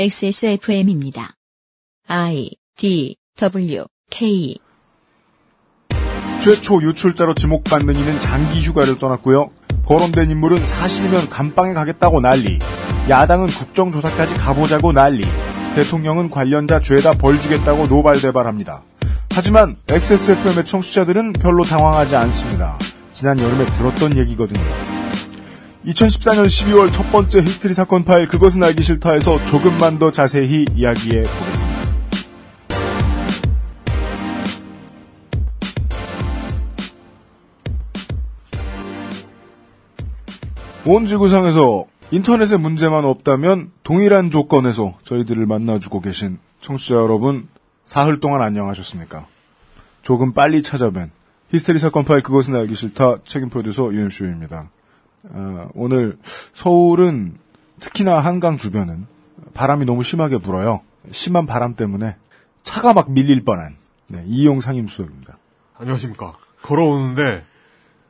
XSFM입니다. I D W K 최초 유출자로 지목받는 이는 장기 휴가를 떠났고요. 거론된 인물은 사실이면 감방에 가겠다고 난리. 야당은 국정조사까지 가보자고 난리. 대통령은 관련자 죄다 벌 주겠다고 노발대발합니다. 하지만 XSFM의 청취자들은 별로 당황하지 않습니다. 지난 여름에 들었던 얘기거든요. 2014년 12월 첫 번째 히스테리 사건 파일 그것은 알기 싫다에서 조금만 더 자세히 이야기해 보겠습니다. 온 지구상에서 인터넷에 문제만 없다면 동일한 조건에서 저희들을 만나주고 계신 청취자 여러분 사흘 동안 안녕하셨습니까? 조금 빨리 찾아뵌 히스테리 사건 파일 그것은 알기 싫다 책임 프로듀서 유엠쇼입니다. 어, 오늘 서울은 특히나 한강 주변은 바람이 너무 심하게 불어요. 심한 바람 때문에 차가 막 밀릴 뻔한 네, 이용 상임수석입니다. 안녕하십니까. 걸어오는데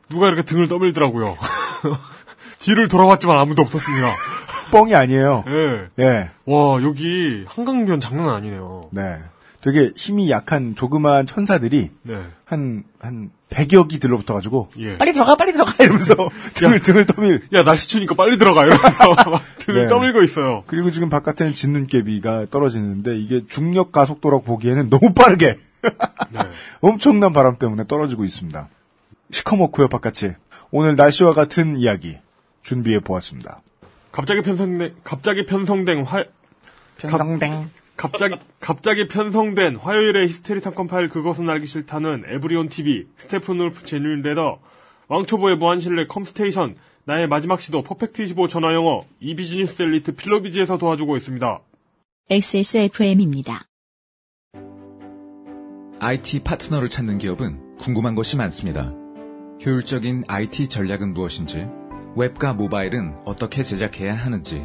누가 이렇게 등을 떠밀더라고요. 뒤를 돌아봤지만 아무도 없었습니다. 뻥이 아니에요. 예. 예, 와 여기 한강변 장난 아니네요. 네. 되게 힘이 약한 조그마한 천사들이 네. 한, 한 100여 기 들러붙어 가지고, 예. 빨리 들어가, 빨리 들어가! 이러면서 등을, 등을 떠밀. 야 날씨 추니까 빨리 들어가 이러면서 막 등을 네. 떠밀고 있어요. 그리고 지금 바깥에는 짓눈깨비가 떨어지는데, 이게 중력 가속도라고 보기에는 너무 빠르게, 네. 엄청난 바람 때문에 떨어지고 있습니다. 시커멓고요, 바깥이. 오늘 날씨와 같은 이야기, 준비해 보았습니다. 갑자기 편성된 갑자기 편성된 화 편성댕. 갑자기 갑자기 편성된 화요일의 히스테리 사건 파일 그것은 알기 싫다는 에브리온 TV 스테픈 울프 제뉴인 레더 왕초보의 무한실내 컴스테이션 나의 마지막 시도 퍼펙트 25 전화 영어 이비즈니스 엘리트 필로비지에서 도와주고 있습니다. XSFM입니다. IT 파트너를 찾는 기업은 궁금한 것이 많습니다. 효율적인 IT 전략은 무엇인지, 웹과 모바일은 어떻게 제작해야 하는지,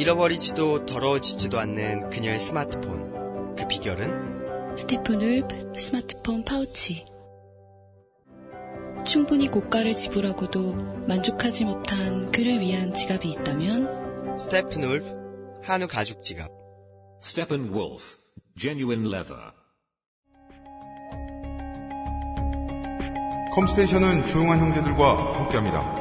잃어버리지도 더러워지지도 않는 그녀의 스마트폰. 그 비결은 Steppenwolf 스마트폰 파우치. 충분히 고가를 지불하고도 만족하지 못한 그를 위한 지갑이 있다면 Steppenwolf 한우 가죽 지갑. Steppenwolf, genuine leather. 컴스테이션은 조용한 형제들과 함께합니다.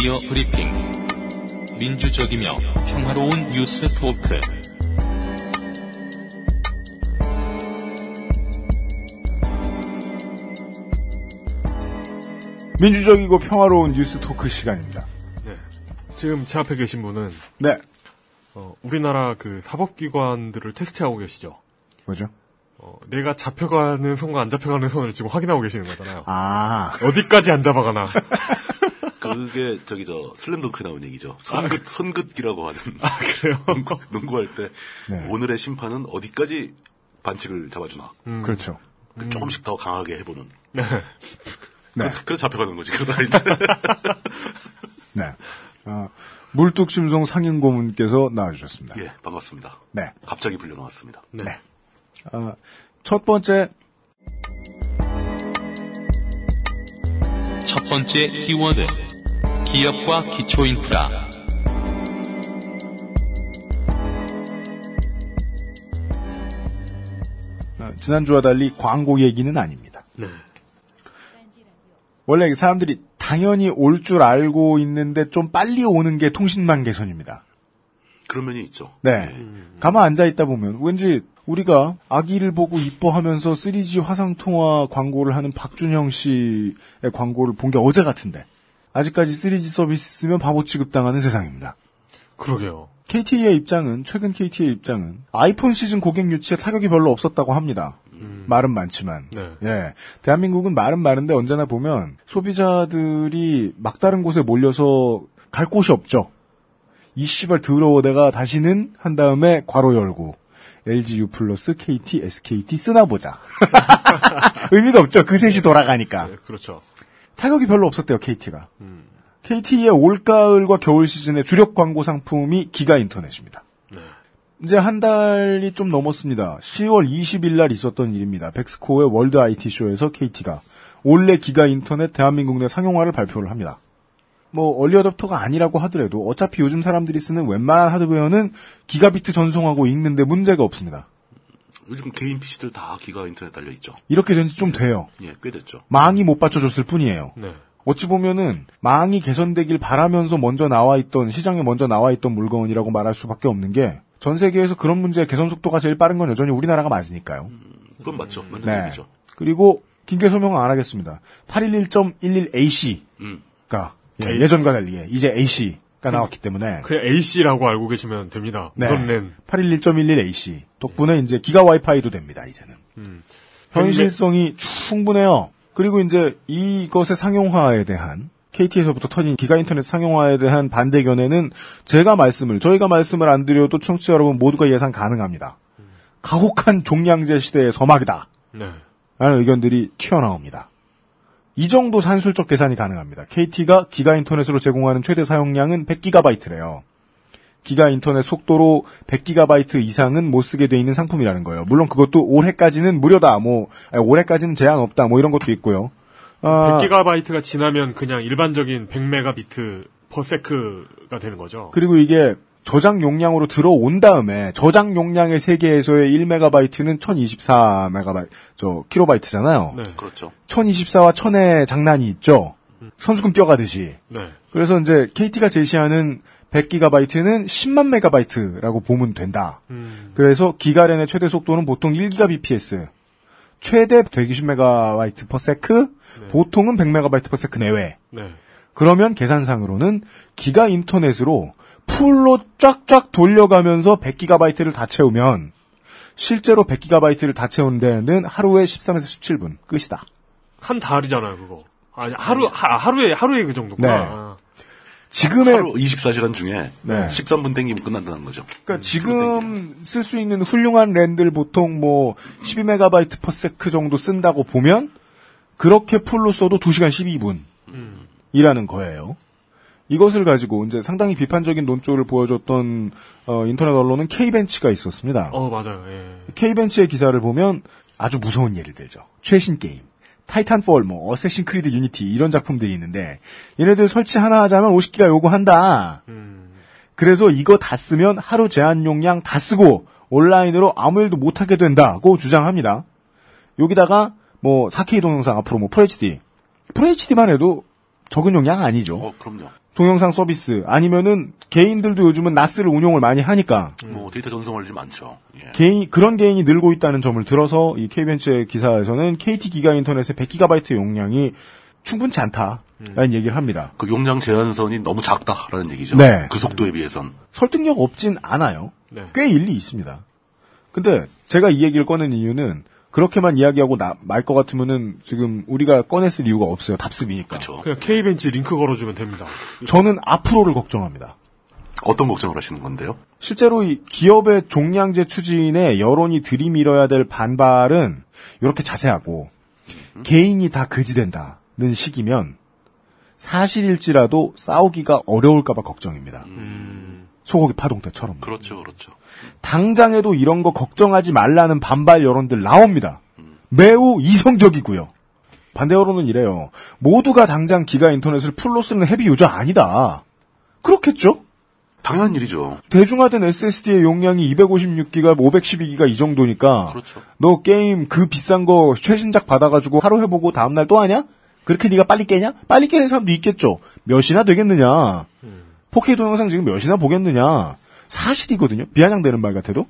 미디어 브리핑. 민주적이며 평화로운 뉴스 토크. 민주적이고 평화로운 뉴스 토크 시간입니다. 네. 지금 제 앞에 계신 분은 네. 어, 우리나라 그 사법기관들을 테스트하고 계시죠. 뭐죠? 어, 내가 잡혀가는 손과 안 잡혀가는 손을 지금 확인하고 계시는 거잖아요. 아, 어디까지 안 잡아가나. 그게 저기 저 슬램덩크에 나온 얘기죠. 선긋 선긋기라고 하는 아, 그래요? 농구, 농구 할 때 네. 오늘의 심판은 어디까지 반칙을 잡아주나 음. 그렇죠. 그 조금씩 더 강하게 해보는. 네. 네. 그래서 잡혀가는 거지. 그러다 이제 네. 어, 물뚝심송 상인고문께서 나와주셨습니다. 예 반갑습니다. 네. 갑자기 불려 나왔습니다. 네. 어, 첫 번째, 첫 번째 키워드. 기업과 기초 인프라. 어, 지난주와 달리 광고 얘기는 아닙니다. 네. 원래 사람들이 당연히 올 줄 알고 있는데 좀 빨리 오는 게 통신망 개선입니다. 그런 면이 있죠. 네. 가만 앉아 있다 보면 왠지 우리가 아기를 보고 이뻐하면서 3G 화상통화 광고를 하는 박준형 씨의 광고를 본 게 어제 같은데 아직까지 3G 서비스 쓰면 바보 취급당하는 세상입니다. 그러게요. KT의 입장은 최근 KT의 입장은 아이폰 시즌 고객 유치에 타격이 별로 없었다고 합니다. 말은 많지만 네. 예 대한민국은 말은 많은데 언제나 보면 소비자들이 막다른 곳에 몰려서 갈 곳이 없죠. 이 씨발 더러워 내가 다시는 한 다음에 괄호 열고 LG U 플러스 KT SKT 쓰나 보자. 의미가 없죠. 그 셋이 돌아가니까. 네, 그렇죠. 타격이 별로 없었대요, KT가. KT의 올가을과 겨울 시즌의 주력 광고 상품이 기가 인터넷입니다. 이제 한 달이 좀 넘었습니다. 10월 20일 날 있었던 일입니다. 벡스코의 월드 IT쇼에서 KT가 올해 기가 인터넷 대한민국 내 상용화를 발표를 합니다. 뭐 얼리 어답터가 아니라고 하더라도 어차피 요즘 사람들이 쓰는 웬만한 하드웨어는 기가비트 전송하고 읽는데 문제가 없습니다. 요즘 개인 PC들 다 기가 인터넷 달려 있죠. 이렇게 된 지 좀 돼요. 예, 꽤 됐죠. 망이 못 받쳐줬을 뿐이에요. 네. 어찌 보면은 망이 개선되길 바라면서 먼저 나와 있던 시장에 먼저 나와 있던 물건이라고 말할 수밖에 없는 게 전 세계에서 그런 문제의 개선 속도가 제일 빠른 건 여전히 우리나라가 맞으니까요. 그건 맞죠. 맞는 네. 얘기죠. 그리고 긴게 설명은 안 하겠습니다. 811.11ac가 음. 예, 전과 달리 이제 AC 가 나왔기 때문에 그냥 AC라고 알고 계시면 됩니다. 네. 우선 랜. 811.11ac 덕분에 이제 기가 와이파이도 됩니다. 이제는 현실성이 충분해요. 그리고 이제 이것의 상용화에 대한 KT에서부터 터진 기가 인터넷 상용화에 대한 반대 견해는 제가 말씀을 저희가 말씀을 안 드려도 청취자 여러분 모두가 예상 가능합니다. 가혹한 종량제 시대의 서막이다. 네. 라는 의견들이 튀어나옵니다. 이 정도 산술적 계산이 가능합니다. KT가 기가 인터넷으로 제공하는 최대 사용량은 100GB래요. 기가 인터넷 속도로 100GB 이상은 못 쓰게 돼 있는 상품이라는 거예요. 물론 그것도 올해까지는 무료다. 뭐 아니, 올해까지는 제한 없다. 뭐 이런 것도 있고요. 아, 100기가바이트가 지나면 그냥 일반적인 100메가비트 퍼 세크가 되는 거죠. 그리고 이게 저장 용량으로 들어온 다음에 저장 용량의 세계에서의 1메가바이트는 1024메가바이트 저 킬로바이트잖아요. 네. 그렇죠. 1024와 1000의 장난이 있죠. 선수금 뛰어가듯이. 네. 그래서 이제 KT가 제시하는 100기가바이트는 10만 메가바이트라고 보면 된다. 음. 그래서 기가 LAN의 최대 속도는 보통 1기가bps. 최대 120메가바이트 per sec, 보통은 100메가바이트 per sec 내외. 네. 그러면 계산상으로는 기가 인터넷으로 풀로 쫙쫙 돌려가면서 100기가바이트를 다 채우면 실제로 100기가바이트를 다 채우는 데는 하루에 13에서 17분 끝이다. 한 달이잖아요, 그거. 아니, 하루, 하, 하루에, 하루에 그 정도구나. 네. 아. 지금의 하루 24시간 중에 네. 13분 땡기면 끝난다는 거죠. 그러니까 지금 쓸 수 있는 훌륭한 LAN들 보통 뭐 12메가바이트 per sec 정도 쓴다고 보면 그렇게 풀로 써도 2시간 12분 이라는 거예요. 이것을 가지고 이제 상당히 비판적인 논조를 보여줬던 어, 인터넷 언론은 K벤치가 있었습니다. 어, 맞아요, 예. K벤치의 기사를 보면 아주 무서운 예를 들죠. 최신 게임. 타이탄폴, 뭐, 어쌔신 크리드 유니티, 이런 작품들이 있는데, 얘네들 설치 하나 하자면 50기가 요구한다. 음. 그래서 이거 다 쓰면 하루 제한 용량 다 쓰고, 온라인으로 아무 일도 못하게 된다고 주장합니다. 여기다가, 뭐, 4K 동영상 앞으로 뭐, FHD. FHD만 해도 적은 용량 아니죠. 어, 그럼요. 동영상 서비스. 아니면은, 개인들도 요즘은 나스를 운용을 많이 하니까, 뭐 데이터 전송할 일이 많죠. 예. 개인 그런 개인이 늘고 있다는 점을 들어서 이 K벤츠의 기사에서는 KT 기가 인터넷의 100기가바이트 용량이 충분치 않다라는 얘기를 합니다. 그 용량 제한선이 너무 작다라는 얘기죠. 네. 그 속도에 비해선. 설득력 없진 않아요. 네. 꽤 일리 있습니다. 근데 제가 이 얘기를 꺼낸 이유는 그렇게만 이야기하고 말 것 같으면은 지금 우리가 꺼냈을 이유가 없어요. 답습이니까. 그렇죠. 그냥 K벤치 링크 걸어주면 됩니다. 저는 앞으로를 걱정합니다. 어떤 걱정을 하시는 건데요? 실제로 이 기업의 종량제 추진에 여론이 들이밀어야 될 반발은 이렇게 자세하고 개인이 다 그지된다는 식이면 사실일지라도 싸우기가 어려울까봐 걱정입니다. 소고기 파동 때처럼. 그렇죠, 그렇죠. 당장에도 이런 거 걱정하지 말라는 반발 여론들 나옵니다. 매우 이성적이고요. 반대 여론은 이래요. 모두가 당장 기가 인터넷을 풀로 쓰는 헤비 유저 아니다. 그렇겠죠? 당연한 일이죠. 대중화된 SSD의 용량이 256기가, 512기가 이 정도니까 그렇죠. 너 게임 그 비싼 거 최신작 받아가지고 하루 해보고 다음날 또 하냐? 그렇게 네가 빨리 깨냐? 빨리 깨는 사람도 있겠죠. 몇이나 되겠느냐? 4K 동영상 지금 몇이나 보겠느냐? 사실이거든요. 비아냥되는 말 같아도.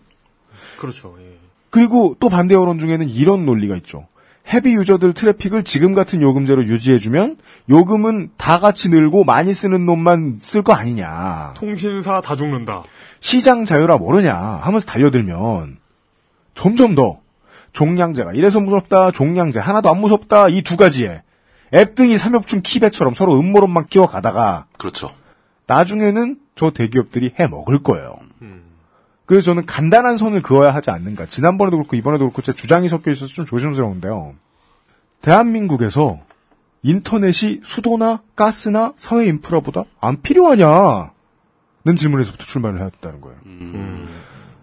그렇죠, 예. 그리고 또 반대 여론 중에는 이런 논리가 있죠. 헤비 유저들 트래픽을 지금 같은 요금제로 유지해주면 요금은 다 같이 늘고 많이 쓰는 놈만 쓸 거 아니냐. 통신사 다 죽는다. 시장 자유라 모르냐 하면서 달려들면 점점 더 종량제가 이래서 무섭다 종량제 하나도 안 무섭다 이 두 가지에 앱 등이 삼엽충 키배처럼 서로 음모론만 끼워가다가 그렇죠. 나중에는 저 대기업들이 해 먹을 거예요. 그래서 저는 간단한 선을 그어야 하지 않는가. 지난번에도 그렇고 이번에도 그렇고 제 주장이 섞여 있어서 좀 조심스러운데요. 대한민국에서 인터넷이 수도나 가스나 사회 인프라보다 안 필요하냐 는 질문에서부터 출발을 해왔다는 거예요.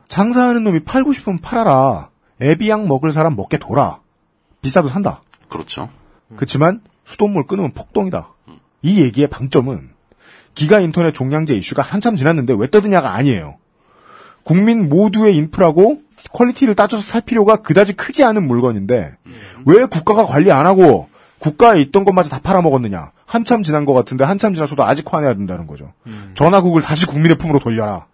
장사하는 놈이 팔고 싶으면 팔아라. 애비양 먹을 사람 먹게 둬라. 비싸도 산다. 그렇죠. 그렇지만 수돗물 끊으면 폭동이다. 이 얘기의 방점은 기가 인터넷 종량제 이슈가 한참 지났는데 왜 떠드냐가 아니에요. 국민 모두의 인프라고 퀄리티를 따져서 살 필요가 그다지 크지 않은 물건인데 왜 국가가 관리 안 하고 국가에 있던 것마저 다 팔아먹었느냐. 한참 지난 것 같은데 한참 지나서도 아직 화내야 된다는 거죠. 전화국을 다시 국민의 품으로 돌려라.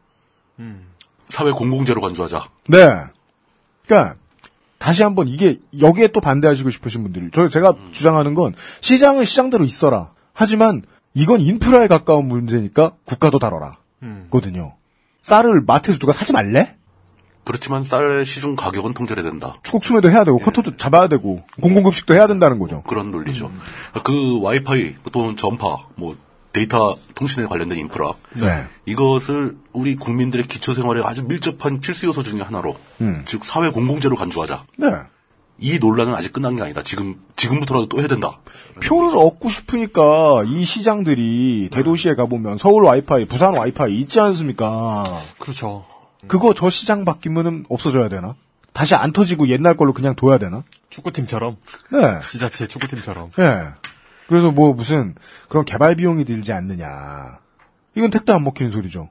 사회 공공재로 간주하자. 네. 그러니까 다시 한번 이게 여기에 또 반대하시고 싶으신 분들, 저 제가 주장하는 건 시장은 시장대로 있어라. 하지만 이건 인프라에 가까운 문제니까 국가도 다뤄라. 거든요. 쌀을 마트에서 누가 사지 말래? 그렇지만 쌀 시중 가격은 통제해야 된다. 축구춤에도 해야 되고 커터도 잡아야 되고 공공급식도 해야 된다는 거죠. 그런 논리죠. 그 와이파이 또는 전파, 뭐 데이터 통신에 관련된 인프라 네. 이것을 우리 국민들의 기초 생활에 아주 밀접한 필수 요소 중의 하나로 음. 즉 사회 공공재로 간주하자. 네. 이 논란은 아직 끝난 게 아니다. 지금 지금부터라도 또 해야 된다. 표를 얻고 싶으니까 이 시장들이 대도시에 가보면 서울 와이파이, 부산 와이파이 있지 않습니까? 그렇죠. 그거 저 시장 바뀌면은 없어져야 되나? 다시 안 터지고 옛날 걸로 그냥 둬야 되나? 축구팀처럼. 네. 지자체 축구팀처럼. 예. 그래서 뭐 무슨 그런 개발 비용이 들지 않느냐. 이건 택도 안 먹히는 소리죠.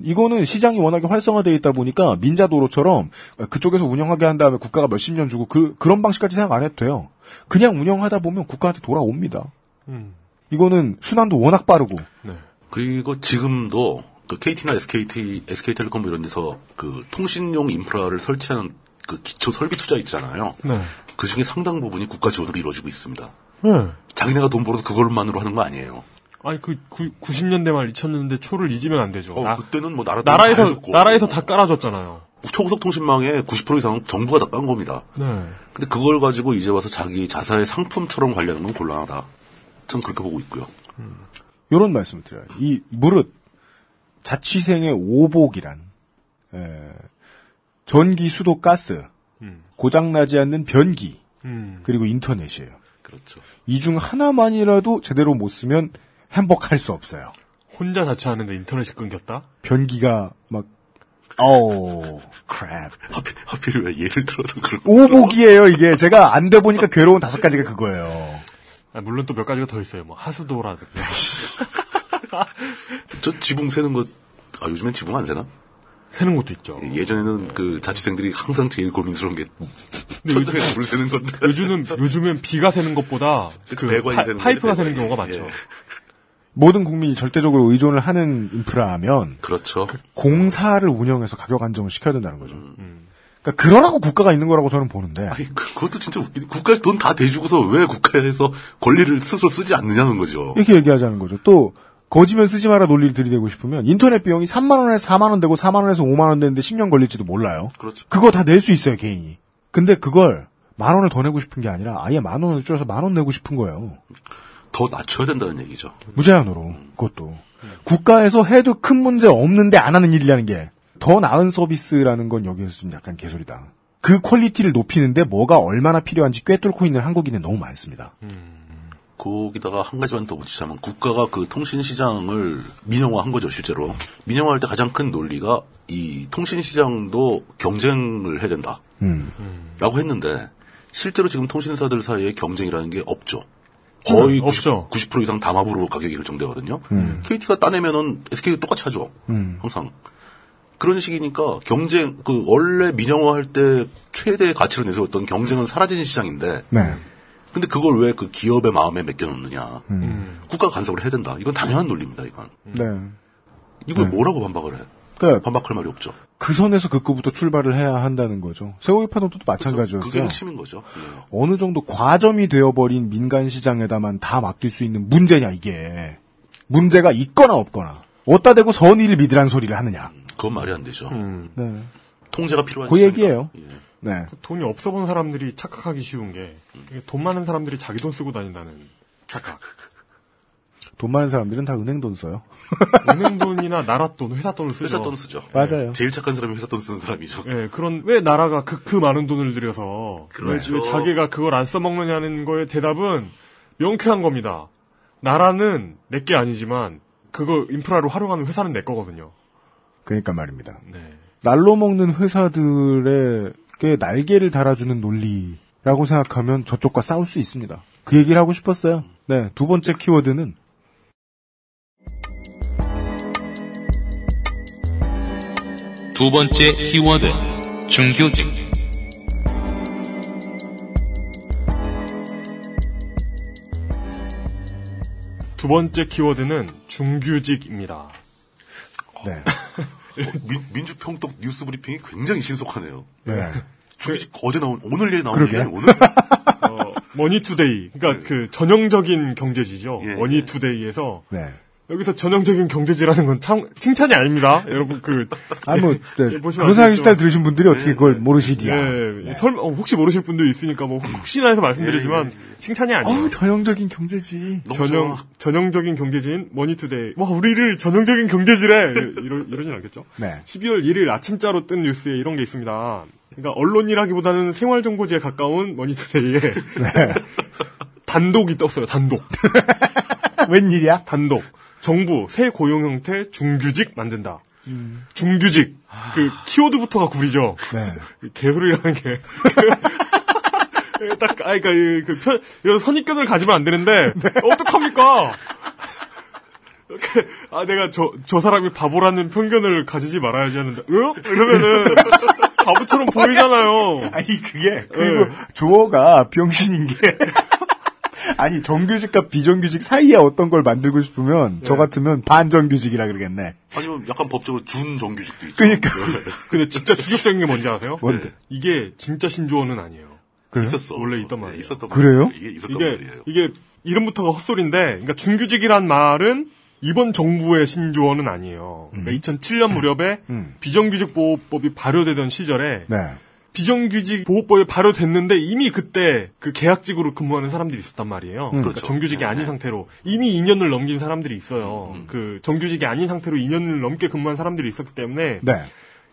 이거는 시장이 워낙에 활성화되어 있다 보니까 민자도로처럼 그쪽에서 운영하게 한 다음에 국가가 몇십 년 주고 그, 그런 방식까지 생각 안 해도 돼요. 그냥 운영하다 보면 국가한테 돌아옵니다. 음. 이거는 순환도 워낙 빠르고. 그리고 지금도 그 KT나 SKT, SK텔레콤 이런 데서 그 통신용 인프라를 설치하는 그 기초 설비 투자 있잖아요. 네. 그 중에 상당 부분이 국가 지원으로 이루어지고 있습니다. 네. 자기네가 돈 벌어서 그걸만으로 하는 거 아니에요. 아니 그 90년대 말 2000년대 초를 잊으면 안 되죠. 어, 나, 그때는 뭐 나라 나라에서. 나라에서 다 깔아줬잖아요. 초고속 통신망의 90% 이상은 정부가 다 깐 겁니다. 네. 근데 그걸 가지고 이제 와서 자기 자사의 상품처럼 관리하는 건 곤란하다. 저는 그렇게 보고 있고요. 요런 말씀을 드려요. 이 무릇 자취생의 오복이란 에, 전기, 수도, 가스, 고장나지 않는 변기, 음. 그리고 인터넷이에요. 그렇죠. 이 중 하나만이라도 제대로 못 쓰면 행복할 수 없어요. 혼자 자취하는데 인터넷이 끊겼다? 변기가 막 어우 크랩 하필, 하필 왜 예를 들어도 그렇고. 오복이에요 이게 제가 안 돼 보니까 괴로운 다섯 가지가 그거예요. 아, 물론 또 몇 가지가 더 있어요. 뭐 하수도라든가. 저 지붕 세는 것, 아, 요즘엔 지붕 안 세나? 새는 것도 있죠. 예전에는 그 자취생들이 항상 제일 고민스러운 게 근데 요즘, 천장에 물 새는 건데. 요즘은 요즘엔 비가 새는 것보다 그 배관이 파, 새는 파이프가 새는 경우가. 많죠. 예. 모든 국민이 절대적으로 의존을 하는 인프라면 그렇죠. 공사를 운영해서 가격 안정을 시켜야 된다는 거죠. 그러니까 그러라고 국가가 있는 거라고 저는 보는데 아니, 그- 그것도 진짜 웃기네. 국가에서 돈 다 대주고서 왜 국가에서 권리를 스스로 쓰지 않느냐는 거죠. 이렇게 얘기하자는 거죠. 또 거지면 쓰지 마라 논리를 들이대고 싶으면 인터넷 비용이 3만 원에서 4만 원 되고 4만 원에서 5만 원 되는데 10년 걸릴지도 몰라요. 그렇죠. 그거 다 낼 수 있어요 개인이. 근데 그걸 만 원을 더 내고 싶은 게 아니라 아예 만 원을 줄여서 만 원 내고 싶은 거예요. 더 낮춰야 된다는 얘기죠. 무제한으로 그것도 국가에서 해도 큰 문제 없는데 안 하는 일이라는 게 더 나은 서비스라는 건 여기에서 좀 약간 개소리다. 그 퀄리티를 높이는데 뭐가 얼마나 필요한지 꿰뚫고 있는 한국인은 너무 많습니다. 거기다가 한 가지만 더 붙이자면 국가가 그 통신 시장을 민영화한 거죠 실제로 민영화할 때 가장 큰 논리가 이 통신 시장도 경쟁을 해야 된다. 음. 라고 했는데 실제로 지금 통신사들 사이에 경쟁이라는 게 없죠. 거의 음, 90, 없죠. 90% 이상 담합으로 가격이 결정되거든요. KT가 따내면은 SK도 똑같이 하죠. 음. 항상. 그런 식이니까 경쟁 그 원래 민영화 할 때 최대 가치로 내세웠던 경쟁은 사라지는 시장인데 네. 근데 그걸 왜 그 기업의 마음에 맡겨놓느냐. 음. 국가가 간섭을 해야 된다. 이건 당연한 논리입니다, 이건. 네. 이걸 네. 뭐라고 반박을 해? 그러니까 반박할 말이 없죠. 그 선에서 극구부터 출발을 해야 한다는 거죠. 세월호 파동도 그게 마찬가지였어요. 핵심인 거죠. 예. 어느 정도 과점이 되어버린 민간 시장에다만 다 맡길 수 있는 문제냐 이게 문제가 있거나 없거나 어따 대고 선의를 믿으란 소리를 하느냐. 그건 말이 안 되죠. 음. 네. 통제가 필요한 그 시장이다. 얘기예요. 예. 네. 돈이 없어 본 사람들이 착각하기 쉬운 게, 돈 많은 사람들이 자기 돈 쓰고 다닌다는 착각. 돈 많은 사람들은 다 은행 돈 써요. 은행 돈이나 나라 돈, 회사 돈을 쓰죠. 회사 돈 쓰죠. 맞아요. 제일 착한 사람이 회사 돈 쓰는 사람이죠. 예, 그런, 왜 나라가 그, 그 많은 돈을 들여서, 왜, 그렇죠. 왜 자기가 그걸 안 써먹느냐는 거에 대답은 명쾌한 겁니다. 나라는 내게 아니지만, 그거 인프라로 활용하는 회사는 내 거거든요. 그러니까 말입니다. 네. 날로 먹는 회사들에게 날개를 달아주는 논리라고 생각하면 저쪽과 싸울 수 있습니다. 그 얘기를 하고 싶었어요. 네. 두 번째 키워드는 두 번째 키워드 중교직 두 번째 키워드는 중규직입니다. 네. 민, 주평독 뉴스 브리핑이 굉장히 신속하네요. 네. 주기 어제 나온 오늘 얘 나온. 얘기는 오늘 어, 머니투데이. 그러니까 그 전형적인 경제지죠. 예, 예. 머니투데이에서 네. 여기서 전형적인 경제지라는 건 참 칭찬이 아닙니다. 여러분 그 아, 뭐, 네. 예, 사람 알겠지만- 스타일 들으신 분들이 어떻게 네, 그걸 네. 모르시디야. 예, 설마 어, 혹시 모르실 분도 있으니까 뭐 혹시나 해서 말씀드리지만 칭찬이 아니에요. 어우, 전형적인 경제지. 전형 좋아. 전형적인 경제지인 머니투데이. 와 우리를 전형적인 경제지래 이러 이러진 않겠죠. 네. 12월 1일 아침자로 뜬 뉴스에 이런 게 있습니다. 그러니까 언론이라기보다는 생활정보지에 가까운 머니투데이에 네. 단독이 떴어요. 단독. 웬일이야? 단독. 정부 새 고용 형태 중규직 만든다. 음. 중규직. 그 키워드부터가 구리죠. 네. 개소리라는 게. 딱, 아, 그니까, 그, 편, 이런 선입견을 가지면 안 되는데, 네. 어떡합니까? 아, 내가 저, 저 사람이 바보라는 편견을 가지지 말아야지 하는데, 응? 이러면은, 바보처럼 보이잖아요. 아니, 그게, 그리고 조어가 병신인 게. 아니, 정규직과 비정규직 사이에 어떤 걸 만들고 싶으면, 저 같으면 반정규직이라 그러겠네. 아니면 약간 법적으로 준정규직도 있죠. 그러니까. 근데 진짜 충격적인 게 뭔지 아세요? 뭔데? 이게 진짜 신조어는 아니에요. 그래요? 있었어. 원래 있단 네, 말이에요. 있었던 그래요? 말이에요. 이게 있었던 이게, 말이에요. 이게, 이름부터가 헛소리인데, 그러니까 중규직이란 말은 이번 정부의 신조어는 아니에요. 그러니까 2007년 무렵에 음. 비정규직 보호법이 발효되던 시절에 네. 비정규직 보호법이 발효됐는데 이미 그때 그 계약직으로 근무하는 사람들이 있었단 말이에요. 그러니까 그렇죠. 정규직이 네, 아닌 네. 상태로 이미 2년을 넘긴 사람들이 있어요. 그 정규직이 아닌 상태로 2년을 넘게 근무한 사람들이 있었기 때문에 네.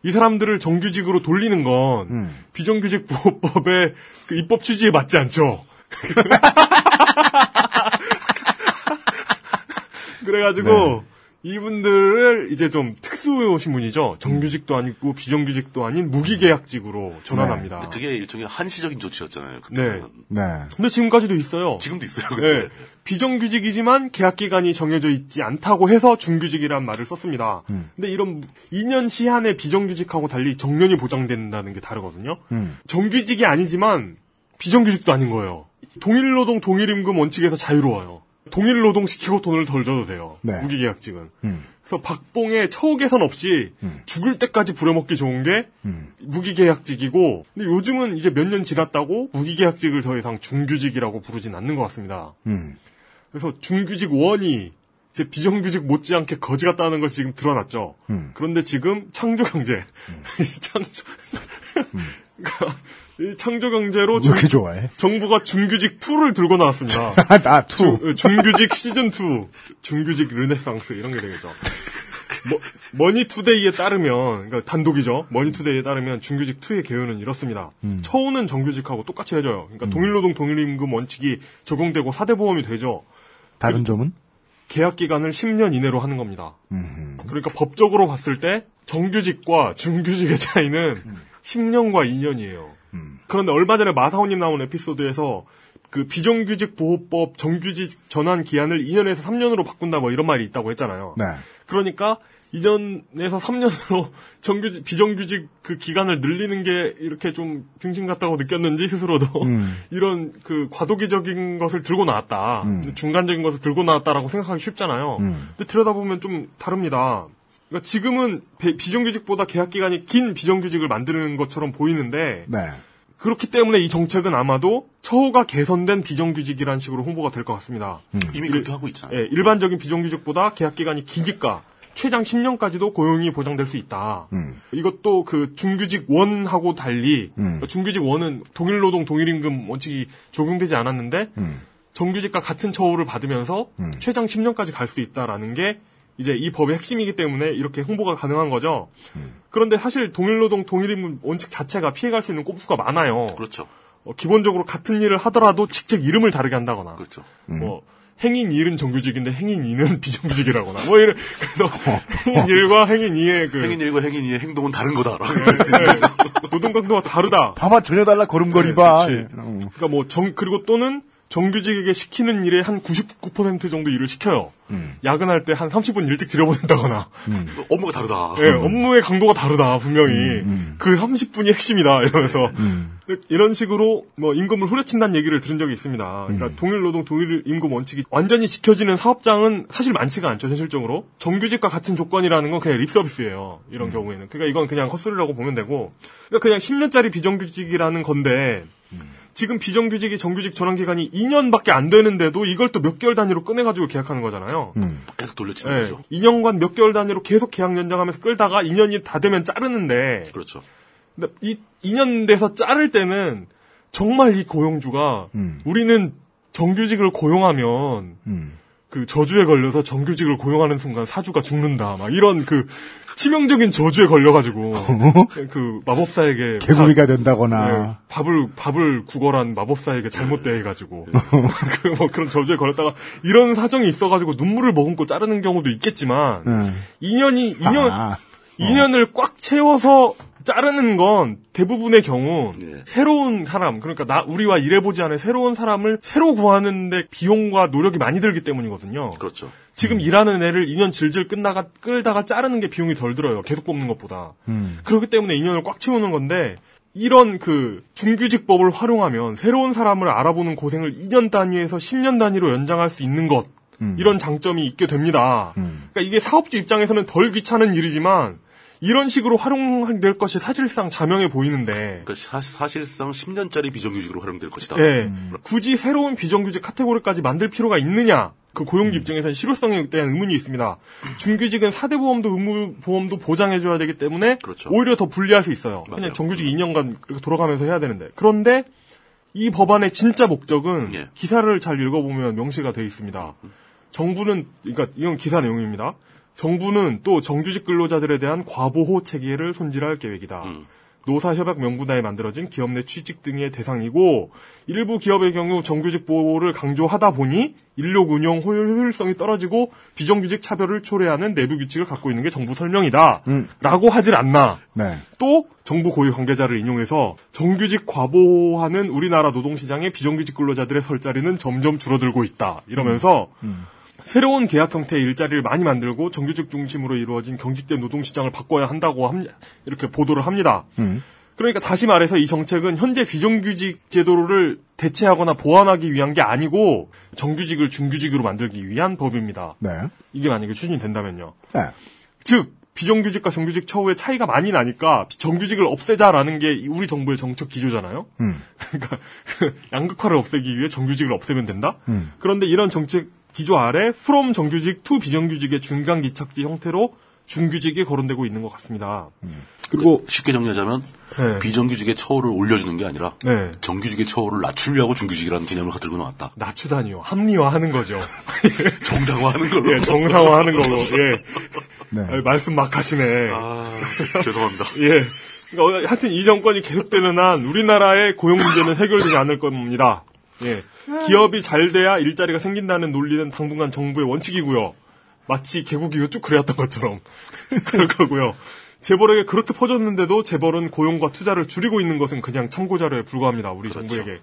이 사람들을 정규직으로 돌리는 건 음. 비정규직 보호법의 그 입법 취지에 맞지 않죠. 그래가지고 네. 이분들을 이제 좀 특수 신 분이죠. 정규직도 아니고 비정규직도 아닌 무기계약직으로 전환합니다. 근데 그게 일종의 한시적인 조치였잖아요. 네. 그때는. 네. 근데 지금까지도 있어요. 지금도 있어요. 네. 근데. 비정규직이지만 계약 기간이 정해져 있지 않다고 해서 중규직이라는 말을 썼습니다. 음. 근데 이런 2년 시한의 비정규직하고 달리 정년이 보장된다는 게 다르거든요. 음. 정규직이 아니지만 비정규직도 아닌 거예요. 동일노동 동일임금 원칙에서 자유로워요. 동일 노동 시키고 돈을 덜 줘도 돼요. 네. 무기계약직은. 음. 그래서 박봉의 처우 개선 없이 죽을 때까지 부려먹기 좋은 게 음. 무기계약직이고 근데 요즘은 이제 몇 년 지났다고 무기계약직을 더 이상 중규직이라고 부르진 않는 것 같습니다. 음. 그래서 중규직 원이 이제 비정규직 못지않게 거지 같다는 것이 지금 드러났죠. 음. 그런데 지금 창조경제 이 창조 그러니까 이 창조경제로 왜 이렇게 좋아해? 정부가 중규직 2를 들고 나왔습니다. 나 two. 중, 규직 시즌 2, 중규직 르네상스 이런 게 되겠죠. 머, 니투데이에 따르면 그러니까 단독이죠. 머니투데이에 따르면 중규직 2의 개요는 이렇습니다. 처우는 정규직하고 똑같이 해줘요. 그러니까 동일노동 동일임금 원칙이 적용되고 4대 보험이 되죠. 다른 점은? 계약 기간을 10년 이내로 하는 겁니다. 음. 그러니까 법적으로 봤을 때 정규직과 중규직의 차이는 10년과 2년이에요. 그런데 얼마 전에 마사오님 나온 에피소드에서 그 비정규직 보호법 정규직 전환 기한을 2년에서 3년으로 바꾼다 뭐 이런 말이 있다고 했잖아요. 네. 그러니까 2년에서 3년으로 정규직 비정규직 그 기간을 늘리는 게 이렇게 좀 중심 같다고 느꼈는지 스스로도 음. 이런 그 과도기적인 것을 들고 나왔다 중간적인 것을 들고 나왔다라고 생각하기 쉽잖아요 음. 근데 들여다보면 좀 다릅니다 그러니까 지금은 배- 비정규직보다 계약 기간이 긴 비정규직을 만드는 것처럼 보이는데 네. 그렇기 때문에 이 정책은 아마도 처우가 개선된 비정규직이라는 식으로 홍보가 될 것 같습니다. 이미 그렇게 하고 있잖아요. 예, 일반적인 비정규직보다 계약 기간이 기니까 최장 10년까지도 고용이 보장될 수 있다. 음. 이것도 그 중규직 원하고 달리 음. 그러니까 중규직 원은 동일 노동 동일 임금 원칙이 적용되지 않았는데 음. 정규직과 같은 처우를 받으면서 음. 최장 10년까지 갈 수 있다라는 게 이제 이 법의 핵심이기 때문에 이렇게 홍보가 가능한 거죠. 음. 그런데 사실 동일노동 동일임금 원칙 자체가 피해갈 수 있는 꼼수가 많아요. 그렇죠. 어, 기본적으로 같은 일을 하더라도 직책 이름을 다르게 한다거나 그렇죠. 뭐 행인 1은 정규직인데 행인 2는 비정규직이라거나 뭐 이런 그래서 행인 1과 행인 2의 그 행인 1과 행인 2의 행동은 다른 거다. 노동 강도가 다르다. 봐봐 전혀 달라 걸음걸이 네, 봐. 그치. 예. 어. 그러니까 뭐 정 그리고 또는 정규직에게 시키는 일의 한 99% 정도 일을 시켜요. 음. 야근할 때 한 30분 일찍 들여보낸다거나. 업무가 다르다. 예, 업무의 강도가 다르다 분명히 음, 그 30분이 핵심이다 이러면서 이런 식으로 뭐 임금을 후려친다는 얘기를 들은 적이 있습니다. 그러니까 음. 동일 노동 동일 임금 원칙이 완전히 지켜지는 사업장은 사실 많지가 않죠 현실적으로 정규직과 같은 조건이라는 건 그냥 립 서비스예요 이런 음. 경우에는 그러니까 이건 그냥 헛소리라고 보면 되고 그러니까 그냥 10년짜리 비정규직이라는 건데 지금 비정규직이 정규직 전환 기간이 2년밖에 안 되는데도 이걸 또 몇 개월 단위로 꺼내가지고 계약하는 거잖아요. 음. 계속 돌려치는 예, 거죠. 2년간 몇 개월 단위로 계속 계약 연장하면서 끌다가 2년이 다 되면 자르는데 그렇죠. 근데 이 2년 돼서 자를 때는 정말 이 고용주가 음. 우리는 정규직을 고용하면 음. 그 저주에 걸려서 정규직을 고용하는 순간 사주가 죽는다 막 이런 그 치명적인 저주에 걸려가지고 그 마법사에게 개구리가 밥- 된다거나. 네, 밥을 밥을 구걸한 마법사에게 잘못 대해가지고 그 뭐 그런 저주에 걸렸다가 이런 사정이 있어가지고 눈물을 머금고 자르는 경우도 있겠지만 네. 2년이 2년 아, 2년을 꽉 채워서 자르는 건 대부분의 경우 예. 새로운 사람 그러니까 나 우리와 일해보지 않은 새로운 사람을 새로 구하는데 비용과 노력이 많이 들기 때문이거든요. 그렇죠. 지금 일하는 애를 2년 질질 끝나가 끌다가 자르는 게 비용이 덜 들어요. 계속 뽑는 것보다. 음. 그렇기 때문에 2년을 꽉 채우는 건데 이런 그 중규직법을 활용하면 새로운 사람을 알아보는 고생을 2년 단위에서 10년 단위로 연장할 수 있는 것 음. 이런 장점이 있게 됩니다. 음. 그러니까 이게 사업주 입장에서는 덜 귀찮은 일이지만 이런 식으로 활용될 것이 사실상 자명해 보이는데 그러니까 사, 사실상 10년짜리 비정규직으로 활용될 것이다. 예, 굳이 새로운 비정규직 카테고리까지 만들 필요가 있느냐? 그 고용주 입장에서는 실효성에 대한 의문이 있습니다. 중규직은 4대 보험도 의무 보험도 보장해줘야 되기 때문에 그렇죠. 오히려 더 불리할 수 있어요. 맞아요. 그냥 정규직 2년간 이렇게 돌아가면서 해야 되는데 그런데 이 법안의 진짜 목적은 예. 기사를 잘 읽어보면 명시가 되어 있습니다. 정부는 그러니까 이건 기사 내용입니다. 정부는 또 정규직 근로자들에 대한 과보호 체계를 손질할 계획이다. 음. 노사협약 명분하에 만들어진 기업 내 취직 등의 대상이고 일부 기업의 경우 정규직 보호를 강조하다 보니 인력 운영 효율, 효율성이 떨어지고 비정규직 차별을 초래하는 내부 규칙을 갖고 있는 게 정부 설명이다. 음. 라고 하질 않나. 네. 또 정부 고위 관계자를 인용해서 정규직 과보하는 우리나라 노동시장의 비정규직 근로자들의 설 자리는 점점 줄어들고 있다. 이러면서 새로운 계약 형태의 일자리를 많이 만들고 정규직 중심으로 이루어진 경직된 노동시장을 바꿔야 한다고 함- 이렇게 보도를 합니다. 음. 그러니까 다시 말해서 이 정책은 현재 비정규직 제도를 대체하거나 보완하기 위한 게 아니고 정규직을 중규직으로 만들기 위한 법입니다. 네. 이게 만약에 추진된다면요. 네. 즉 비정규직과 정규직 처우의 차이가 많이 나니까 정규직을 없애자라는 게 우리 정부의 정책 기조잖아요. 음. 그러니까 그 양극화를 없애기 위해 정규직을 없애면 된다. 음. 그런데 이런 정책 기조 아래 from 정규직 to 비정규직의 중간 기착지 형태로 중규직이 거론되고 있는 것 같습니다. 그리고 쉽게 정리하자면 네. 비정규직의 처우를 올려주는 게 아니라 네. 정규직의 처우를 낮추려고 중규직이라는 개념을 들고 나왔다. 낮추다니요. 합리화하는 거죠. 정상화하는 걸로. 예, 정상화하는 걸로. 예. 네. 아, 말씀 막 하시네. 아, 죄송합니다. 예. 그러니까 하여튼 이 정권이 계속되는 한 우리나라의 고용 문제는 해결되지 않을 겁니다. 예. 기업이 잘 돼야 일자리가 생긴다는 논리는 당분간 정부의 원칙이고요. 마치 개국 이후 쭉 그래왔던 것처럼 그럴 거고요. 재벌에게 그렇게 퍼졌는데도 재벌은 고용과 투자를 줄이고 있는 것은 그냥 참고 자료에 불과합니다. 우리 정부에게.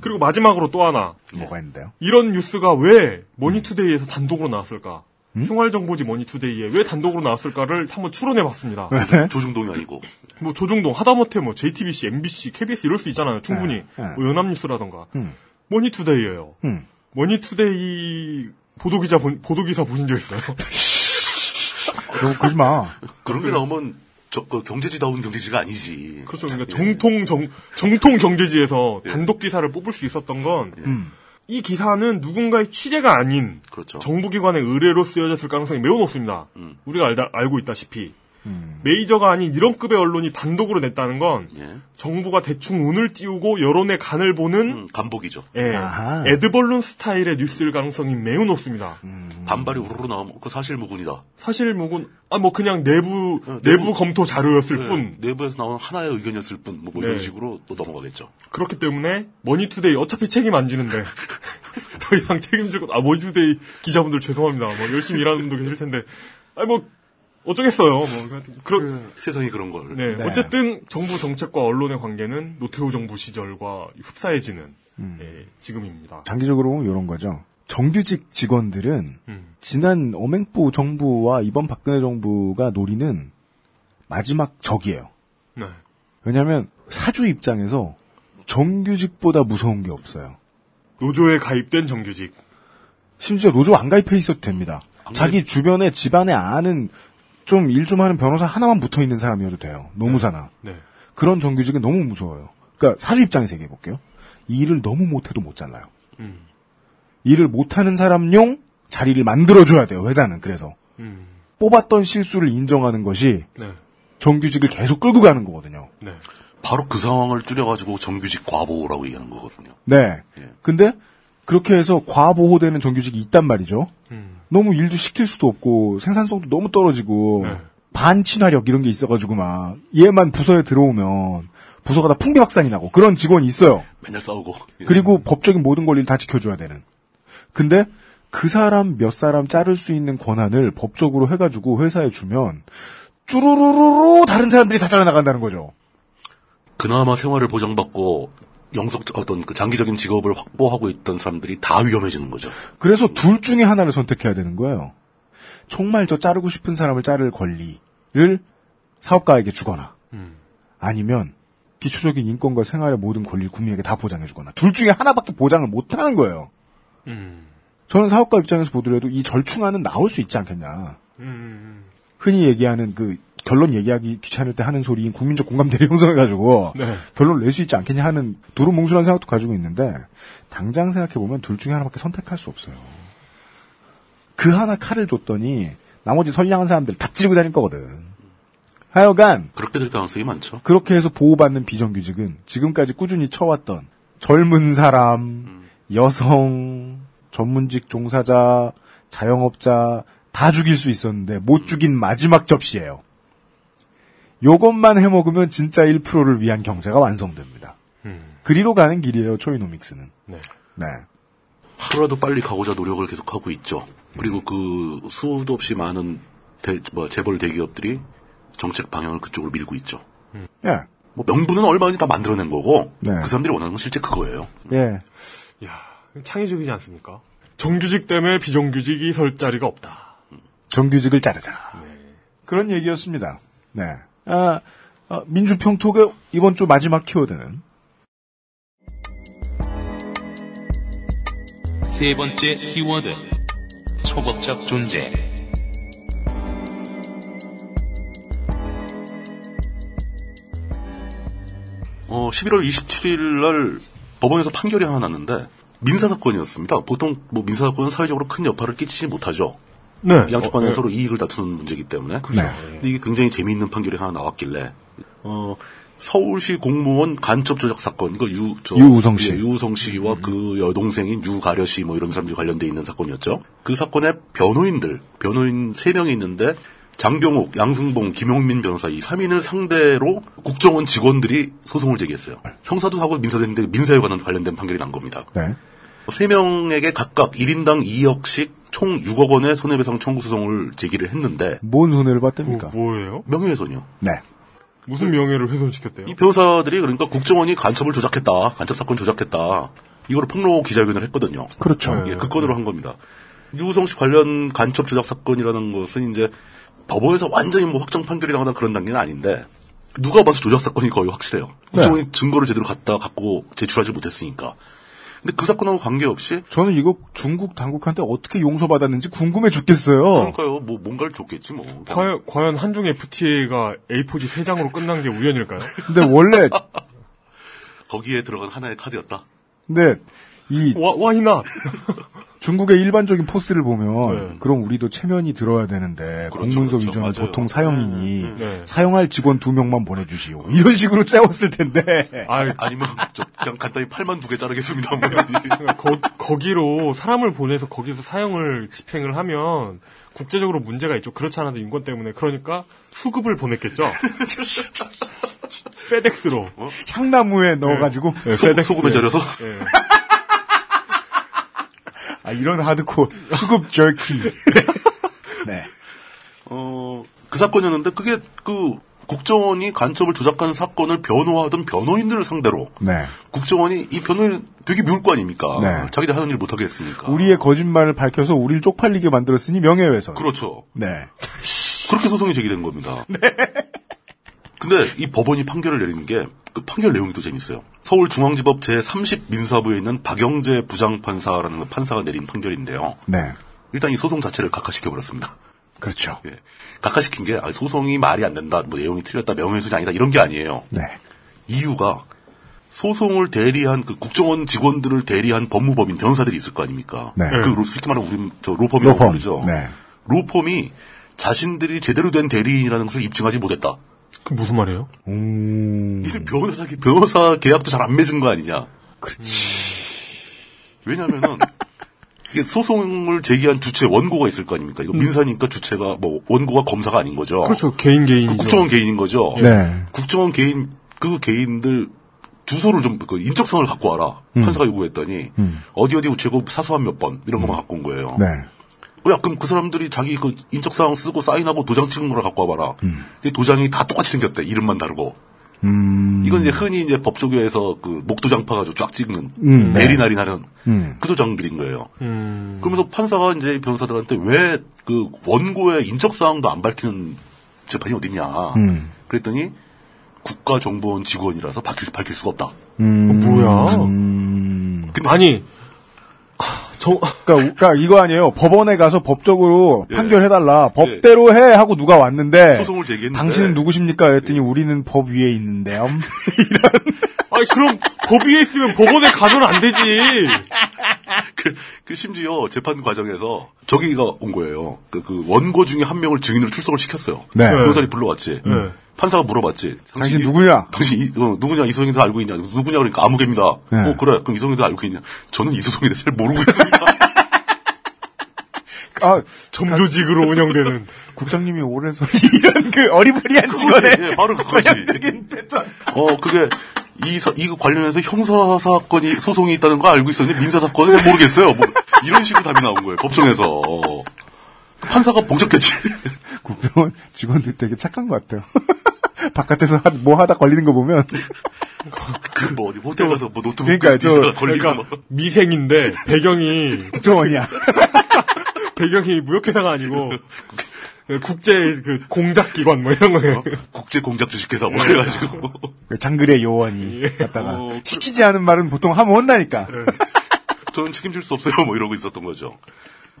그리고 마지막으로 또 하나. 뭐가 있는데요? 이런 뉴스가 왜 머니투데이에서 단독으로 나왔을까? 생활정보지 머니투데이에 왜 단독으로 나왔을까를 한번 추론해봤습니다. 네. 조중동이 아니고. 뭐 조중동 하다못해 뭐 JTBC, MBC, KBS 이럴 수 있잖아요. 충분히 네, 네. 뭐 연합뉴스라던가 음. 머니투데이예요. 음. 머니투데이 보도기자 본- 보도기사 보신 적 있어요? 너 그러지 마. 그런 게 나오면 저, 그 경제지다운 경제지가 아니지. 그렇죠. 그러니까 정통 정, 정통 경제지에서 예. 단독 기사를 뽑을 수 있었던 건이 음. 기사는 누군가의 취재가 아닌 그렇죠. 정부기관의 의뢰로 쓰여졌을 가능성이 매우 높습니다. 음. 우리가 알다, 알고 있다시피 음. 메이저가 아닌 이런 급의 언론이 단독으로 냈다는 건 예. 정부가 대충 운을 띄우고 여론의 간을 보는 음, 간복이죠. 예. 애드벌룬 스타일의 뉴스일 가능성이 매우 높습니다. 음. 반발이 우르르 나오면 그 사실 무근이다. 사실무근 아 뭐 그냥 내부 어, 내부 내부- 검토 자료였을 네, 뿐 내부에서 나온 하나의 의견이었을 뿐, 뭐, 뭐 이런 네. 식으로 또 넘어가겠죠. 그렇기 때문에 머니투데이 어차피 책임 안 지는데 더 이상 책임질 것. 아 머니투데이 기자분들 죄송합니다. 뭐 열심히 일하는 분도 계실 텐데. 아니 뭐 어쩌겠어요. 뭐 그런 세상이 그런 걸. 네. 네. 어쨌든 정부 정책과 언론의 관계는 노태우 정부 시절과 흡사해지는 예, 지금입니다. 장기적으로 보면 이런 거죠. 정규직 직원들은 음. 지난 어맹부 정부와 이번 박근혜 정부가 노리는 마지막 적이에요. 네. 왜냐하면 사주 입장에서 정규직보다 무서운 게 없어요. 노조에 가입된 정규직. 심지어 노조 안 가입해 있어도 됩니다. 자기 주변에 집안에 아는 좀일좀 하는 변호사 하나만 붙어 있는 사람이어도 돼요. 노무사나. 네. 그런 정규직은 너무 무서워요. 그러니까 사주 입장에서 얘기해 볼게요. 일을 너무 못해도 못 잘라요. 음. 일을 못하는 사람용 자리를 만들어줘야 돼요. 회사는 그래서 음. 뽑았던 실수를 인정하는 것이 네. 정규직을 계속 끌고 가는 거거든요. 네. 바로 그 상황을 줄여가지고 정규직 과보라고 얘기하는 거거든요. 네. 예. 근데 그렇게 해서 과보호되는 정규직이 있단 말이죠. 음. 너무 일도 시킬 수도 없고 생산성도 너무 떨어지고 네. 반친화력 이런 게 있어가지고 막 얘만 부서에 들어오면 부서가 다 풍비박산이 나고 그런 직원이 있어요. 맨날 싸우고. 예. 그리고 법적인 모든 권리를 다 지켜줘야 되는. 근데 그 사람 몇 사람 자를 수 있는 권한을 법적으로 해가지고 회사에 주면 쭈루루루루 다른 사람들이 다 잘라나간다는 거죠. 그나마 생활을 보장받고 영속 어떤 그 장기적인 직업을 확보하고 있던 사람들이 다 위험해지는 거죠. 그래서 둘 중에 하나를 선택해야 되는 거예요. 정말 저 자르고 싶은 사람을 자를 권리를 사업가에게 주거나 음. 아니면 기초적인 인권과 생활의 모든 권리를 국민에게 다 보장해 주거나 둘 중에 하나밖에 보장을 못 하는 거예요. 음. 저는 사업가 입장에서 보더라도 이 절충안은 나올 수 있지 않겠냐. 음. 흔히 얘기하는 그 결론 얘기하기 귀찮을 때 하는 소리인 국민적 공감대를 형성해가지고 네. 결론을 낼수 있지 않겠냐 하는 두루뭉술한 생각도 가지고 있는데 당장 생각해보면 둘 중에 하나밖에 선택할 수 없어요. 그 하나 칼을 줬더니 나머지 선량한 사람들 다 찌르고 다닐 거거든. 하여간 그렇게 될 가능성이 많죠. 그렇게 해서 보호받는 비정규직은 지금까지 꾸준히 쳐왔던 젊은 사람, 여성, 전문직 종사자, 자영업자 다 죽일 수 있었는데 못 죽인 마지막 접시예요. 요것만 해먹으면 진짜 1%를 위한 경제가 완성됩니다. 음. 그리로 가는 길이에요, 초이노믹스는. 네. 네. 하루라도 빨리 가고자 노력을 계속하고 있죠. 그리고 그 수도 없이 많은 대, 뭐 재벌 대기업들이 정책 방향을 그쪽으로 밀고 있죠. 예. 뭐 명분은 얼마든지 다 만들어낸 거고 네. 그 사람들이 원하는 건 실제 그거예요. 예. 야, 창의적이지 않습니까? 정규직 때문에 비정규직이 설 자리가 없다. 정규직을 자르자. 그런 얘기였습니다. 네. 아, 아, 민주평톡의 이번 주 마지막 키워드는 세 번째 키워드. 초법적 존재. 어, 11월 27일 날 법원에서 판결이 하나 났는데 민사 사건이었습니다. 보통 뭐 민사 사건은 사회적으로 큰 여파를 끼치지 못하죠. 네. 양쪽 간에 어, 서로 이익을 다투는 문제이기 때문에. 네. 근데 이게 굉장히 재미있는 판결이 하나 나왔길래 어, 서울시 공무원 간첩 조작 사건 이거 유 저, 유우성 씨. 음. 예, 유우성 씨와 그 여동생인 유가려 씨 뭐 이런 사람들이 관련돼 있는 사건이었죠. 그 사건의 변호인들 변호인 세 명이 있는데 장경욱, 양승봉, 김용민 변호사 이 3인을 상대로 국정원 직원들이 소송을 제기했어요. 형사도 하고 민사도 했는데 민사에 관한 관련된 판결이 난 겁니다. 네. 세 명에게 각각 1인당 2억씩 총 6억 원의 손해배상 청구 소송을 제기를 했는데 뭔 손해를 봤답니까? 뭐, 예요 명예훼손이요. 네. 무슨 명예를 훼손시켰대요? 이 변호사들이 그러니까 국정원이 간첩을 조작했다, 간첩 사건 조작했다. 이거를 폭로 기자회견을 했거든요. 그렇죠. 예, 그 건으로 한 겁니다. 유우성 씨 관련 간첩 조작 사건이라는 것은 이제 법원에서 완전히 뭐 확정 판결이 나거나 그런 단계는 아닌데 누가 봐서 조작 사건이 거의 확실해요. 국정원이 증거를 제대로 갖다 갖고 제출하지 못했으니까. 근데 그 사건하고 관계없이 저는 이거 중국 당국한테 어떻게 용서받았는지 궁금해 죽겠어요. 그러니까요. 뭐 뭔가를 줬겠지 뭐. 과연, 과연 한중 FTA가 A4지 3장으로 끝난 게 우연일까요? 근데 원래 거기에 들어간 하나의 카드였다. 근데 이 와, 와이나! 중국의 일반적인 포스를 보면 네. 그럼 우리도 체면이 들어야 되는데 그렇죠, 공문서 그렇죠. 위조는 맞아요. 보통 사형이니 네. 사용할 직원 두 명만 보내주시오. 이런 식으로 째웠을 텐데. 아, 아니면 저 그냥 간단히 팔만 두 개 자르겠습니다. 뭐. 거, 거기로 사람을 보내서 거기서 사형을 집행을 하면 국제적으로 문제가 있죠. 그렇지 않아도 인권 때문에. 그러니까 수급을 보냈겠죠. 페덱스로. 향나무에 넣어가지고 네, 소. 소금에 절여서 예. 아 이런 하드코 수급 절키. 네. 어, 그 사건이었는데 그게 그 국정원이 간첩을 조작하는 사건을 변호하던 변호인들을 상대로 네. 국정원이 이 변호인 되게 미울 거 아닙니까? 네. 자기들 하는 일 못하게 했으니까. 우리의 거짓말을 밝혀서 우리를 쪽팔리게 만들었으니 명예훼손. 그렇죠. 네. 그렇게 소송이 제기된 겁니다. 근데 이 법원이 판결을 내리는 게 그 판결 내용이 또 재밌어요. 서울중앙지법 제30민사부에 있는 박영재 부장판사라는 그 판사가 내린 판결인데요. 네. 일단 이 소송 자체를 각하시켜버렸습니다. 그렇죠. 예. 각하시킨 게 아, 소송이 말이 안 된다, 뭐 내용이 틀렸다, 명예훼손이 아니다 이런 게 아니에요. 네. 이유가 소송을 대리한 그 국정원 직원들을 대리한 법무법인 변호사들이 있을 거 아닙니까? 네. 그 로- 솔직히 말하면 우리 저 로펌이라고 로펌. 부르죠. 네. 로펌이 자신들이 제대로 된 대리인이라는 것을 입증하지 못했다. 그 무슨 말이에요? 음. 이들 변호사 변호사 계약도 잘 안 맺은 거 아니냐? 그렇지. 왜냐하면은 이게 소송을 제기한 주체 원고가 있을 거 아닙니까? 이거 민사니까 주체가 뭐 원고가 검사가 아닌 거죠. 그렇죠. 개인 개인이죠. 그 국정원 개인인 거죠. 네. 국정원 개인 그 개인들 주소를 좀 그 인적성을 갖고 와라. 판사가 요구했더니 어디 어디 우체국 사수한 몇 번 이런 것만 갖고 온 거예요. 네. 야 그럼 그 사람들이 자기 그 인적사항 쓰고 사인하고 도장 찍은 거를 갖고 와봐라. 이 도장이 다 똑같이 생겼대. 이름만 다르고. 음. 이건 이제 흔히 이제 법조계에서 그 목도장 파가지고 쫙 찍는 음, 네. 내리날이 나는 음. 그 도장들인 거예요. 음. 그러면서 판사가 이제 변호사들한테 왜 그 원고의 인적 사항도 안 밝히는 재판이 어딨냐. 음. 그랬더니 국가정보원 직원이라서 밝힐, 밝힐 수가 없다. 음. 뭐야? 아니, 저, 그러니까, 그러니까 이거 아니에요. 법원에 가서 법적으로 예. 판결해달라. 법대로 해 하고 누가 왔는데 소송을 제기했는데 당신은 누구십니까? 그랬더니 우리는 법 위에 있는데요. 아니, 그럼 법 위에 있으면 법원에 가면 안 되지. 그, 그 심지어 재판 과정에서 저기가 온 거예요. 그, 그 원고 중에 한 명을 증인으로 출석을 시켰어요. 네. 변호사님 불러왔지. 네. 판사가 물어봤지. 당신 이- 누구냐? 당신 이, 어, 누구냐? 이소송이 다 알고 있냐? 누구냐? 그러니까 아무개입니다. 네. 어 그래. 그럼 이소송이도 알고 있냐? 저는 대해서 잘 모르고 있습니다. 아, 점조직으로 운영되는. 국장님이 오래 서 이런 그 어리버리한 직원의 예, 바로 그거지. 전형적인 패턴. 어 그게 이 사, 이거 관련해서 형사 사건이 소송이 있다는 거 알고 있었는데 민사 사건은 잘 모르겠어요. 뭐 이런 식으로 답이 나온 거예요. 법정에서. 판사가 봉적됐지. 국정원 직원들 되게 착한 것 같아요. 바깥에서 하- 뭐 하다 걸리는 거 보면 그 뭐 어디 호텔 가서 뭐 노트북 그러니까 저- 그러니까 뭐. 미생인데 배경이 국정원이야. 배경이 무역회사가 아니고 국제 그 공작 기관 뭐 이런 거예요. 국제 공작 주식회사 뭐 해가지고 장글의 요원이 갔다가 어, 그- 시키지 않은 말은 보통 하면 혼나니까. 저는 책임질 수 없어요 뭐 이러고 있었던 거죠.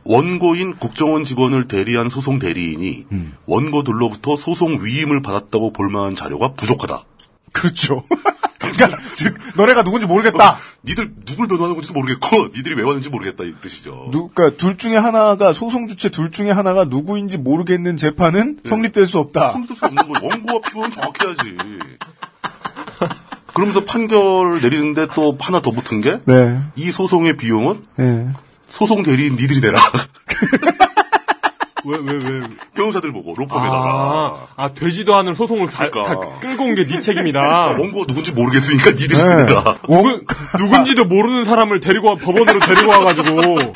원고인 국정원 직원을 대리한 소송 대리인이 원고들로부터 소송 위임을 받았다고 볼 만한 자료가 부족하다. 그렇죠. 그러니까 즉 너네가 누군지 모르겠다. 니들 누굴 변호하는 건지도 모르겠고 니들이 왜 왔는지 모르겠다 이 뜻이죠. 누, 그러니까 둘 중에 하나가 소송 주체 둘 중에 하나가 누구인지 모르겠는 재판은 성립될 수 없다. 성립될 수 없는 거예요. 원고와 피고는 정확해야지. 그러면서 판결 내리는데 또 하나 더 붙은 게이 네. 소송의 비용은 네. 소송 대리인 니들이 내라. 왜 왜 왜? 변호사들 보고 로펌에다가 아, 아 되지도 않은 소송을 다, 그러니까. 다 끌고 온 게 네 책임이다. 원고가 누군지 모르겠으니까 니들이 네. 내라. 누구, 누군지도 모르는 사람을 데리고 와, 법원으로 데리고 와가지고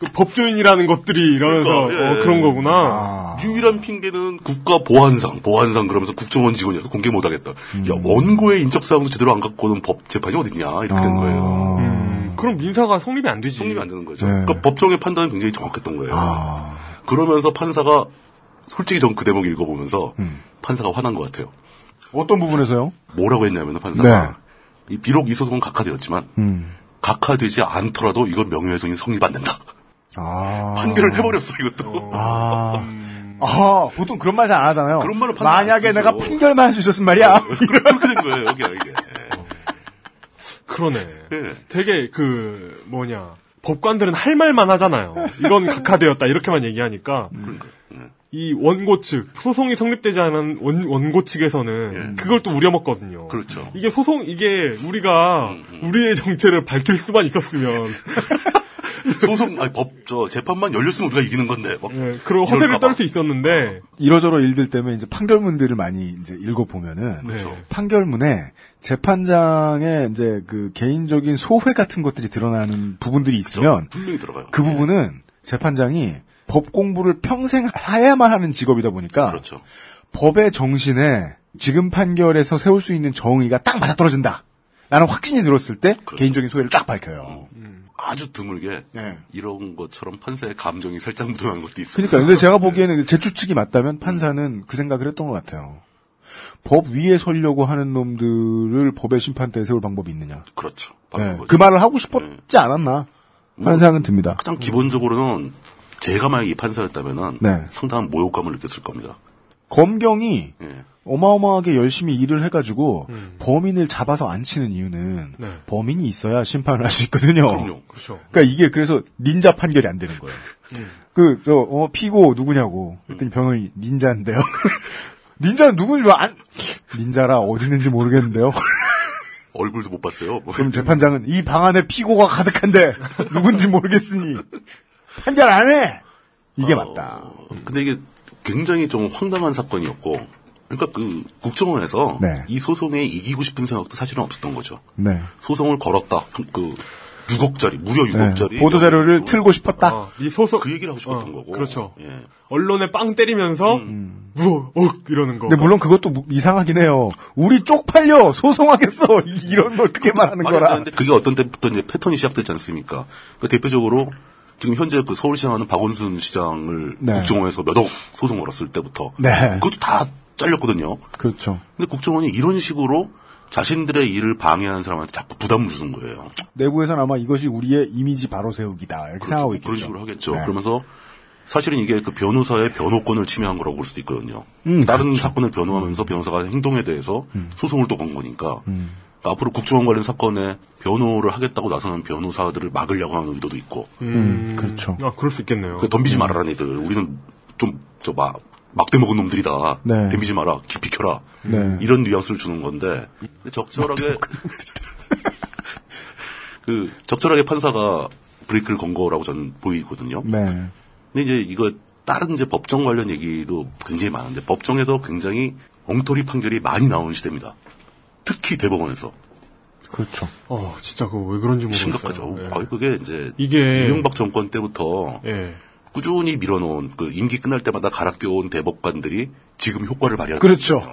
그 법조인이라는 것들이 이러면서 그러니까, 예. 어, 그런 거구나. 아. 유일한 핑계는 국가 보안상, 보안상 그러면서 국정원 직원이어서 공개 못하겠다. 야 원고의 인적 사항도 제대로 안 갖고 오는 법 재판이 어딨냐 이렇게 된 거예요. 음, 그럼 민사가 성립이 안 되지. 성립이 안 되는 거죠. 네. 그러니까 법정의 판단은 굉장히 정확했던 거예요. 아. 그러면서 판사가 솔직히 전 그 대목 읽어보면서 음. 판사가 화난 것 같아요. 어떤 부분에서요? 뭐라고 했냐면 판사가 이 비록 이 소송은 각하되었지만 음. 각하되지 않더라도 이건 명예훼손이 성립 안 된다. 아. 판결을 해버렸어 이것도. 아. 아, 보통 그런 말 잘 안 하잖아요. 그런 말은 판사 안 만약에 쓰죠. 내가 판결만 할수 있었으면 말이야. 그렇게 된 거예요 여기가 이게. 그러네. 예. 되게 그 뭐냐 법관들은 할 말만 하잖아요. 이건 각하되었다 이렇게만 얘기하니까 이 원고 측 소송이 성립되지 않은 원, 원고 측에서는 그걸 또 우려먹거든요. 그렇죠. 이게 소송 이게 우리가 우리의 정체를 밝힐 수만 있었으면 소송 아니 법 저 재판만 열렸으면 우리가 이기는 건데. 뭐. 예, 그런 허세를. 떨 수 있었는데 이러저러 일들 때문에 이제 판결문들을 많이 이제 읽어 보면은 네. 판결문에 재판장의 이제 그 개인적인 소회 같은 것들이 드러나는 부분들이 있으면 분명히 들어가요. 그 부분은 재판장이 법 공부를 평생 해야만 하는 직업이다 보니까 그렇죠. 법의 정신에 지금 판결에서 세울 수 있는 정의가 딱 맞아떨어진다. 라는 확신이 들었을 때 그렇죠. 개인적인 소회를 쫙 밝혀요. 아주 드물게 네. 이런 것처럼 판사의 감정이 살짝 묻어나는 것도 있어요. 그러니까 근데 제가 보기에는 제 추측이 맞다면 판사는 그 생각을 했던 것 같아요. 법 위에 서려고 하는 놈들을 법의 심판대에 세울 방법이 있느냐. 그렇죠. 네. 그 말을 하고 싶었지 않았나 하는 생각은 듭니다. 가장 기본적으로는 제가 만약 이 판사였다면은 네. 상당한 모욕감을 느꼈을 겁니다. 검경이 예. 어마어마하게 열심히 일을 해가지고 범인을 잡아서 안 치는 이유는 네. 범인이 있어야 심판을 할 수 있거든요. 그럼요. 그렇죠. 그러니까 이게 그래서 닌자 판결이 안 되는 거예요. 그저 어, 피고 누구냐고 그랬더니 변호인이 닌자인데요. 닌자는 누구인지 안 닌자라 어디 있는지 모르겠는데요. 얼굴도 못 봤어요. 뭐. 그럼 재판장은 이 방 안에 피고가 가득한데 누군지 모르겠으니 판결 안 해. 이게 맞다. 근데 이게 굉장히 좀 황당한 사건이었고, 그러니까 그 국정원에서 네. 이 소송에 이기고 싶은 생각도 사실은 없었던 거죠. 네. 소송을 걸었다. 그 6억짜리 무려 6억짜리 네. 보도 자료를 틀고 싶었다. 어, 이 소송 그 얘기를 하고 싶었던 어, 거고. 그렇죠. 예. 언론에 빵 때리면서 무서워 억 이러는 거. 근데 물론 그것도 무- 이상하긴 해요. 우리 쪽팔려 소송하겠어 이- 이런 걸 크게 말하는 거라. 되는데 그게 어떤 때부터 이제 패턴이 시작되지 않습니까? 그 대표적으로 지금 현재 그 서울시장 하는 박원순 시장을 네. 국정원에서 몇 억 소송 걸었을 때부터 네. 그것도 다 잘렸거든요. 그렇죠. 근데 국정원이 이런 식으로 자신들의 일을 방해하는 사람한테 자꾸 부담을 주는 거예요. 내부에서는 아마 이것이 우리의 이미지 바로 세우기다 이렇게 생각하고 있겠죠. 그런 식으로 하겠죠. 네. 그러면서 사실은 이게 그 변호사의 변호권을 침해한 거라고 볼 수도 있거든요. 음, 다른 그렇죠. 사건을 변호하면서 변호사가 행동에 대해서 음. 소송을 또 건 거니까 그러니까 앞으로 국정원 관련 사건에 변호를 하겠다고 나서는 변호사들을 막으려고 하는 의도도 있고 음, 그렇죠. 아 그럴 수 있겠네요. 그 덤비지 말아라는 애들 우리는 좀 저 막 막대 먹은 놈들이다. 네. 덤비지 마라. 깊이 켜라. 네. 이런 뉘앙스를 주는 건데 적절하게 그 적절하게 판사가 브레이크를 건 거라고 저는 보이거든요. 네. 근데 이제 이거 다른 이제 법정 관련 얘기도 굉장히 많은데 법정에서 굉장히 엉터리 판결이 많이 나오는 시대입니다. 특히 대법원에서 그렇죠. 어 진짜 그거 왜 그런지 모르겠어요. 심각하죠. 예. 아, 그게 이제 이게- 이명박 정권 때부터 예. 꾸준히 밀어놓은 그 임기 끝날 때마다 갈아 껴온 대법관들이 지금 효과를 발휘하는 그렇죠.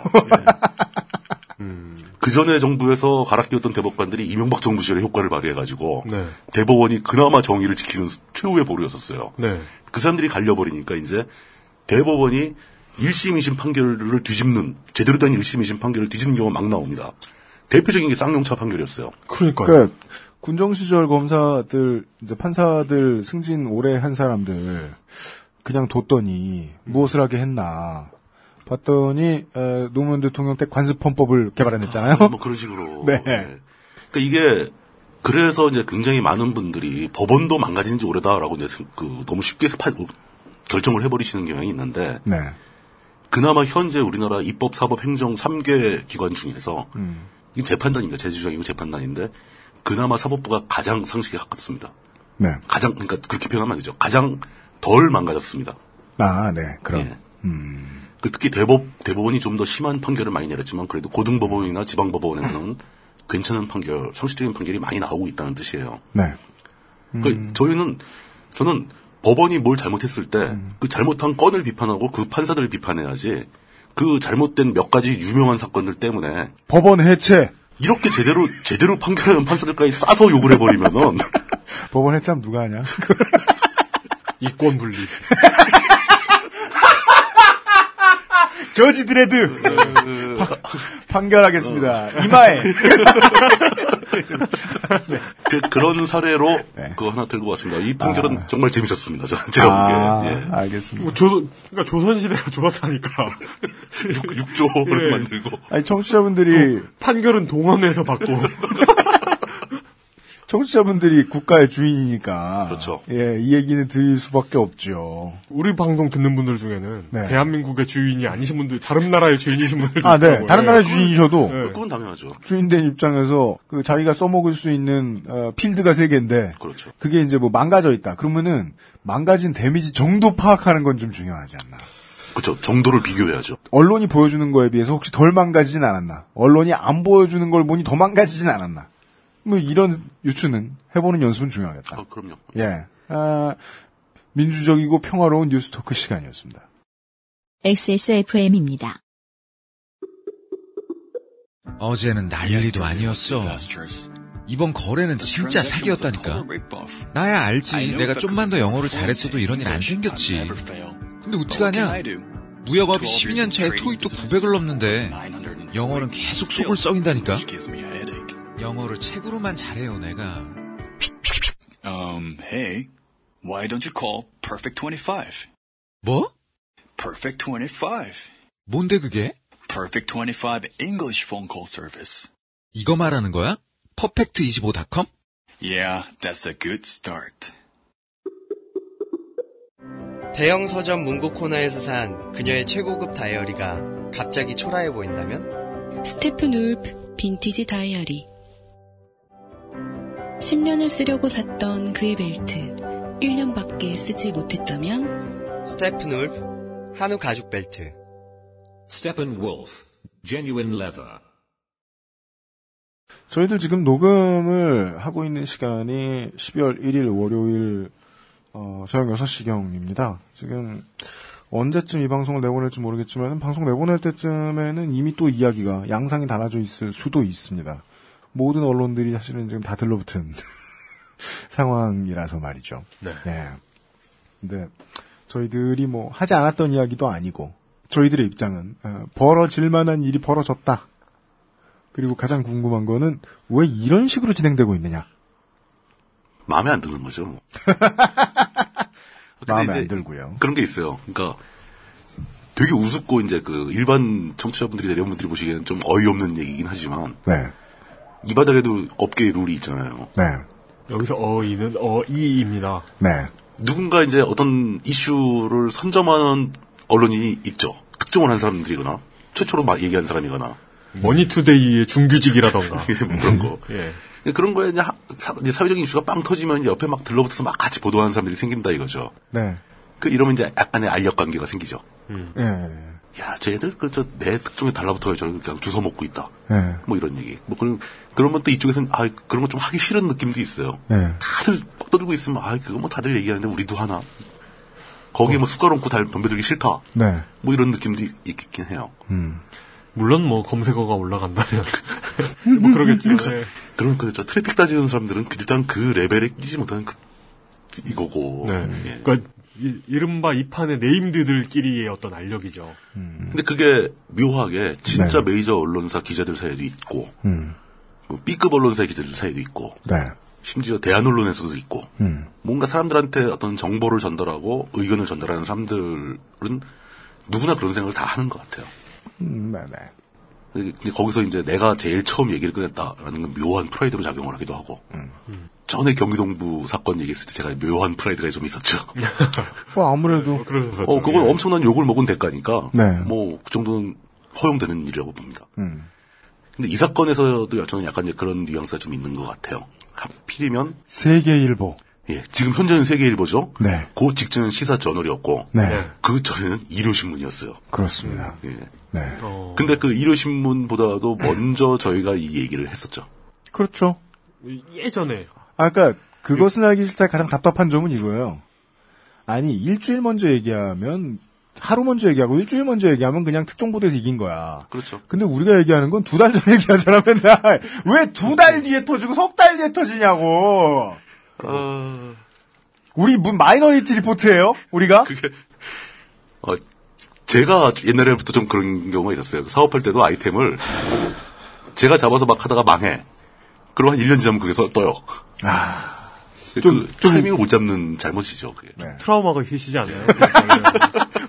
그 전에 정부에서 갈아 끼웠던 대법관들이 이명박 정부 시절에 효과를 발휘해가지고 네. 대법원이 그나마 정의를 지키는 최후의 보루였었어요. 네. 그 사람들이 갈려버리니까 이제 대법원이 1심, 2심 판결을 뒤집는 제대로 된 1심, 2심 판결을 뒤집는 경우가 막 나옵니다. 대표적인 게 쌍용차 판결이었어요. 그러니까요. 그러니까 군정 시절 검사들 이제 판사들 승진 오래 한 사람들 그냥 뒀더니 무엇을 하게 했나 봤더니 에, 노무현 대통령 때 관습헌법을 개발해냈잖아요. 뭐 그런 식으로. 네. 그러니까 이게 그래서 이제 굉장히 많은 분들이 법원도 망가진 지 오래다라고 이제 생- 그 너무 쉽게 파- 결정을 해버리시는 경향이 있는데 네. 그나마 현재 우리나라 입법, 사법, 행정 3개 기관 중에서 음. 이 재판단입니다. 제 주장이고 재판단인데 그나마 사법부가 가장 상식에 가깝습니다. 네. 가장 그러니까 그렇게 표현하면 안 되죠. 가장 덜 망가졌습니다. 아, 네. 그럼. 예. 그 특히 대법 대법원이 좀 더 심한 판결을 많이 내렸지만 그래도 고등법원이나 지방법원에서는 괜찮은 판결, 상식적인 판결이 많이 나오고 있다는 뜻이에요. 네. 그 저희는 저는 법원이 뭘 잘못했을 때그 잘못한 건을 비판하고 그 판사들을 비판해야지 그 잘못된 몇 가지 유명한 사건들 때문에 법원 해체. 이렇게 제대로 제대로 판결하는 판사들까지 싸서 욕을 해버리면은 법원 해체하면 누가 하냐? 이권 분리. 저지 드레드 판결하겠습니다. 이마에 그, 런 사례로 네. 그거 하나 들고 왔습니다. 이 판결은 정말 재밌었습니다. 저- 제가 아, 보기에. 예. 알겠습니다. 뭐 조, 그러니까 조선시대가 좋았다니까. 6, 조를 예. 만들고. 아니 청취자분들이 판결은 동원해서 받고. 청취자분들이 국가의 주인이니까 그렇죠. 예, 이 얘기는 드릴 수밖에 없죠. 우리 방송 듣는 분들 중에는 네. 대한민국의 주인이 아니신 분들, 다른 나라의 주인이신 분들도 아, 네. 다른 나라의 주인이셔도 네. 그건 당연하죠. 주인된 입장에서 그 자기가 써먹을 수 있는 어, 필드가 세 개인데 그렇죠. 그게 이제 뭐 망가져 있다. 그러면은 망가진 대미지 정도 파악하는 건 좀 중요하지 않나. 그렇죠. 정도를 비교해야죠. 언론이 보여주는 거에 비해서 혹시 덜 망가지진 않았나. 언론이 안 보여주는 걸 보니 더 망가지진 않았나. 뭐 이런 유추는 해보는 연습은 중요하겠다. 아, 그럼요. 예. 아, 민주적이고 평화로운 뉴스 토크 시간이었습니다. XSFM입니다. 어제는 난리도 아니었어. 이번 거래는 진짜 사기였다니까. 나야 알지. 내가 좀만 더 영어를 잘했어도 이런 일 안 생겼지. 근데 어떡하냐? 무역업이 12년 차에 토익도 900을 넘는데 영어는 계속 속을 썩인다니까. 영어를 책으로만 잘해요, 내가. Um, hey, why don't you call Perfect 25? 뭐? Perfect 25. 뭔데 그게? Perfect 25 English phone call service. 이거 말하는 거야? 퍼펙트25.com? Yeah, that's a good start. 대형 서점 문구 코너에서 산 그녀의 최고급 다이어리가 갑자기 초라해 보인다면? 스테픈 울프 빈티지 다이어리 10년을 쓰려고 샀던 그의 벨트 1년밖에 쓰지 못했다면 스테픈 울프 한우 가죽 벨트 Steppenwolf, genuine leather. 저희들 지금 녹음을 하고 있는 시간이 12월 1일 월요일 어, 저녁 6시경입니다. 지금 언제쯤 이 방송을 내보낼지 모르겠지만 방송 내보낼 때쯤에는 이미 또 이야기가 양상이 달라져 있을 수도 있습니다. 모든 언론들이 사실은 지금 다 들러붙은 상황이라서 말이죠. 네. 근데 저희들이 뭐 하지 않았던 이야기도 아니고 저희들의 입장은 어, 벌어질 만한 일이 벌어졌다. 그리고 가장 궁금한 거는 왜 이런 식으로 진행되고 있느냐. 마음에 안 드는 거죠. 뭐. 마음에 안 들고요. 그런 게 있어요. 그러니까 되게 우습고 이제 그 일반 청취자분들이 이런 분들이 보시기에는 좀 어이없는 얘기긴 하지만 네, 이 바닥에도 업계의 룰이 있잖아요. 네, 여기서 어이는 어이입니다. 네, 누군가 이제 어떤 이슈를 선점하는 언론이 있죠. 특종을 한 사람들이거나 최초로 막 얘기한 사람이거나 머니투데이의 중규직이라던가. 뭐 그런 거. 예. 그런 거에 이제, 하- 사, 이제 사회적인 이슈가 빵 터지면 이제 옆에 막 들러붙어서 막 같이 보도하는 사람들이 생긴다 이거죠. 네, 그 이러면 이제 약간의 알력 관계가 생기죠. 예, 야, 쟤들 그 저 내 특종에 달라붙어요. 저 그냥 주워 먹고 있다. 예, 뭐 이런 얘기. 뭐 그런 그러면 또 이쪽에서는 아 그런 거 좀 하기 싫은 느낌도 있어요. 예. 다들 떠들고 있으면 아 그거 뭐 다들 얘기하는데 우리도 하나. 거기에 뭐 숟가락 얹고 달 덤벼들기 싫다. 네, 뭐 이런 느낌도 있, 있긴 해요. 물론 뭐 검색어가 올라간다면. 뭐 그러겠죠. 예. 그러면 그저 트래픽 따지는 사람들은 일단 그 레벨에 끼지 못하는 그 이거고. 네. 예. 그러니까 이, 이른바 이 판의 named들끼리의 어떤 알력이죠. 근데 그게 묘하게 진짜 메이저 언론사 기자들 사이에도 있고, 음, 뭐 B급 언론사 기자들 사이에도 있고, 네, 심지어 대한 언론에서도 있고, 음, 뭔가 사람들한테 어떤 정보를 전달하고 의견을 전달하는 사람들은 누구나 그런 생각을 다 하는 것 같아요. 음, 네, 네. 근데 거기서 이제 내가 제일 처음 얘기를 꺼냈다라는 건 묘한 프라이드로 작용을 하기도 하고, 전에 경기동부 사건 얘기했을 때 제가 묘한 프라이드가 좀 있었죠. 뭐 아무래도 그러셨었죠. 어, 그건 예. 엄청난 욕을 먹은 대가니까, 네. 뭐, 그 정도는 허용되는 일이라고 봅니다. 음, 근데 이 사건에서도 저는 약간 이제 그런 뉘앙스가 좀 있는 것 같아요. 하필이면, 세계일보. 예, 지금 현재는 세계일보죠? 네. 그 직전은 시사 저널이었고, 네, 네. 그 전에는 일요신문이었어요. 그렇습니다. 예. 네, 어, 근데 그 일요신문보다도 먼저 저희가 이 얘기를 했었죠. 그렇죠. 예전에 아, 그러니까 그것은 알기 싫다의 가장 답답한 점은 이거예요. 아니 일주일 먼저 얘기하면 하루 먼저 얘기하고 일주일 먼저 얘기하면 그냥 특종보도에서 이긴 거야. 그렇죠. 근데 우리가 얘기하는 건 두 달 전에 얘기하잖아 맨날. 왜 두 달 뒤에 터지고 석 달 뒤에 터지냐고. 어, 우리 문 마이너리티 리포트예요? 우리가? 어, 제가 옛날에부터 좀 그런 경우가 있었어요. 사업할 때도 아이템을 제가 잡아서 막 하다가 망해. 그리고 한 1년 지나면 그게서 떠요. 아. 좀, 그 타이밍을 못 잡는 잘못이죠. 그게. 트라우마가 있으시지 않나요?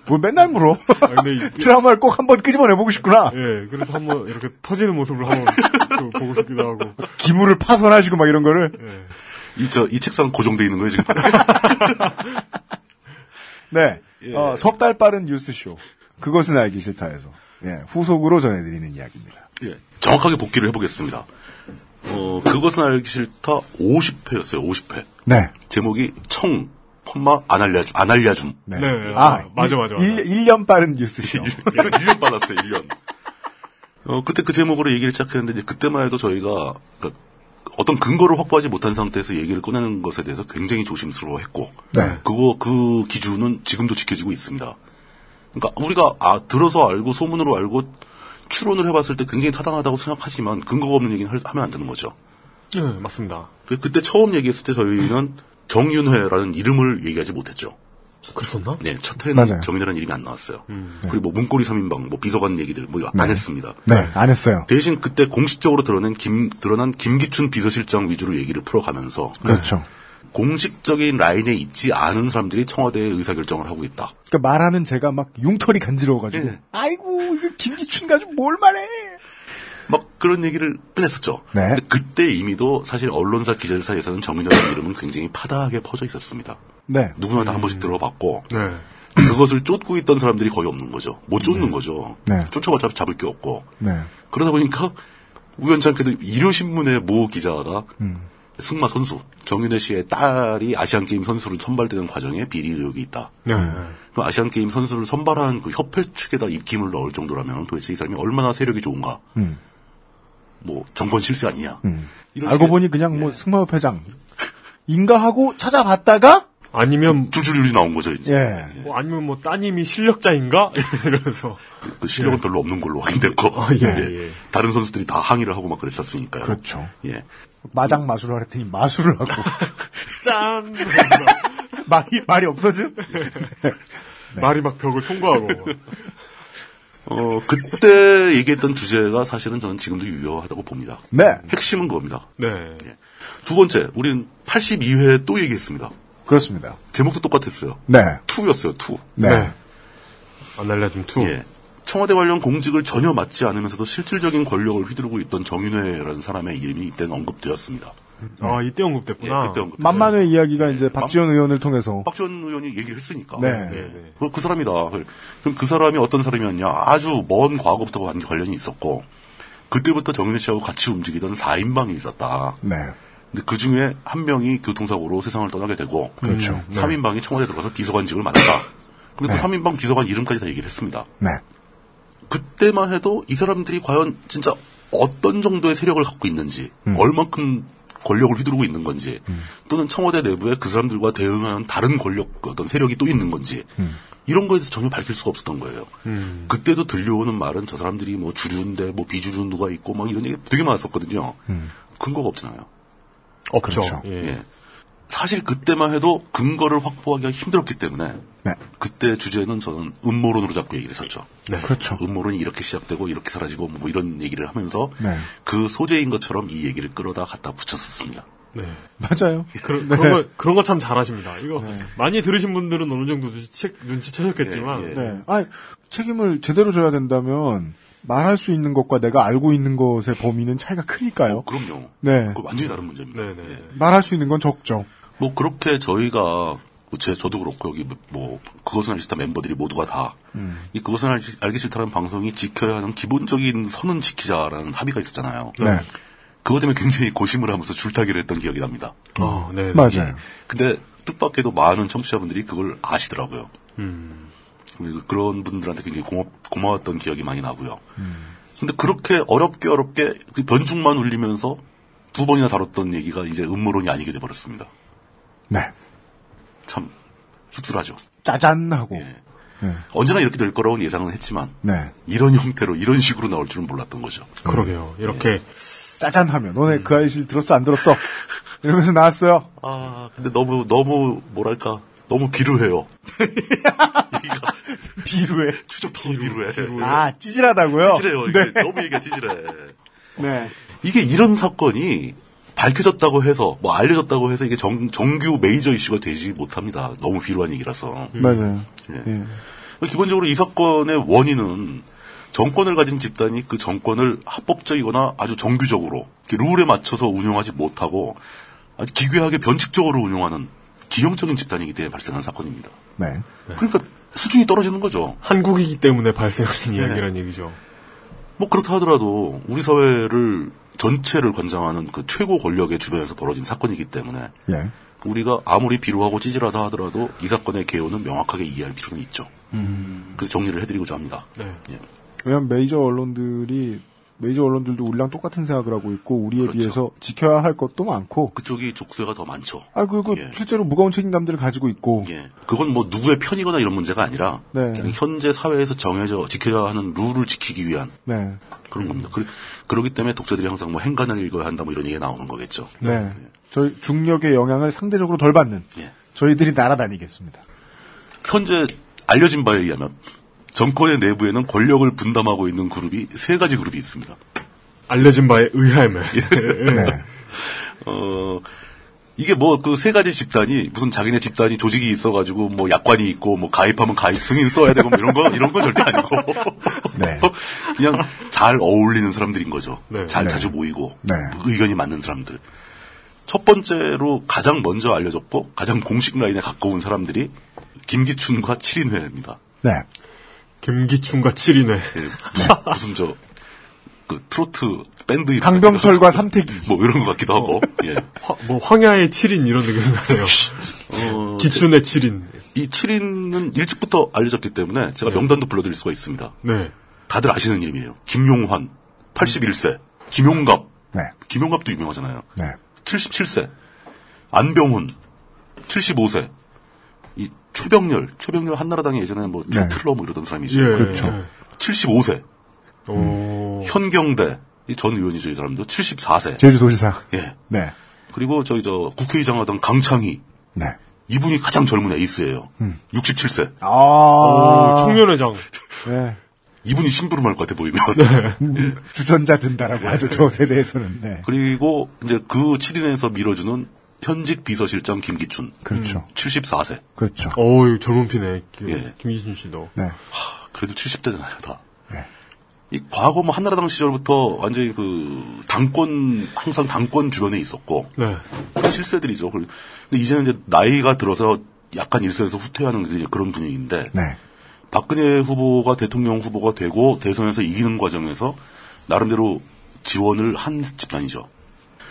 뭘 맨날 물어. 아, 근데 이- 트라우마를 꼭 한번 끄집어내보고 싶구나. 예, 그래서 한번 이렇게 터지는 모습을 한번 그 보고 싶기도 하고. 기물을 파손하시고 막 이런 거를. 예. 이, 저, 이 책상 고정돼 있는 거예요, 지금. 네. 예. 어, 석달 빠른 뉴스쇼. 그것은 알기 싫다에서. 예, 후속으로 전해드리는 이야기입니다. 예, 정확하게 복귀를 해보겠습니다. 어, 그것은 알기 싫다 50회였어요, 50회. 네. 제목이 청, 펌마, 안 알려줌, 안 알려줌. 네. 네, 아, 맞아, 맞아, 맞아. 1, 년 빠른 뉴스쇼. 1년, 1년 빨랐어요, 1년. 어, 그때 그 제목으로 얘기를 시작했는데, 이제 그때만 해도 저희가, 그러니까 어떤 근거를 확보하지 못한 상태에서 얘기를 꺼내는 것에 대해서 굉장히 조심스러워 했고, 네. 그거, 그 기준은 지금도 지켜지고 있습니다. 그러니까 우리가, 아, 들어서 알고, 소문으로 알고, 추론을 해봤을 때 굉장히 타당하다고 생각하지만, 근거가 없는 얘기는 할- 하면 안 되는 거죠. 예, 맞습니다. 그- 그때 처음 얘기했을 때 저희는 정윤회라는 이름을 얘기하지 못했죠. 그랬었나? 네, 첫 회는 맞아요. 정윤회라는 이름이 안 나왔어요. 그리고 뭐 문고리 3인방, 뭐 비서관 얘기들 뭐안 네. 했습니다. 네, 안 했어요. 대신 그때 공식적으로 드러낸 김, 드러난 김기춘 비서실장 위주로 얘기를 풀어가면서 그렇죠. 공식적인 라인에 있지 않은 사람들이 청와대에 의사결정을 하고 있다. 그러니까 말하는 제가 막 융털이 간지러워가지고. 네. 아이고, 이거 김기춘 가지고 뭘 말해. 막 그런 얘기를 꺼냈었죠. 네. 근데 그때 이미도 사실 언론사 기자들 사이에서는 정윤회라는 이름은 굉장히 파다하게 퍼져 있었습니다. 네. 누구나 다한 번씩 들어봤고 네. 그것을 쫓고 있던 사람들이 거의 없는 거죠. 못 쫓는 거죠. 네. 쫓아봤자 잡을 게 없고. 네. 그러다 보니까 우연찮게도 일요신문의 모 기자가 음. 승마 선수 정윤혜 씨의 딸이 아시안 게임 선수로 선발되는 과정에 비리 의혹이 있다. 네. 그 아시안 게임 선수를 선발한 그 협회 측에다 입김을 넣을 정도라면 도대체 이 사람이 얼마나 세력이 좋은가? 음. 뭐 정권 실세 아니냐? 이런 알고 보니 그냥 예. 뭐 승마협 회장. 인가 하고 찾아봤다가, 아니면, 줄줄줄이 나온 거죠 이제. 예. 뭐 아니면 뭐 따님이 실력자인가? 이러면서. 그 실력은 별로 없는 걸로 확인됐고 아, 예, 예. 다른 선수들이 다 항의를 하고 막 그랬었으니까요. 그렇죠. 예. 마장 마술을 했더니 마술을 하고. 짠! 말이, 말이 없어져? 말이 막 벽을 통과하고. 어, 그때 얘기했던 주제가 사실은 저는 지금도 유효하다고 봅니다. 네. 핵심은 그겁니다. 네. 두 번째, 우린 82회에 또 얘기했습니다. 그렇습니다. 제목도 똑같았어요. 네. two였어요, two. 네. 네. 안알랴줌 two. 예. 청와대 관련 공직을 전혀 맡지 않으면서도 실질적인 권력을 휘두르고 있던 정윤회라는 사람의 이름이 이때는 언급되었습니다. 아, 이때 언급됐구나. 예, 그때 언급. 만만의 이야기가 이제 박지원 의원을 통해서. 박지원 의원이 얘기를 했으니까. 네. 네, 네. 그, 그 사람이다. 그럼 그 사람이 어떤 사람이었냐? 아주 먼 과거부터 관- 관련이 있었고, 그때부터 정윤회 씨하고 같이 움직이던 4인방이 있었다. 네. 근데 그 중에 한 명이 교통사고로 세상을 떠나게 되고, 그렇죠. 3인방이 청와대 에 들어가서 비서관직을 맡았다. 근데 그 3인방 비서관 이름까지 다 얘기를 했습니다. 네. 그때만 해도 이 사람들이 과연 진짜 어떤 정도의 세력을 갖고 있는지, 음. 얼만큼 권력을 휘두르고 있는 건지, 또는 청와대 내부에 그 사람들과 대응하는 다른 권력, 어떤 세력이 또 있는 건지, 음. 이런 거에 대해서 전혀 밝힐 수가 없었던 거예요. 그때도 들려오는 말은 저 사람들이 뭐 주류인데 뭐 비주류 누가 있고 막 이런 얘기 되게 많았었거든요. 근거가 없잖아요. 없죠. 그렇죠. 예. 예. 사실 그때만 해도 근거를 확보하기가 힘들었기 때문에 네. 그때 주제는 저는 음모론으로 자꾸 얘기를 했었죠. 네. 그렇죠. 음모론이 이렇게 시작되고 이렇게 사라지고 뭐 이런 얘기를 하면서 네. 그 소재인 것처럼 이 얘기를 끌어다 갖다 붙였었습니다. 네. 맞아요. 그런, 그런 거, 그런 거 참 잘하십니다. 이거, 많이 들으신 분들은 어느 정도 눈치, 눈치채셨겠지만, 예, 예. 네. 아 책임을 제대로 져야 된다면 말할 수 있는 것과 내가 알고 있는 것의 범위는 차이가 크니까요. 어, 그럼요. 네. 그 완전히 다른 문제입니다. 네네. 예. 말할 수 있는 건 적죠. 뭐 그렇게 저희가 뭐 제 저도 그렇고 여기 뭐 그것은 알기 싫다 멤버들이 모두가 다이 그것은 알기, 알기 싫다는 방송이 지켜야 하는 기본적인 선은 지키자라는 합의가 있었잖아요. 네. 그것 때문에 굉장히 고심을 하면서 줄타기를 했던 기억이 납니다. 어, 네. 맞아요. 근데 뜻밖에도 많은 청취자분들이 그걸 아시더라고요. 음. 그래서 그런 분들한테 굉장히 고마, 고마웠던 기억이 많이 나고요. 근데 그렇게 어렵게 어렵게 그 변죽만 울리면서 두 번이나 다뤘던 얘기가 이제 음모론이 아니게 돼버렸습니다. 네. 참 씁쓸하죠. 짜잔 하고. 예. 네. 언제나 이렇게 될 거라고는 예상은 했지만 네. 이런 형태로 이런 식으로 나올 줄은 몰랐던 거죠. 그러게요. 이렇게, 짜잔 하면 너네 그 아이실 들었어 안 들었어? 이러면서 나왔어요. 아 근데 너무 너무 뭐랄까 너무 비루해요. 비루해. 추적 너무 비루해. 아, 찌질하다고요? 찌질해요. 이게 너무 얘기가 찌질해. 네. 이게 이런 사건이 밝혀졌다고 해서 뭐 알려졌다고 해서 이게 정, 정규 메이저 이슈가 되지 못합니다. 너무 비루한 얘기라서. 맞아요. 예. 예. 기본적으로 이 사건의 원인은 정권을 가진 집단이 그 정권을 합법적이거나 아주 정규적으로 이렇게 룰에 맞춰서 운영하지 못하고 아주 기괴하게 변칙적으로 운영하는 기형적인 집단이기 때문에 발생한 사건입니다. 네. 그러니까 수준이 떨어지는 거죠. 한국이기 때문에 발생하는 네. 이야기란 얘기죠. 뭐 그렇다 하더라도 우리 사회를 전체를 관장하는 그 최고 권력의 주변에서 벌어진 사건이기 때문에 예. 우리가 아무리 비루하고 찌질하다 하더라도 이 사건의 개요는 명확하게 이해할 필요는 있죠. 그래서 정리를 해드리고자 합니다. 네. 예. 왜냐면 메이저 언론들이 메이저 언론들도 우리랑 똑같은 생각을 하고 있고 우리에 그렇죠. 비해서 지켜야 할 것도 많고 그쪽이 족쇄가 더 많죠. 아 그리고 예. 실제로 무거운 책임감들을 가지고 있고 예. 그건 뭐 누구의 편이거나 이런 문제가 아니라 네. 현재 사회에서 정해져 지켜야 하는 룰을 지키기 위한 네. 그런 겁니다. 그, 그렇기 때문에 독자들이 항상 뭐 행간을 읽어야 한다 뭐 이런 얘기가 나오는 거겠죠. 네. 저희 중력의 영향을 상대적으로 덜 받는 예. 저희들이 날아다니겠습니다. 현재 알려진 바에 의하면 정권의 내부에는 권력을 분담하고 있는 그룹이 세 가지 그룹이 있습니다. 알려진 바에 의하면. 네. 어, 이게 뭐 그 세 가지 집단이 무슨 자기네 집단이 조직이 있어가지고 뭐 약관이 있고 뭐 가입하면 가입 승인 써야 되고 뭐 이런 거 이런 건 절대 아니고 네. 그냥 잘 어울리는 사람들인 거죠. 네. 잘 네. 자주 모이고 네. 의견이 맞는 사람들. 첫 번째로 가장 먼저 알려졌고 가장 공식 라인에 가까운 사람들이 김기춘과 7인회입니다. 네. 김기춘과 7인회. 예, 무슨 저 그 트로트 밴드 이름 강병철과 삼태기. 뭐 이런 것 같기도 하고 예. 화- 뭐 황야의 7인 이런 느낌이 나네요. 어, 기춘의 7인. 이 7인은 일찍부터 알려졌기 때문에 제가 명단도 불러드릴 수가 있습니다. 네. 다들 아시는 이름이에요. 김용환, 81세. 김용갑, 네. 김용갑도 유명하잖아요. 네. 77세. 안병훈, 75세. 이 최병렬, 최병렬 한나라당에 예전에 뭐 네. 최틀러 뭐 이러던 사람이죠. 예. 그렇죠. 75세. 오. 현경대, 이전 의원이죠, 이 사람도 74세. 제주도지사. 예. 네. 그리고 저희 저 국회의장 하던 강창희, 네. 이분이 가장 젊은 에이스예요. 67세. 아. 오, 청년회장. 네. 이분이 심부름할 것 같아 보이면. 음, 주전자 든다라고 하죠. 저 세대에서는. 네. 그리고 이제 그 7인에서 밀어주는 현직 비서실장 김기춘. 그렇죠. 74세. 그렇죠. 어우, 젊은 피네. 기- 예. 김기춘 씨도. 네. 그래도 70대잖아요, 다. 네. 이 과거 뭐 한나라당 시절부터 완전히 그 당권 항상 당권 주변에 있었고 네. 실세들이죠. 그리고 근데 이제는 이제 나이가 들어서 약간 일선에서 후퇴하는 이제 그런 분위기인데 네. 박근혜 후보가 대통령 후보가 되고 대선에서 이기는 과정에서 나름대로 지원을 한 집단이죠.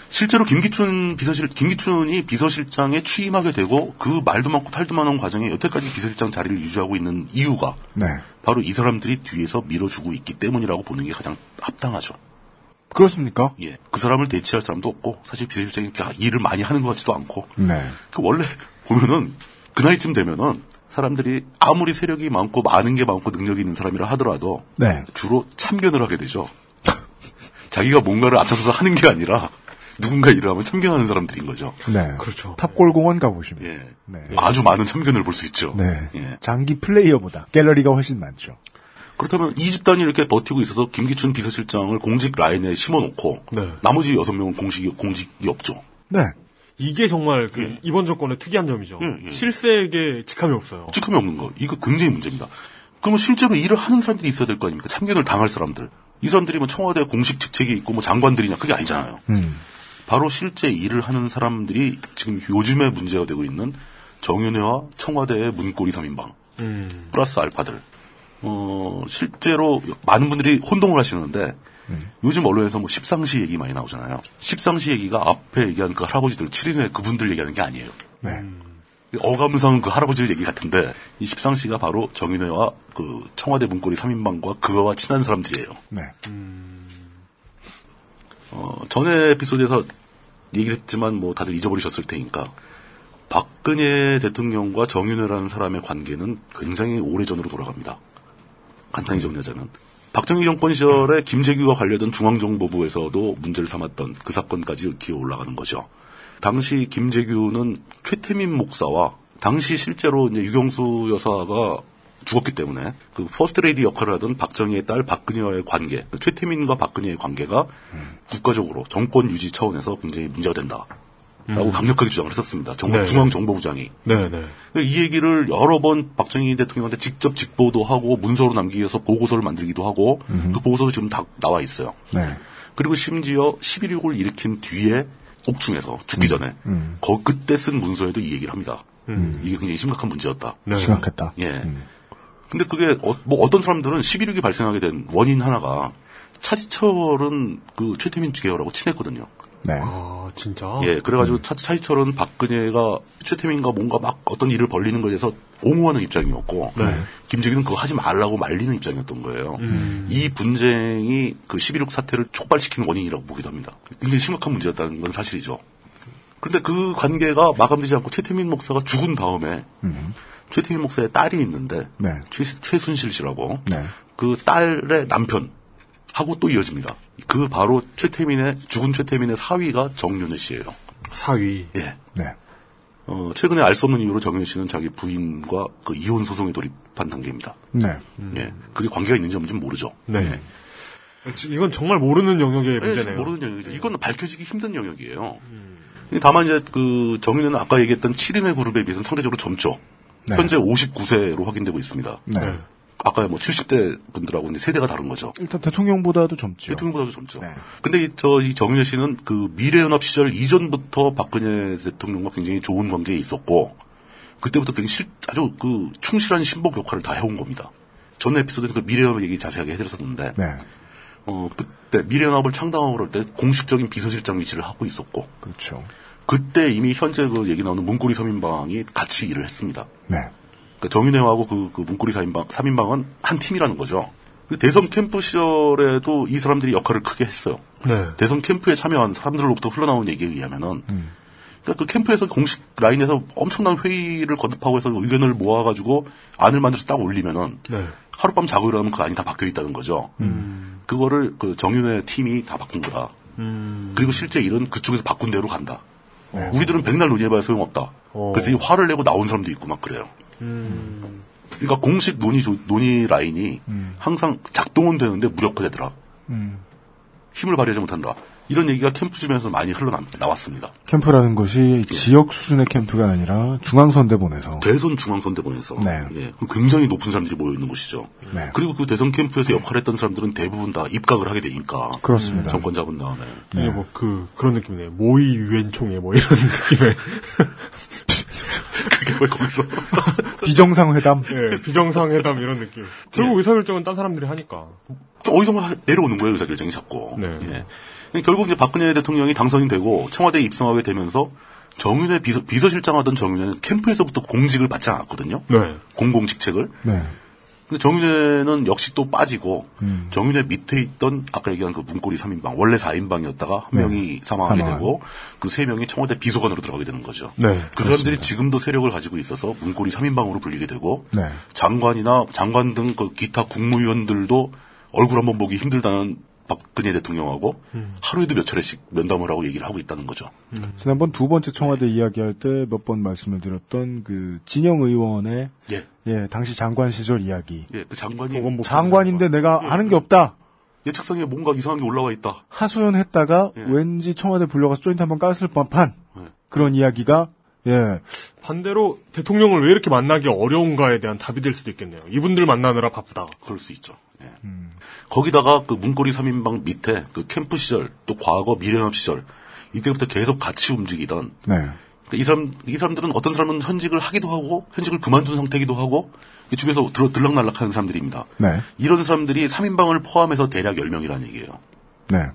실제로 김기춘 비서실 김기춘이 비서실장에 취임하게 되고 그 말도 많고 탈도 많은 과정에 여태까지 비서실장 자리를 유지하고 있는 이유가 네. 바로 이 사람들이 뒤에서 밀어주고 있기 때문이라고 보는 게 가장 합당하죠. 그렇습니까? 예, 그 사람을 대체할 사람도 없고 사실 비서실장이 일을 많이 하는 것 같지도 않고 네. 그 원래 보면은 그 나이쯤 되면은 사람들이 아무리 세력이 많고 많은 게 많고 능력이 있는 사람이라 하더라도 네. 주로 참견을 하게 되죠. 자기가 뭔가를 앞장서서 하는 게 아니라 누군가 일을 하면 참견하는 사람들인 거죠. 네. 그렇죠. 탑골공원 가보시면. 예. 네. 아주 많은 참견을 볼 수 있죠. 네. 예. 장기 플레이어보다 갤러리가 훨씬 많죠. 그렇다면 이 집단이 이렇게 버티고 있어서 김기춘 비서실장을 공직 라인에 심어놓고 네. 나머지 여섯 명은 공식이 공직이 없죠. 네. 이게 정말 그 이번 정권의 특이한 점이죠. 예, 예. 실세에게 직함이 없어요. 직함이 없는 거. 이거 굉장히 문제입니다. 그러면 실제로 일을 하는 사람들이 있어야 될 거 아닙니까? 참견을 당할 사람들. 이 사람들이 뭐 청와대 공식 직책이 있고 뭐 장관들이냐 그게 아니잖아요. 음. 바로 실제 일을 하는 사람들이 지금 요즘에 문제가 되고 있는 정윤회와 청와대의 문고리 3인방 음. 플러스 알파들. 어, 실제로 많은 분들이 혼동을 하시는데 요즘 언론에서 뭐 십상시 얘기 많이 나오잖아요. 십상시 얘기가 앞에 얘기한 그 할아버지들 7인회 그분들 얘기하는 게 아니에요. 네. 어감상 그 할아버지들 얘기 같은데 이 십상시가 바로 정윤회와 그 청와대 문고리 3인방과 그거와 친한 사람들이에요. 네. 어, 전에 에피소드에서 얘기를 했지만 뭐 다들 잊어버리셨을 테니까 박근혜 대통령과 정윤회라는 사람의 관계는 굉장히 오래전으로 돌아갑니다. 간단히 정리하자면 박정희 정권 시절에 김재규와 관련된 중앙정보부에서도 문제를 삼았던 그 사건까지 기어 올라가는 거죠. 당시 김재규는 최태민 목사와 당시 실제로 이제 육영수 여사가 죽었기 때문에 그 퍼스트 레이디 역할을 하던 박정희의 딸 박근혜와의 관계, 그 최태민과 박근혜의 관계가 국가적으로 정권 유지 차원에서 굉장히 문제가 된다. 라고 음. 강력하게 주장을 했었습니다. 정부, 네. 중앙정보부장이. 네, 네. 이 얘기를 여러 번 박정희 대통령한테 직접 직보도 하고 문서로 남기기 위해서 보고서를 만들기도 하고 그 보고서도 지금 다 나와 있어요. 네. 그리고 심지어 11.6을 일으킨 뒤에 옥중에서 죽기 전에 음. 거 그때 쓴 문서에도 이 얘기를 합니다. 이게 굉장히 심각한 문제였다. 심각했다. 예. 근데 그게 어, 뭐 어떤 사람들은 11.6이 발생하게 된 원인 하나가 차지철은 그 최태민 계열하고 친했거든요. 네. 아, 진짜? 예, 그래가지고 차, 차지철은 박근혜가 최태민과 뭔가 막 어떤 일을 벌리는 것에 대해서 옹호하는 입장이었고, 네. 김정일은 그거 하지 말라고 말리는 입장이었던 거예요. 음. 이 분쟁이 그 11.6 사태를 촉발시키는 원인이라고 보기도 합니다. 굉장히 심각한 문제였다는 건 사실이죠. 그런데 그 관계가 마감되지 않고 최태민 목사가 죽은 다음에 최태민 목사의 딸이 있는데 네. 최, 최순실 씨라고 네. 그 딸의 남편 하고 또 이어집니다. 그 바로 최태민의 죽은 최태민의 사위가 정윤회 씨예요. 사위. 예. 네. 어, 최근에 알 수 없는 이유로 정윤회 씨는 자기 부인과 그 이혼 소송에 돌입한 단계입니다. 네. 예. 그게 관계가 있는지 없는지 모르죠. 네. 이건 정말 모르는 영역의 예, 문제네요. 지금 모르는 영역이죠. 이건 밝혀지기 힘든 영역이에요. 다만 이제 그 정윤회는 아까 얘기했던 7인의 그룹에 비해서는 상대적으로 젊죠. 네. 현재 59세로 확인되고 있습니다. 네. 아까 뭐 70대 분들하고 이제 세대가 다른 거죠. 일단 대통령보다도 젊죠. 대통령보다도 젊죠. 근데 이, 저, 이 정윤혜 씨는 그 미래연합 시절 이전부터 박근혜 대통령과 굉장히 좋은 관계에 있었고, 그때부터 굉장히 실, 아주 그 충실한 신복 역할을 다 해온 겁니다. 전 에피소드에서 그 미래연합 얘기 자세하게 해드렸었는데, 네. 어, 그때 미래연합을 창당하고 그럴 때 공식적인 비서실장 위치를 하고 있었고, 그렇죠. 그때 이미 현재 그 얘기 나오는 문고리 3인방이 같이 일을 했습니다. 네. 그러니까 정윤회하고 그, 그 문고리 4인방, 3인방은 한 팀이라는 거죠. 그 대선 캠프 시절에도 이 사람들이 역할을 크게 했어요. 네. 대선 캠프에 참여한 사람들로부터 흘러나온 얘기에 의하면은, 그러니까 그 캠프에서 공식 라인에서 엄청난 회의를 거듭하고 해서 의견을 모아가지고 안을 만들어서 딱 올리면은, 네. 하룻밤 자고 일어나면 그 안이 다 바뀌어 있다는 거죠. 그거를 그 정윤회 팀이 다 바꾼 거다. 그리고 실제 일은 그쪽에서 바꾼 대로 간다. 우리들은 백날 논의해봐야 소용없다. 어. 그래서 이 화를 내고 나온 사람도 있고 막 그래요. 그러니까 공식 논의 조- 논의 라인이 항상 작동은 되는데 무력화되더라. 음. 힘을 발휘하지 못한다. 이런 얘기가 캠프 주변에서 많이 흘러나왔습니다. 캠프라는 것이 지역 수준의 캠프가 아니라 중앙선대본에서 대선 중앙선대본에서 네. 예, 그럼 굉장히 높은 사람들이 모여 있는 곳이죠. 네. 그리고 그 대선 캠프에서 역할했던 사람들은 대부분 다 입각을 하게 되니까 그렇습니다. 정권 잡은 다음에 이게 뭐그 그런 느낌이네요. 모의 유엔총회 뭐 이런 느낌의 그게 왜 거기서 비정상회담. 예, 비정상회담 이런 느낌. 결국 의사결정은 딴 사람들이 하니까. 어디선가 내려오는 거예요 의사결정이 자꾸. 예. 결국 이제 박근혜 대통령이 당선이 되고 청와대에 입성하게 되면서 정윤회 비서, 비서실장 하던 정윤회는 캠프에서부터 공직을 받지 않았거든요. 네. 공공직책을. 네. 근데 정윤회는 역시 또 빠지고 음. 정윤회 밑에 있던 아까 얘기한 그 문고리 3인방 원래 4인방이었다가 한 네. 명이 사망하게 사망한. 되고 그 세 명이 청와대 비서관으로 들어가게 되는 거죠. 네, 그 사람들이 지금도 세력을 가지고 있어서 문고리 3인방으로 불리게 되고 네. 장관이나 장관 등 그 기타 국무위원들도 얼굴 한번 보기 힘들다는 박근혜 대통령하고 하루에도 몇 차례씩 면담을 하고 얘기를 하고 있다는 거죠. 지난번 두 번째 청와대 이야기할 때 몇 번 말씀을 드렸던 그 진영 의원의 예. 예, 당시 장관 시절 이야기. 예, 그 장관이 장관인데 내가 아는 게 없다. 내 책상에 뭔가 이상한 게 올라와 있다. 하소연했다가 예. 왠지 청와대 불려가서 조인트 한번 깠을 법한 그런 이야기가 예. 반대로 대통령을 왜 이렇게 만나기 어려운가에 대한 답이 될 수도 있겠네요. 이분들 만나느라 바쁘다. 그럴 수 있죠. 예. 거기다가 그 문고리 3인방 밑에 그 캠프 시절 또 과거 미래연합 시절 이때부터 계속 같이 움직이던 네. 그러니까 이 사람 이 사람들은 어떤 사람은 현직을 하기도 하고 현직을 그만둔 상태이기도 하고 이 주변에서 들어 들락날락하는 사람들입니다. 네. 이런 사람들이 3인방을 포함해서 대략 10명이라는 얘기예요. 네.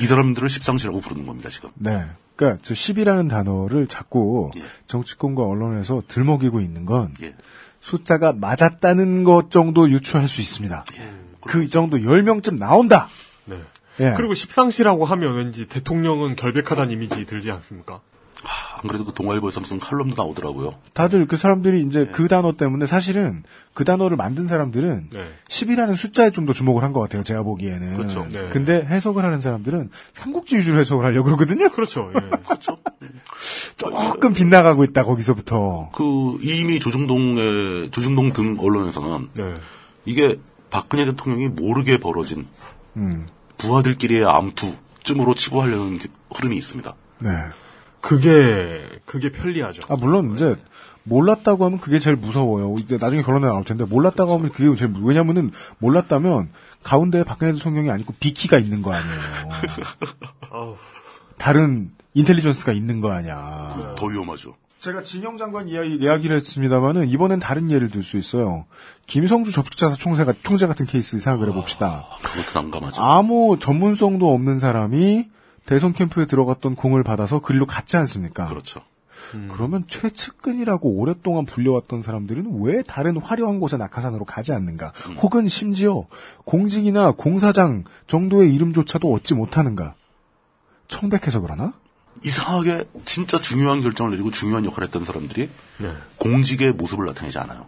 이 사람들을 십상시라고 부르는 겁니다, 지금. 네. 그러니까 저 10이라는 단어를 자꾸 정치권과 언론에서 들먹이고 있는 건 예. 숫자가 맞았다는 것 정도 유추할 수 있습니다. 그 정도 10명쯤 나온다. 네. 예. 그리고 십상시라고 하면 왠지 대통령은 결백하다는 이미지 들지 않습니까? 안 그래도 그 동아일보에서 무슨 칼럼도 나오더라고요. 다들 그 사람들이 이제 그 단어 때문에 사실은 그 단어를 만든 사람들은 네. 10이라는 숫자에 좀 더 주목을 한 것 같아요. 제가 보기에는. 그렇죠. 네. 근데 해석을 하는 사람들은 삼국지 위주로 해석을 하려고 그러거든요. 그렇죠. 예. 조금 빗나가고 있다 거기서부터. 그 이미 조중동의 조중동 등 언론에서는 네. 이게 박근혜 대통령이 모르게 벌어진 음. 부하들끼리의 암투쯤으로 치부하려는 그 흐름이 있습니다. 네. 그게 그게 편리하죠. 아 물론 이제 몰랐다고 하면 그게 제일 무서워요. 이제 나중에 결론에 나올 텐데 몰랐다고 하면 그게 제일 무- 왜냐면은 몰랐다면 가운데에 박근혜 대통령이 아니고 비키가 있는 거 아니에요. 다른 인텔리전스가 있는 거 아니야. 더 위험하죠. 제가 진영 장관 이야기, 이야기를 했습니다만은 이번엔 다른 예를 들 수 있어요. 김성주 접촉자사 총재가 총재 같은 케이스 생각을 해봅시다. 그것도 난감하죠. 아무 전문성도 없는 사람이 대선 캠프에 들어갔던 공을 받아서 그리로 갔지 않습니까? 그렇죠. 그러면 최측근이라고 오랫동안 불려왔던 사람들은 왜 다른 화려한 곳에 낙하산으로 가지 않는가? 혹은 심지어 공직이나 공사장 정도의 이름조차도 얻지 못하는가? 청백해서 그러나? 이상하게 진짜 중요한 결정을 내리고 중요한 역할을 했던 사람들이 네. 공직의 모습을 나타내지 않아요.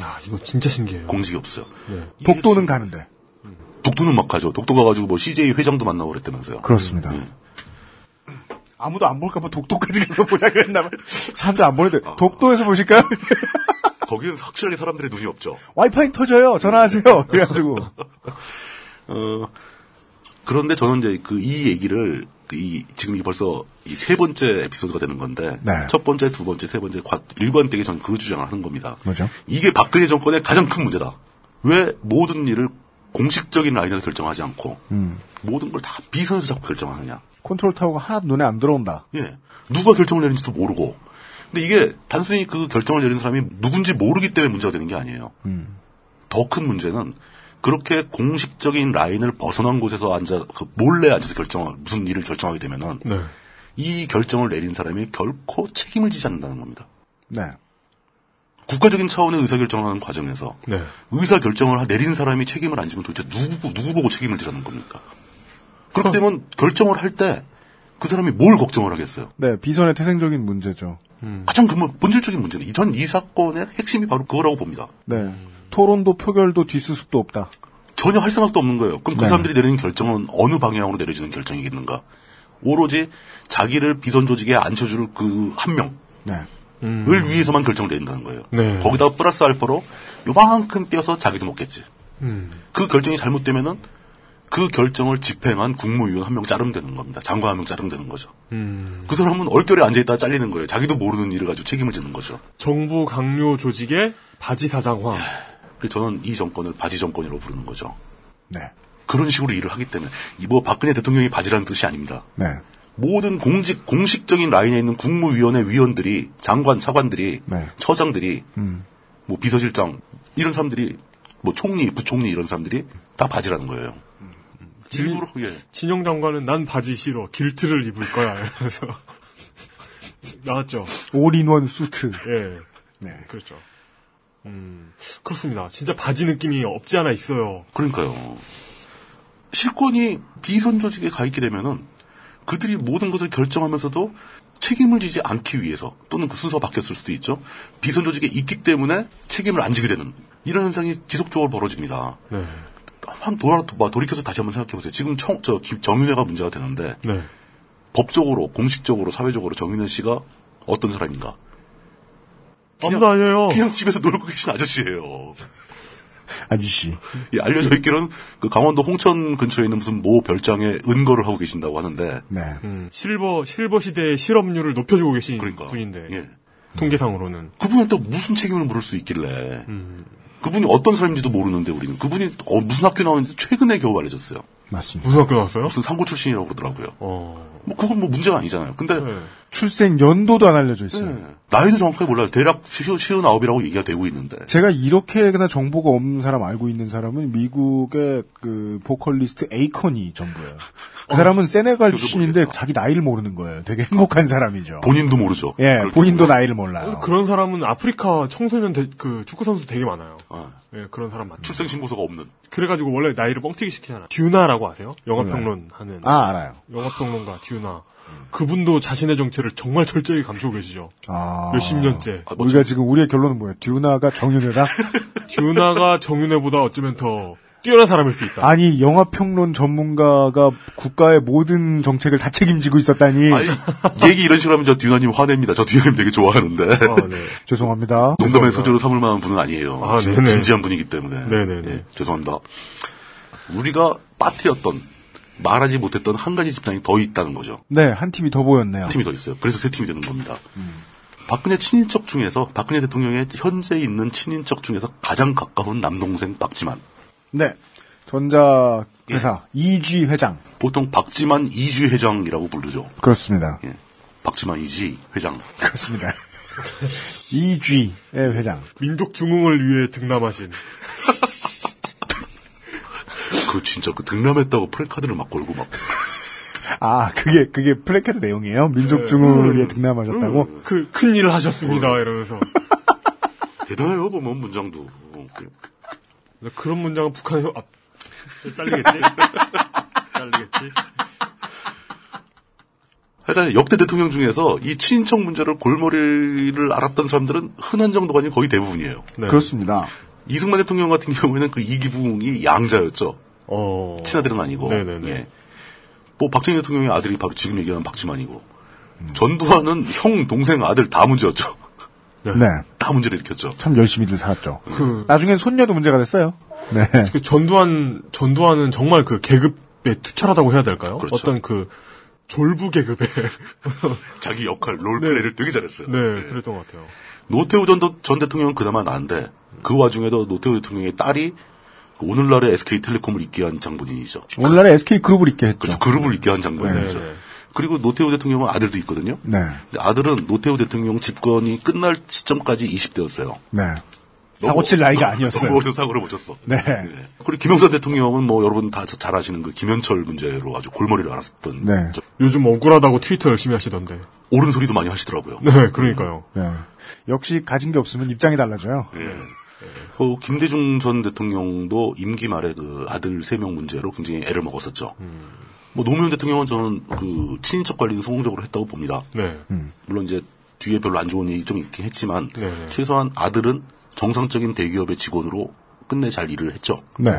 야, 이거 진짜 신기해요. 공직이 없어요. 네. 독도는 가는데. 독도는 막 가죠. 독도 가가지고 뭐 CJ 회장도 만나고 그랬다면서요. 그렇습니다. 네. 아무도 안 볼까 봐 독도까지 가서 보자 그랬나 봐요. 사람들 안 보는데 독도에서 보실까요? 거기는 확실하게 사람들의 눈이 없죠. 와이파이 터져요. 전화하세요. 그래가지고. 어, 그런데 저는 이제 그 이 얘기를 그이 지금 이 벌써 이 세 번째 에피소드가 되는 건데 네. 첫 번째, 두 번째, 세 번째 과- 일관되게 저는 그 주장을 하는 겁니다. 뭐죠? 이게 박근혜 정권의 가장 큰 문제다. 왜 모든 일을 공식적인 라인에서 결정하지 않고 음. 모든 걸 다 비선에서 자꾸 결정하느냐? 컨트롤 타워가 하나도 눈에 안 들어온다. 예. 누가 결정을 내린지도 모르고. 근데 이게 단순히 그 결정을 내린 사람이 누군지 모르기 때문에 문제가 되는 게 아니에요. 음. 더 큰 문제는 그렇게 공식적인 라인을 벗어난 곳에서 앉아 그 몰래 앉아서 결정 무슨 일을 결정하게 되면은 네. 이 결정을 내린 사람이 결코 책임을 지지 않는다는 겁니다. 네. 국가적인 차원의 의사결정을 하는 과정에서 네. 의사결정을 내린 사람이 책임을 안 지면 도대체 누구, 누구 보고 책임을 지라는 겁니까? 그렇기 때문에 결정을 할 때 그 사람이 뭘 걱정을 하겠어요? 네, 비선의 태생적인 문제죠. 가장 근본, 본질적인 문제는 전 이 사건의 핵심이 바로 그거라고 봅니다. 네. 토론도 표결도 뒷수습도 없다. 전혀 할 생각도 없는 거예요. 그럼 그 네. 사람들이 내리는 결정은 어느 방향으로 내려지는 결정이겠는가? 오로지 자기를 비선 조직에 앉혀줄 그 한 명 을 네. 위해서만 결정을 내린다는 거예요. 네. 거기다가 플러스 알파로 요만큼 떼어서 자기도 먹겠지. 음. 그 결정이 잘못되면은 그 결정을 집행한 국무위원 한 명 자르면 되는 겁니다. 장관 한 명 자르면 되는 거죠. 음. 그 사람은 얼결에 앉아있다가 잘리는 거예요. 자기도 모르는 일을 가지고 책임을 지는 거죠. 정부 강요 조직의 바지 사장화. 그래서 저는 이 정권을 바지 정권이라고 부르는 거죠. 네. 그런 식으로 일을 하기 때문에 이 뭐 박근혜 대통령이 바지라는 뜻이 아닙니다. 네. 모든 공직 공식적인 라인에 있는 국무위원회 위원들이 장관 차관들이 네. 처장들이 음. 뭐 비서실장 이런 사람들이 뭐 총리 부총리 이런 사람들이 다 바지라는 거예요. 일부러 예. 진영 장관은 난 바지 싫어. 킬트를 입을 거야. 그래서 나왔죠. all-in-one suit. 예. 네. 그렇죠. 음, 그렇습니다. 진짜 바지 느낌이 없지 않아 있어요. 그러니까요. 실권이 비선 조직에 가 있게 되면은 그들이 모든 것을 결정하면서도 책임을 지지 않기 위해서 또는 그 순서가 바뀌었을 수도 있죠. 비선 조직에 있기 때문에 책임을 안 지게 되는 이런 현상이 지속적으로 벌어집니다. 네. 한 돌아 뭐 돌이켜서 다시 한번 생각해 보세요. 지금 청, 저 김- 정윤회가 문제가 되는데 네. 법적으로 공식적으로 사회적으로 정윤회 씨가 어떤 사람인가? 아무도 아니에요. 그냥 집에서 놀고 계신 아저씨예요. 아저씨. 예, 알려져 있기로는 그 강원도 홍천 근처에 있는 무슨 모 별장에 은거를 하고 계신다고 하는데 네. 음, 실버 실버 시대의 실업률을 높여주고 계신 그러니까. 분인데 예. 통계상으로는 그분한테 무슨 책임을 물을 수 있길래 음. 그분이 어떤 사람인지도 모르는데 우리는 그분이 어, 무슨 학교 나오는지 최근에 겨우 알려졌어요. 맞습니다. 무슨 학교 나왔어요? 무슨 상고 출신이라고 그러더라고요. 어. 뭐 그건 뭐 문제가 아니잖아요. 근데 네. 출생 연도도 안 알려져 있어요. 네. 나이도 정확하게 몰라요. 대략 시은, 아홉이라고 얘기가 되고 있는데. 제가 이렇게 그냥 정보가 없는 사람 알고 있는 사람은 미국의 그 보컬리스트 에이컨이 전부예요. 그 사람은 세네갈 출신인데 자기 나이를 모르는 거예요. 되게 행복한 사람이죠. 본인도 모르죠. 예, 본인도. 나이를 몰라요. 그런 사람은 아프리카 청소년 대- 그 축구 선수 되게 많아요. 아, 예, 그런 사람 많죠. 출생 신고서가 없는. 그래가지고 원래 나이를 뻥튀기 시키잖아. 듀나라고 아세요? 영화 평론 하는 아, 알아요. 영화 평론가 듀나. 그분도 자신의 정체를 정말 철저히 감추고 계시죠. 아. 몇십 년째. 우리가 지금 우리의 결론은 뭐예요? 듀나가 정윤회다? 듀나가 정윤회보다 어쩌면 더 뛰어난 사람일 수 있다. 아니 영화 평론 전문가가 국가의 모든 정책을 다 책임지고 있었다니. 아니, 얘기 이런 식으로 하면 저 듀나님 화냅니다. 저 듀나님 되게 좋아하는데. 아, 네. 죄송합니다. 농담의 소재로 삼을 만한 분은 아니에요. 아, 진- 네네. 진지한 분이기 때문에. 네네네. 예, 죄송합니다. 우리가 빠뜨렸던, 말하지 못했던 한 가지 집단이 더 있다는 거죠. 네, 한 팀이 더 보였네요. 한 팀이 더 있어요. 그래서 세 팀이 되는 겁니다. 박근혜 친인척 중에서, 박근혜 대통령의 현재 있는 친인척 중에서 가장 가까운 남동생 박지만. 네. 전자회사 이쥐 회장. 보통 박지만 이주 회장이라고 부르죠. 그렇습니다. 예. 박지만 이지 회장. 그렇습니다. 이쥐의 회장. 민족 중흥을 위해 등남하신. 그 진짜 그 득남했다고 플래카드를 막 걸고 막. 아, 그게, 그게 플래카드 내용이에요? 민족 중흥에 득남하셨다고? 그, 큰 일을 하셨습니다. 이러면서. 대단해요, 보면 문장도. 그- 그런 문장은 북한에, 아, 잘리겠지? 잘리겠지? 하여간 역대 대통령 중에서 이 친인척 문제를 골머리를 앓았던 사람들은 흔한 정도가 아닌 거의 대부분이에요. 네. 그렇습니다. 이승만 대통령 같은 경우에는 그 이기붕이 양자였죠. 어. 친아들은 아니고. 네네네. 예. 뭐 박정희 대통령의 아들이 바로 지금 얘기하는 박지만이고. 전두환은 형, 동생, 아들 다 문제였죠. 네. 다 문제를 일으켰죠. 참 열심히들 살았죠. 그, 나중엔 손녀도 문제가 됐어요. 네. 그 전두환, 전두환은 정말 그 계급에 투철하다고 해야 될까요? 그렇죠. 어떤 그, 졸부 계급에. 자기 역할, 롤플레이를 되게 잘했어요. 네, 예. 그랬던 것 같아요. 노태우 전, 도- 전 대통령은 그나마 나은데 그 와중에도 노태우 대통령의 딸이 그 오늘날의 SK텔레콤을 있게 한 장본인이죠. 오늘날에 SK그룹을 있게 했죠. 그렇죠. 그룹을 있게 한 장본인이죠. 네, 네. 그리고 노태우 대통령은 아들도 있거든요. 네. 근데 아들은 노태우 대통령 집권이 끝날 시점까지 20대였어요. 네. 사고 칠 나이가 아니었어요. 너무 어려운 사고를 못 쳤어. 네. 네. 그리고 김영삼 대통령은 뭐 여러분 다 잘 아시는 그 김현철 문제로 아주 골머리를 앓았던 네. 저- 요즘 억울하다고 트위터 열심히 하시던데. 옳은 소리도 많이 하시더라고요. 네, 그러니까요. 네. 역시 가진 게 없으면 입장이 달라져요. 예. 그 김대중 전 대통령도 임기 말에 그 아들 세 명 문제로 굉장히 애를 먹었었죠. 뭐 노무현 대통령은 저는 그 친인척 관리는 성공적으로 했다고 봅니다. 네. 물론 이제 뒤에 별로 안 좋은 일이 좀 있긴 했지만 네네. 최소한 아들은 정상적인 대기업의 직원으로 끝내 잘 일을 했죠. 네.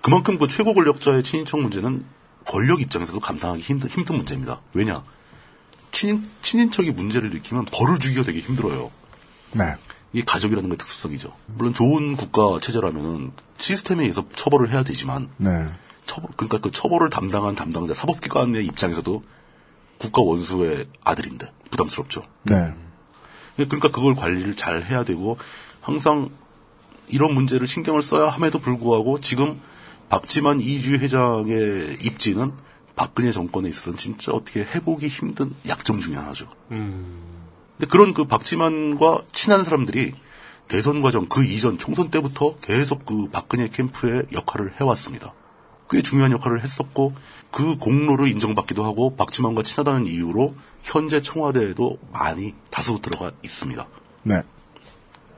그만큼 그 최고 권력자의 친인척 문제는 권력 입장에서도 감당하기 힘든, 힘든 문제입니다. 왜냐? 친인, 친인척이 문제를 일으키면 벌을 주기가 되게 힘들어요. 네. 이게 가족이라는 게 특수성이죠. 물론 좋은 국가 체제라면은 시스템에 의해서 처벌을 해야 되지만 네. 처벌 그러니까 그 처벌을 담당한 담당자 사법기관의 입장에서도 국가 원수의 아들인데 부담스럽죠. 네. 그러니까 그걸 관리를 잘 해야 되고 항상 이런 문제를 신경을 써야 함에도 불구하고 지금 박지만 이주 회장의 입지는 박근혜 정권에 있어서는 진짜 어떻게 해보기 힘든 약점 중에 하나죠. 근데 그런 그 박지만과 친한 사람들이 대선 과정 그 이전 총선 때부터 계속 그 박근혜 캠프의 역할을 해왔습니다. 꽤 중요한 역할을 했었고 그 공로를 인정받기도 하고 박지만과 친하다는 이유로 현재 청와대에도 많이 다수 들어가 있습니다. 네.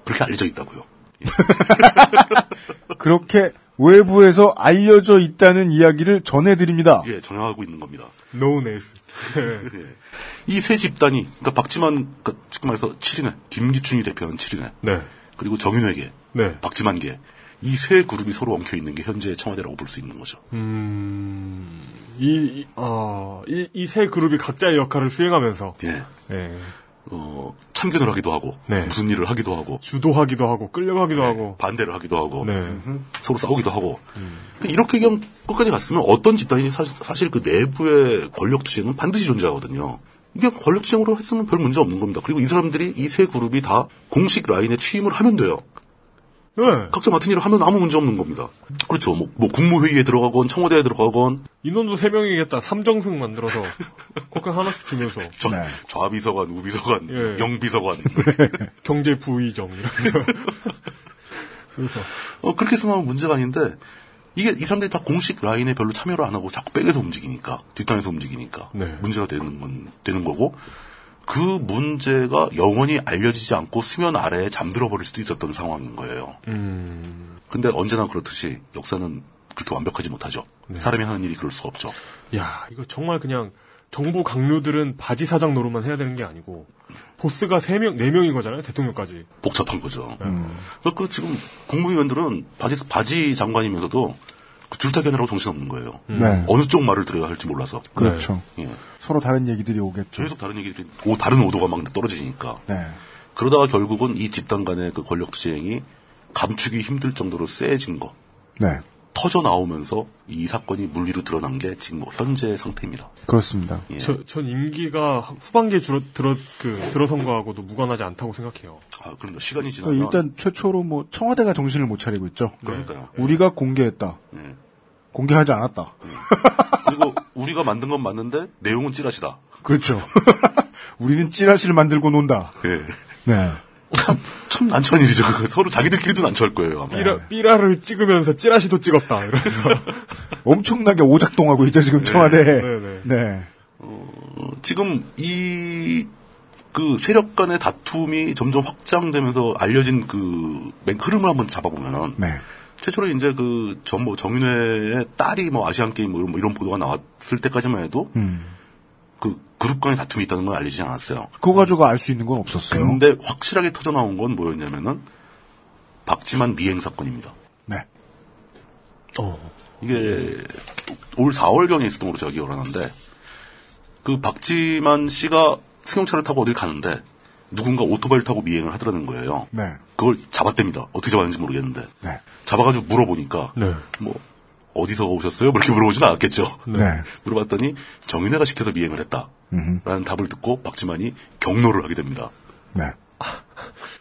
그렇게 알려져 있다고요. 그렇게 외부에서 알려져 있다는 이야기를 전해드립니다. 예, 전향하고 있는 겁니다. 노네스. 이세 집단이 그러니까 박지만 그러니까 쉽게 말해서 7인회 김기춘이 대표하는 7인회 네. 그리고 정윤회계 네. 박지만계 이 세 그룹이 서로 엉켜 있는 게 현재 청와대라고 볼 수 있는 거죠. 음, 이, 이, 아, 이, 이 세 그룹이 각자의 역할을 수행하면서, 예. 예, 어, 참견을 하기도 하고 네. 무슨 일을 하기도 하고 주도하기도 하고, 끌려가기도 하고, 반대를 하기도 하고 네. 서로 싸우기도 하고 그러니까 이렇게 그냥 끝까지 갔으면 어떤 집단이 사실, 사실 그 내부의 권력 투쟁은 반드시 존재하거든요. 이게 권력 투쟁으로 했으면 별 문제 없는 겁니다. 그리고 이 사람들이 이 세 그룹이 다 공식 라인에 취임을 하면 돼요. 네. 각자 맡은 일을 하면 아무 문제 없는 겁니다. 그렇죠. 뭐, 뭐 국무회의에 들어가건 청와대에 들어가건 인원도 세명이겠다 삼정승 만들어서, 그렇게 하나씩 주면서, 저- 네. 좌비서관, 우비서관, 예. 영비서관 경제부의정, 이러면서. 그래서, 어, 그렇게 했으면 문제가 아닌데 이게 이 사람들이 다 공식 라인에 별로 참여를 안 하고 자꾸 백에서 움직이니까 뒷단에서 움직이니까 네. 문제가 되는 건 되는 거고 그 문제가 영원히 알려지지 않고 수면 아래에 잠들어 버릴 수도 있었던 상황인 거예요. 음, 근데 언제나 그렇듯이 역사는 그렇게 완벽하지 못하죠. 네. 사람이 하는 일이 그럴 수가 없죠. 야, 이거 정말 그냥, 정부 강요들은 바지 사장 노릇만 해야 되는 게 아니고 보스가 3명, 4명인 거잖아요. 대통령까지. 복잡한 거죠. 음. 그그 지금 국무위원들은 바지, 바지 장관이면서도 그 줄타기하느라고 정신없는 거예요. 네. 어느 쪽 말을 들어야 할지 몰라서. 그렇죠. 예. 서로 다른 얘기들이 오겠죠. 계속 다른 얘기들이, 오, 다른 오도가 막 떨어지니까. 네. 그러다가 결국은 이 집단 간의 그 권력 투쟁이 감추기 힘들 정도로 세진 거. 네. 터져 나오면서 이 사건이 물리로 드러난 게 지금 뭐 현재 상태입니다. 그렇습니다. 예. 저, 전 임기가 후반기에 줄어, 들어, 그, 들어선 거하고도 무관하지 않다고 생각해요. 아, 그럼 시간이 어, 지나면 일단 최초로 뭐 청와대가 정신을 못 차리고 있죠. 그러니까요. 우리가 공개했다. 예. 공개하지 않았다. 그리고 우리가 만든 건 맞는데 내용은 찌라시다. 그렇죠. 우리는 찌라시를 만들고 논다. 예. 네. 참 난처한 일이죠. 그거 서로 자기들끼리도 난처할 거예요. 아마. 삐라, 삐라를 찍으면서 찌라시도 찍었다. 이러면서. 엄청나게 오작동하고 있죠, 지금 청와대. 네, 네. 네. 어, 지금 이, 그 세력 간의 다툼이 점점 확장되면서 알려진 그 맹- 흐름을 한번 잡아보면은 네. 최초로 이제 그 전 뭐 정윤회의 딸이 뭐 아시안 게임 뭐 이런, 뭐 이런 보도가 나왔을 때까지만 해도 음. 그 그룹 간의 다툼이 있다는 건 알려지지 않았어요. 그거 가지고 알 수 있는 건 없었어요. 근데 확실하게 터져 나온 건 뭐였냐면은 박지만 미행 사건입니다. 네. 이게 올 4월경에 있었던 걸로 제가 기억을 하는데 그 박지만 씨가 승용차를 타고 어딜 가는데 누군가 오토바이를 타고 미행을 하더라는 거예요. 네. 그걸 잡았답니다. 어떻게 잡았는지 모르겠는데 네. 잡아가지고 물어보니까 네. 뭐 어디서 오셨어요? 뭐 이렇게 물어보진 않았겠죠. 네. 물어봤더니 정윤회가 시켜서 미행을 했다. 라는 답을 듣고 박지만이 경로를 하게 됩니다. 네.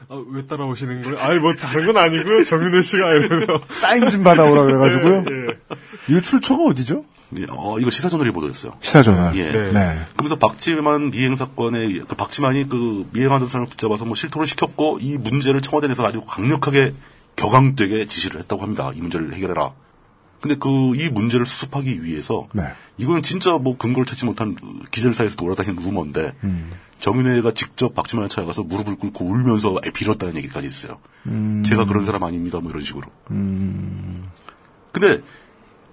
아, 왜 따라오시는 거예요? 아니, 뭐, 다른 건 아니고요. 정윤호 씨가 이러면서. 사인 좀 받아오라 그래가지고요. 예, 예. 이거 출처가 어디죠? 예, 어, 이거 시사저널이 보도했어요. 시사전화. 예. 네. 네. 그러면서 박지만 미행 사건에 그 박지만이 그 미행하던 사람을 붙잡아서 뭐 실토를 시켰고 이 문제를 청와대 내에서 아주 강력하게 격앙되게 지시를 했다고 합니다. 이 문제를 해결해라. 근데 그 이 문제를 수습하기 위해서 네. 이거는 진짜 뭐 근거를 찾지 못한 기자들사이에서 돌아다니는 루머인데 음. 정윤회가 직접 박지만을 찾아가서 무릎을 꿇고 울면서 빌었다는 얘기까지 있어요. 음. 제가 그런 사람 아닙니다. 뭐 이런 식으로. 근데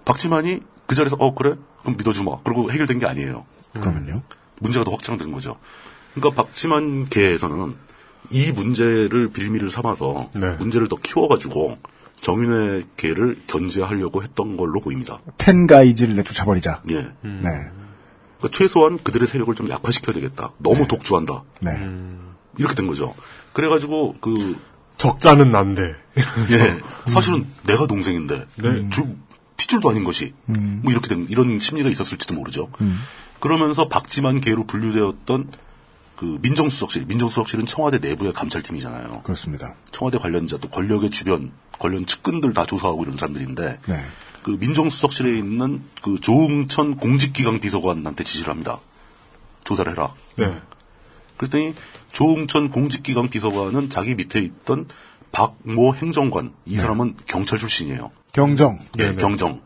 박지만이 그 자리에서 어 그래? 그럼 믿어주마. 그리고 해결된 게 아니에요. 그러면요. 문제가 더 확장된 거죠. 그러니까 박지만 계에서는 이 문제를 빌미를 삼아서 네. 문제를 더 키워가지고 정윤회 계를 견제하려고 했던 걸로 보입니다. 텐가이즈를 내쫓아버리자. 예. 네. 그러니까 최소한 그들의 세력을 좀 약화시켜야 되겠다. 너무 독주한다. 네. 이렇게 된 거죠. 그래가지고 그 적자는 난데. 예, 사실은 내가 동생인데 네. 줄, 핏줄도 아닌 것이 뭐 이렇게 된 이런 심리가 있었을지도 모르죠. 그러면서 박지만 계로 분류되었던 그 민정수석실, 민정수석실은 청와대 내부의 감찰팀이잖아요. 그렇습니다. 청와대 관련자 또 권력의 주변 관련 측근들 다 조사하고 이런 사람들인데 네. 그 민정수석실에 있는 그 조응천 공직기강 비서관한테 지시를 합니다. 조사를 해라. 네. 그랬더니 조응천 공직기강 비서관은 자기 밑에 있던 박모 행정관 이 사람은 경찰 출신이에요. 경정. 예. 경정.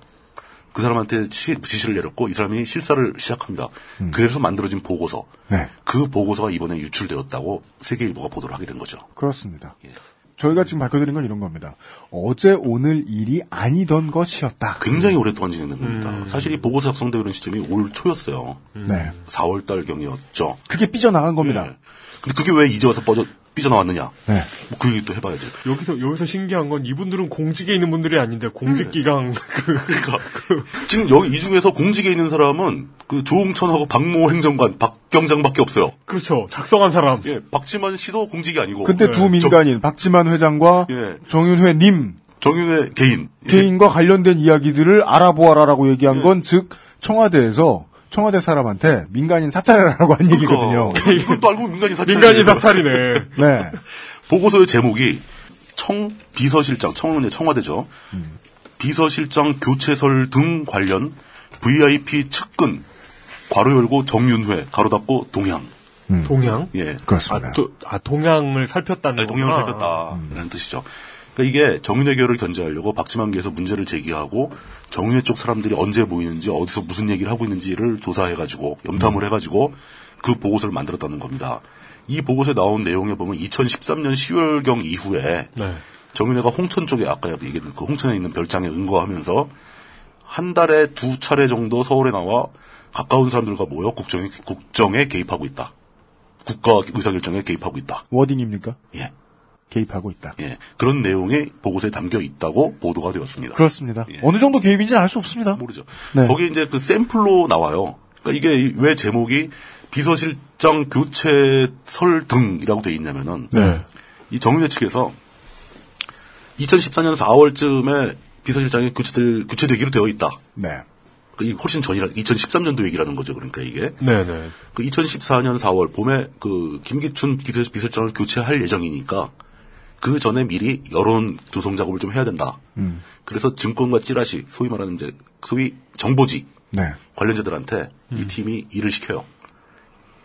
그 사람한테 시- 지시를 내렸고 이 사람이 실사를 시작합니다. 그래서 만들어진 보고서. 네. 그 보고서가 이번에 유출되었다고 세계일보가 보도를 하게 된 거죠. 그렇습니다. 예. 저희가 지금 밝혀드린 건 이런 겁니다. 어제 오늘 일이 아니던 것이었다. 굉장히 오랫동안 진행된 겁니다. 사실 이 보고서 작성되고 이런 시점이 올 초였어요. 네. 4월 달 경이었죠. 그게 삐져나간 겁니다. 예. 근데 그게 왜 이제 와서 뻗어, 삐져나왔느냐? 네. 뭐 그 얘기 또 해봐야죠. 여기서, 여기서 신기한 건 이분들은 공직에 있는 분들이 아닌데, 공직기강, 그, 그러니까 지금 여기 이 중에서 공직에 있는 사람은 그 조홍천하고 박모 행정관, 박경장밖에 없어요. 그렇죠. 작성한 사람. 예, 박지만 씨도 공직이 아니고. 근데 두 민간인 박지만 회장과 예. 정윤회 님 정윤의 개인. 개인과 관련된 이야기들을 알아보아라라고 얘기한 건즉 청와대에서 청와대 사람한테 민간인 사찰해라라고 한 얘기거든요. 그러니까 이것도 알고 민간인 사찰. 민간인 사찰이네. 네. 보고서의 제목이 청 비서실장, 청은 청와대죠. 비서실장 교체설 등 관련 VIP 측근 괄호 열고 정윤회 가로 닫고 동향. 동양? 예. 그렇습니다. 아, 도, 아, 동양을 살폈다는 네, 동향을. 살폈다라는 뜻이죠. 그러니까 이게 정윤회 계열을 견제하려고 박지만계에서 문제를 제기하고 정윤회 쪽 사람들이 언제 모이는지 어디서 무슨 얘기를 하고 있는지를 조사해가지고 염탐을 해가지고 그 보고서를 만들었다는 겁니다. 이 보고서에 나온 내용에 보면 2013년 10월경 이후에 네. 정윤회가 홍천 쪽에 아까 얘기했던 그 홍천에 있는 별장에 은거하면서 한 달에 두 차례 정도 서울에 나와 가까운 사람들과 모여 국정에, 국정에 개입하고 있다. 국가 의사결정에 개입하고 있다. 워딩입니까? 예. 개입하고 있다. 예. 그런 내용이 보고서에 담겨 있다고 보도가 되었습니다. 그렇습니다. 예. 어느 정도 개입인지는 알 수 없습니다. 모르죠. 네. 거기 이제 그 샘플로 나와요. 그러니까 이게 왜 제목이 비서실장 교체설 등이라고 돼 있냐면은 네. 이 정유회 측에서 2014년 4월쯤에 비서실장이 교체될 교체되기로 되어 있다. 네. 그이 훨씬 전이라 2013년도 얘기라는 거죠. 그러니까 이게 네네. 그 2014년 4월 봄에 그 김기춘 비서- 비서실장을 교체할 예정이니까 그 전에 미리 여론 조성 작업을 좀 해야 된다. 음. 그래서 증권과 찌라시, 소위 말하는 이제 소위 정보지 네. 관련자들한테 이 팀이 일을 시켜요.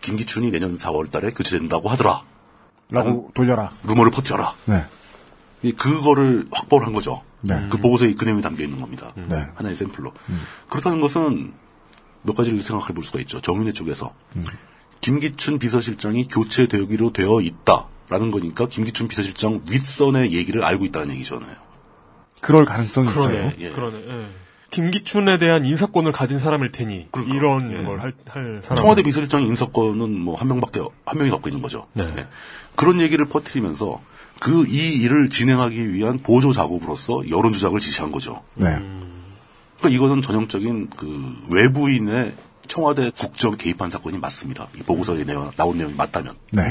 김기춘이 내년 4월 달에 교체된다고 하더라. 라고 돌려라. 루머를 퍼뜨려라. 네. 이 그거를 확보를 한 거죠. 네. 그 보고서에 그 내용이 담겨 있는 겁니다. 네. 하나의 샘플로. 그렇다는 것은 몇 가지를 생각해 볼 수가 있죠. 정윤회 쪽에서 김기춘 비서실장이 교체되기로 되어 있다 라는 거니까 김기춘 비서실장 윗선의 얘기를 알고 있다는 얘기잖아요. 그럴 가능성이 그러네. 있어요. 예. 그러네. 예. 김기춘에 대한 인사권을 가진 사람일 테니 그러니까. 이런 예. 걸할 할 사람. 청와대 비서실장 인사권은 뭐 한 명밖에 한 명이 갖고 있는 거죠. 네. 예. 그런 얘기를 퍼뜨리면서 그 이 일을 진행하기 위한 보조 작업으로서 여론 조작을 지시한 거죠. 네. 그러니까 이거는 전형적인 그 외부인의 청와대 국정 개입한 사건이 맞습니다. 이 보고서에 내용- 나온 내용이 맞다면. 네.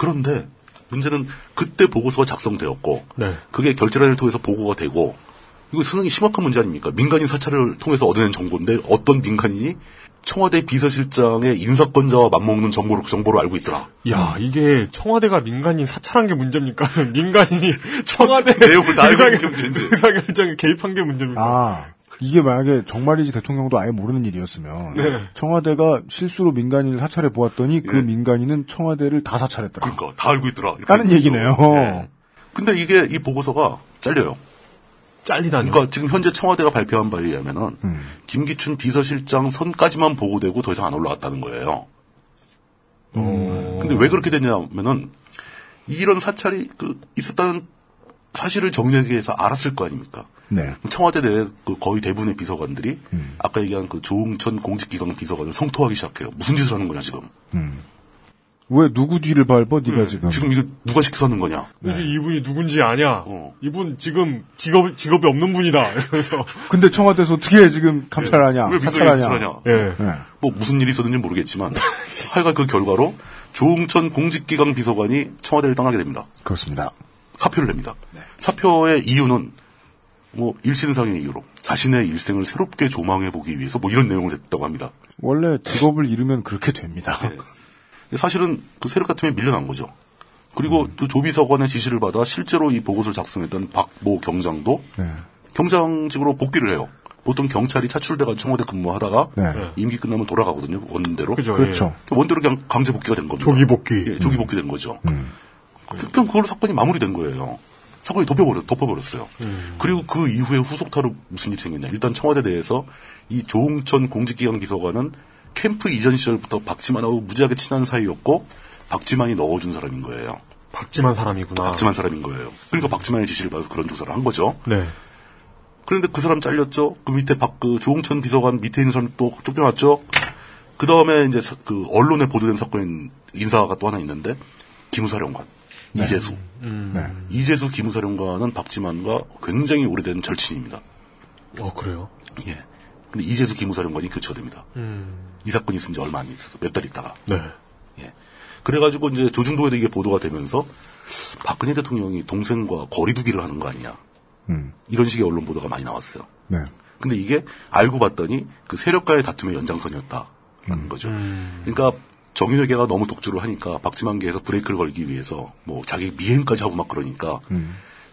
그런데 문제는 그때 보고서가 작성되었고 네. 그게 결재란을 통해서 보고가 되고 이거 상당히 심각한 문제 아닙니까? 민간인 사찰을 통해서 얻어낸 정보인데 어떤 민간인이 청와대 비서실장의 인사권자와 맞먹는 정보를 정보를 알고 있더라. 야, 이게 청와대가 민간인 사찰한 게 문제입니까? 민간인이 청와대 내용을 다 알고 있는 게 문제인지. 의사결정에 개입한 게 문제입니까? 아, 이게 만약에 정말이지 대통령도 아예 모르는 일이었으면 네. 청와대가 실수로 민간인을 사찰해 보았더니 그 예. 민간인은 청와대를 다 사찰했더라. 그러니까 다 알고 있더라. 라는. 얘기네요. 예. 근데 이게 이 보고서가 잘려요. 잘리다니. 그러니까 지금 현재 청와대가 발표한 바에 의하면은 음. 김기춘 비서실장 선까지만 보고되고 더 이상 안 올라갔다는 거예요. 근데 왜 그렇게 됐냐면은 이런 사찰이 그 있었다는 사실을 정리하기 위해서 알았을 거 아닙니까? 네. 청와대 내 그 거의 대부분의 비서관들이 음. 아까 얘기한 그 조응천 공직기강 비서관을 성토하기 시작해요. 무슨 짓을 하는 거냐 지금? 왜 누구 뒤를 밟아 네가 지금? 지금 이거 누가 시켜서 하는 거냐? 그래서 이분이 누군지 아냐? 어. 이분 지금 직업 직업이 없는 분이다. 그래서 근데 청와대에서 어떻게 지금 감찰하냐? 왜 민간인 사찰하냐? 사찰하냐? 예. 네. 뭐 무슨 일이 있었는지 모르겠지만 하여간 그 결과로 조응천 공직기강 비서관이 청와대를 떠나게 됩니다. 그렇습니다. 사표를 냅니다. 사표의 이유는 뭐 일신상의 이유로 자신의 일생을 새롭게 조망해 보기 위해서 뭐 이런 내용을 냈다고 합니다. 원래 직업을 잃으면 그렇게 됩니다. 네. 사실은 그 세력 같으면 밀려난 거죠. 그리고 그 조비서관의 지시를 받아 실제로 이 보고서를 작성했던 박모 경장도 네. 경장직으로 복귀를 해요. 보통 경찰이 차출돼가지고 청와대 근무하다가 네. 임기 끝나면 돌아가거든요. 원대로. 그죠. 그렇죠. 원대로 그냥 강제 복귀가 된 겁니다. 조기 복귀. 예, 조기 복귀된 거죠. 그- 그냥 그걸로 사건이 마무리된 거예요. 사건이 덮여버려, 덮어버렸어요. 그리고 그 이후에 후속타로 무슨 일이 생겼냐. 일단 청와대 내에서 이 조홍천 공직기강 비서관은 캠프 이전 시절부터 박지만하고 무지하게 친한 사이였고 박지만이 넣어준 사람인 거예요. 박지만 사람이구나. 박지만 사람인 거예요. 그러니까 박지만의 지시를 받아서 그런 조사를 한 거죠. 네. 그런데 그 사람 잘렸죠. 그 밑에 박, 그 조홍천 비서관 밑에 있는 사람 또 쫓겨났죠. 그 다음에 이제 사- 그 언론에 보도된 사건 인사가 또 하나 있는데 기무사령관 이재수. 네. 이재수 기무사령관은 박지만과 굉장히 오래된 절친입니다. 어 그래요. 예. 근데 이재수 기무사령관이 교체가 됩니다. 음. 이 사건이 있은 지 얼마 안 있어서 몇 달 있다가. 네. 예. 그래가지고 이제 조중동에도 이게 보도가 되면서 박근혜 대통령이 동생과 거리두기를 하는 거 아니냐. 음. 이런 식의 언론 보도가 많이 나왔어요. 네. 근데 이게 알고 봤더니 그 세력과의 다툼의 연장선이었다라는 거죠. 그러니까 정윤회계가 너무 독주를 하니까 박지만계에서 브레이크를 걸기 위해서 뭐 자기 미행까지 하고 막 그러니까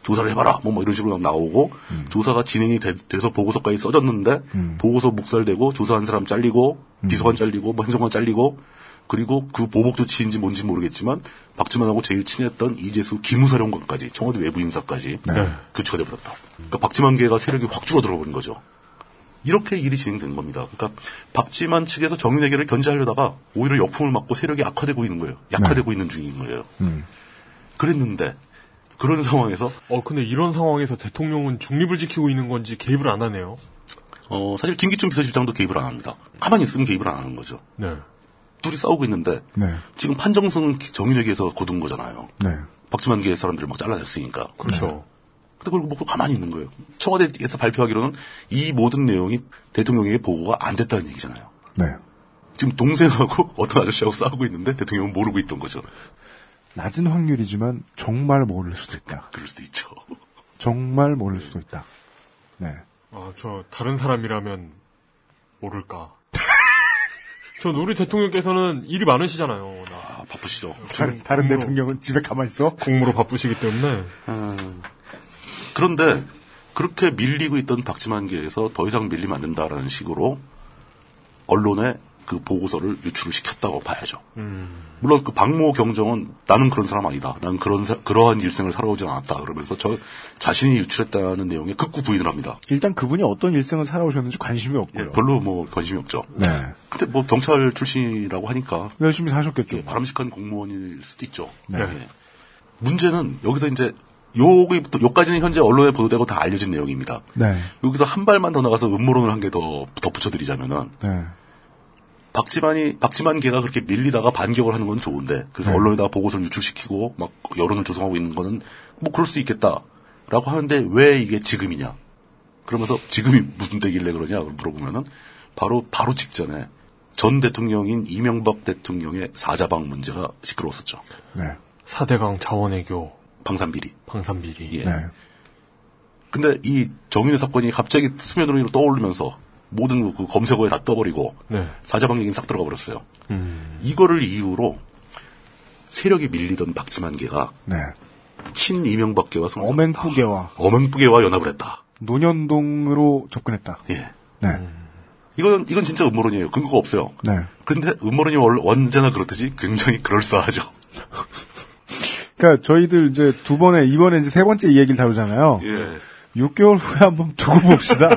조사를 해봐라 뭐, 뭐 이런 식으로 막 나오고 조사가 진행이 돼, 서 보고서까지 써졌는데 보고서 묵살되고 조사한 사람 잘리고 비서관 잘리고 뭐 행정관 잘리고 그리고 그 보복 조치인지 뭔지 모르겠지만 박지만하고 제일 친했던 이재수 기무사령관까지 청와대 외부 인사까지 네. 교체가 돼버렸다. 그러니까 박지만계가 세력이 확 줄어들어 버린 거죠. 이렇게 일이 진행된 겁니다. 그러니까 박지만 측에서 정윤회계를 견제하려다가 오히려 역풍을 맞고 세력이 악화되고 있는 거예요. 약화되고 있는 중인 거예요. 그랬는데 그런 상황에서 어 근데 이런 상황에서 대통령은 중립을 지키고 있는 건지 개입을 안 하네요. 어, 사실 김기춘 비서실장도 개입을 안 합니다. 가만히 있으면 개입을 안 하는 거죠. 네. 둘이 싸우고 있는데 네. 지금 판정승은 정인에게서 거둔 거잖아요. 네. 박지만계 사람들을 막 잘라냈으니까. 그렇죠. 근데 그걸 먹고 가만히 있는 거예요. 청와대에서 발표하기로는 이 모든 내용이 대통령에게 보고가 안 됐다는 얘기잖아요. 네. 지금 동생하고 어떤 아저씨하고 싸우고 있는데 대통령은 모르고 있던 거죠. 낮은 확률이지만 정말 모를 수도 있다. 그럴 수도 있죠. 정말 모를 수도 있다. 네. 아, 저 다른 사람이라면 모를까. 전 우리 대통령께서는 일이 많으시잖아요. 나 아, 바쁘시죠. 다른, 다른 대통령은 집에 가만히 있어? 공무로 바쁘시기 때문에. 그런데 그렇게 밀리고 있던 박지만계에서 더 이상 밀리면 안 된다라는 식으로 언론에 그 보고서를 유출을 시켰다고 봐야죠. 물론 그 박모 경정은 나는 그런 사람 아니다. 나는 그런 사- 그러한 일생을 살아오진 않았다. 그러면서 저 자신이 유출했다는 내용에 극구 부인을 합니다. 일단 그분이 어떤 일생을 살아오셨는지 관심이 없고요. 예, 별로 뭐 관심이 없죠. 네. 근데 뭐 경찰 출신이라고 하니까 열심히 사셨겠죠. 예, 바람직한 공무원일 수도 있죠. 네. 예. 문제는 여기서 이제 요기부터 요까지는 현재 언론에 보도되고 다 알려진 내용입니다. 네. 여기서 한 발만 더 나가서 음모론을 한 개 더 덧붙여드리자면은 네. 박지만이 박지만 걔가 그렇게 밀리다가 반격을 하는 건 좋은데 그래서 네. 언론에다가 보고서를 유출시키고 막 여론을 조성하고 있는 거는 뭐 그럴 수 있겠다라고 하는데 왜 이게 지금이냐? 그러면서 지금이 무슨 때길래 그러냐 물어보면은 바로 바로 직전에 전 대통령인 이명박 대통령의 사자방 문제가 시끄러웠었죠. 네. 4대강 자원외교 방산비리. 방산비리. 예. 네. 근데 이 정윤회 사건이 갑자기 수면 위로 떠오르면서 모든 그 검색어에 다 떠버리고 네. 사자방 얘기는 싹 들어가 버렸어요. 음. 이거를 이유로 세력이 밀리던 박지만계가 네. 친 이명박계와 성 어맹푸계와 어맹부계와 연합을 했다. 논현동으로 접근했다. 예. 네. 이건 이건 진짜 음모론이에요. 근거가 없어요. 네. 그런데 음모론이 원- 언제나 그렇듯이 굉장히 그럴싸하죠. 그러니까 저희들 이제 두 번에 이번에 이제 세 번째 이 얘기를 다루잖아요. 예. 6개월 후에 한번 두고 봅시다.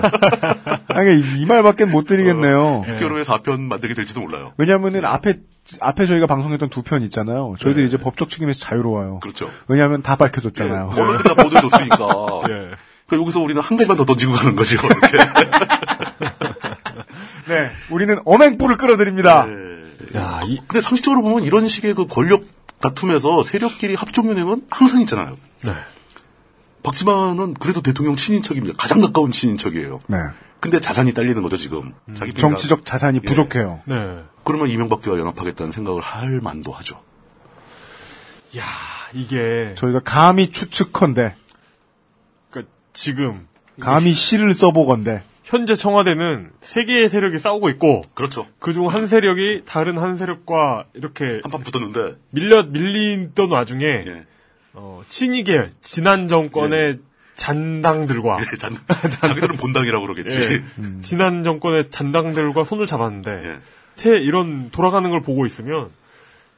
아니, 이, 이 말밖에 못 드리겠네요. 6개월 후에 4편 만들게 될지도 몰라요. 왜냐면은 앞에, 앞에 저희가 방송했던 두 편 있잖아요. 저희들이 이제 법적 책임에서 자유로워요. 그렇죠. 왜냐하면 다 밝혀졌잖아요. 언론들이 다 보도해줬으니까. 예. 그러니까 여기서 우리는 한 가지만 더 던지고 가는 거죠. 이렇게. 네. 우리는 어맹불을 끌어드립니다. 야, 이, 근데 상식적으로 보면 이런 식의 그 권력 다툼에서 세력끼리 합종연행은 항상 있잖아요. 네. 박지만은 그래도 대통령 친인척입니다. 가장 가까운 친인척이에요. 네. 근데 자산이 딸리는 거죠, 지금. 자기 정치적 자산이 부족해요. 네. 그러면 이명박대와 연합하겠다는 생각을 할 만도 하죠. 야, 이게 저희가 감히 추측컨대, 그러니까 지금 감히 시를 써보건대, 현재 청와대는 세 개의 세력이 싸우고 있고 그렇죠. 그중 한 세력이 다른 한 세력과 이렇게 한판 붙었는데, 밀려 밀리던 와중에 예. 어, 친이계 지난 정권의 잔당들과 예, 잔, 자기들은 본당이라고 그러겠지. 예, 지난 정권의 잔당들과 손을 잡았는데 예. 태 이런 돌아가는 걸 보고 있으면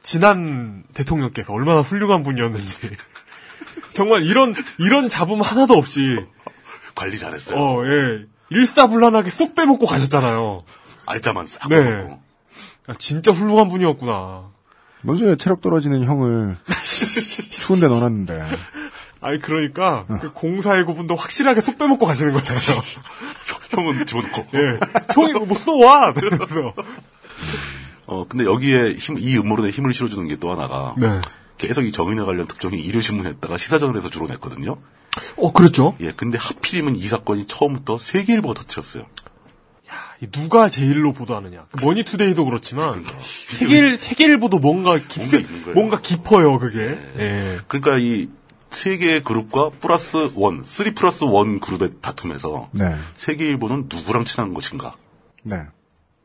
지난 대통령께서 얼마나 훌륭한 분이었는지 정말 이런 이런 잡음 하나도 없이 관리 잘했어요. 어, 예. 일사불란하게 쏙 빼먹고 가셨잖아요. 알짜만 싹 네. 먹고. 아, 진짜 훌륭한 분이었구나. 뭔 소리야, 체력 떨어지는 형을 추운데 넣어놨는데. 아니, 그러니까, 그 공사의 구분도 확실하게 쏙 빼먹고 가시는 거잖아요. 형은 집어넣고. 예. 형이 뭐 써와! 그러면서. 어, 근데 여기에 힘, 이 음모론에 힘을 실어주는 게 또 하나가, 네. 계속 이 정인에 관련 특종이 일요신문에다가 시사전을 해서 주로 냈거든요. 어, 그랬죠? 예, 근데 하필이면 이 사건이 처음부터 세계일보가 터뜨렸어요. 이 누가 제일로 보도하느냐. 그 머니투데이도 그렇지만, 세계일, 세계일보도 뭔가 깊, 뭔가. 뭔가 깊어요, 그게. 예. 그러니까 이 세 개의 그룹과 plus one, three plus one 그룹의 다툼에서 네. 세계일보는 누구랑 친한 것인가? 네.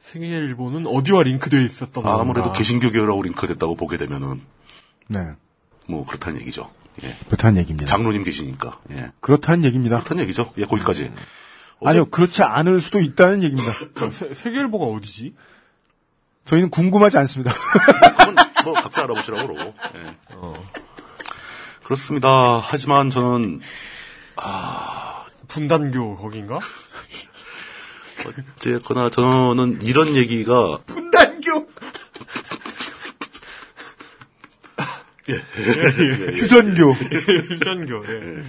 세계일보는 어디와 링크되어 있었던 건가. 아무래도 개신교계라고 링크됐다고 보게 되면은 네. 뭐 그렇다는 얘기죠. 예. 그렇다는 얘기입니다. 장로님 계시니까. 예. 그렇다는 얘기입니다. 그렇다는 얘기죠. 예, 거기까지. 아니요, 그렇지 않을 수도 있다는 얘기입니다. 세, 세계일보가 어디지? 저희는 궁금하지 않습니다. 그건 뭐 각자 알아보시라고 그러고. 예. 그렇습니다. 하지만 저는 분단교 거긴가? 어쨌거나 저는 이런 얘기가 분단교! 휴전교. 유전교, 예.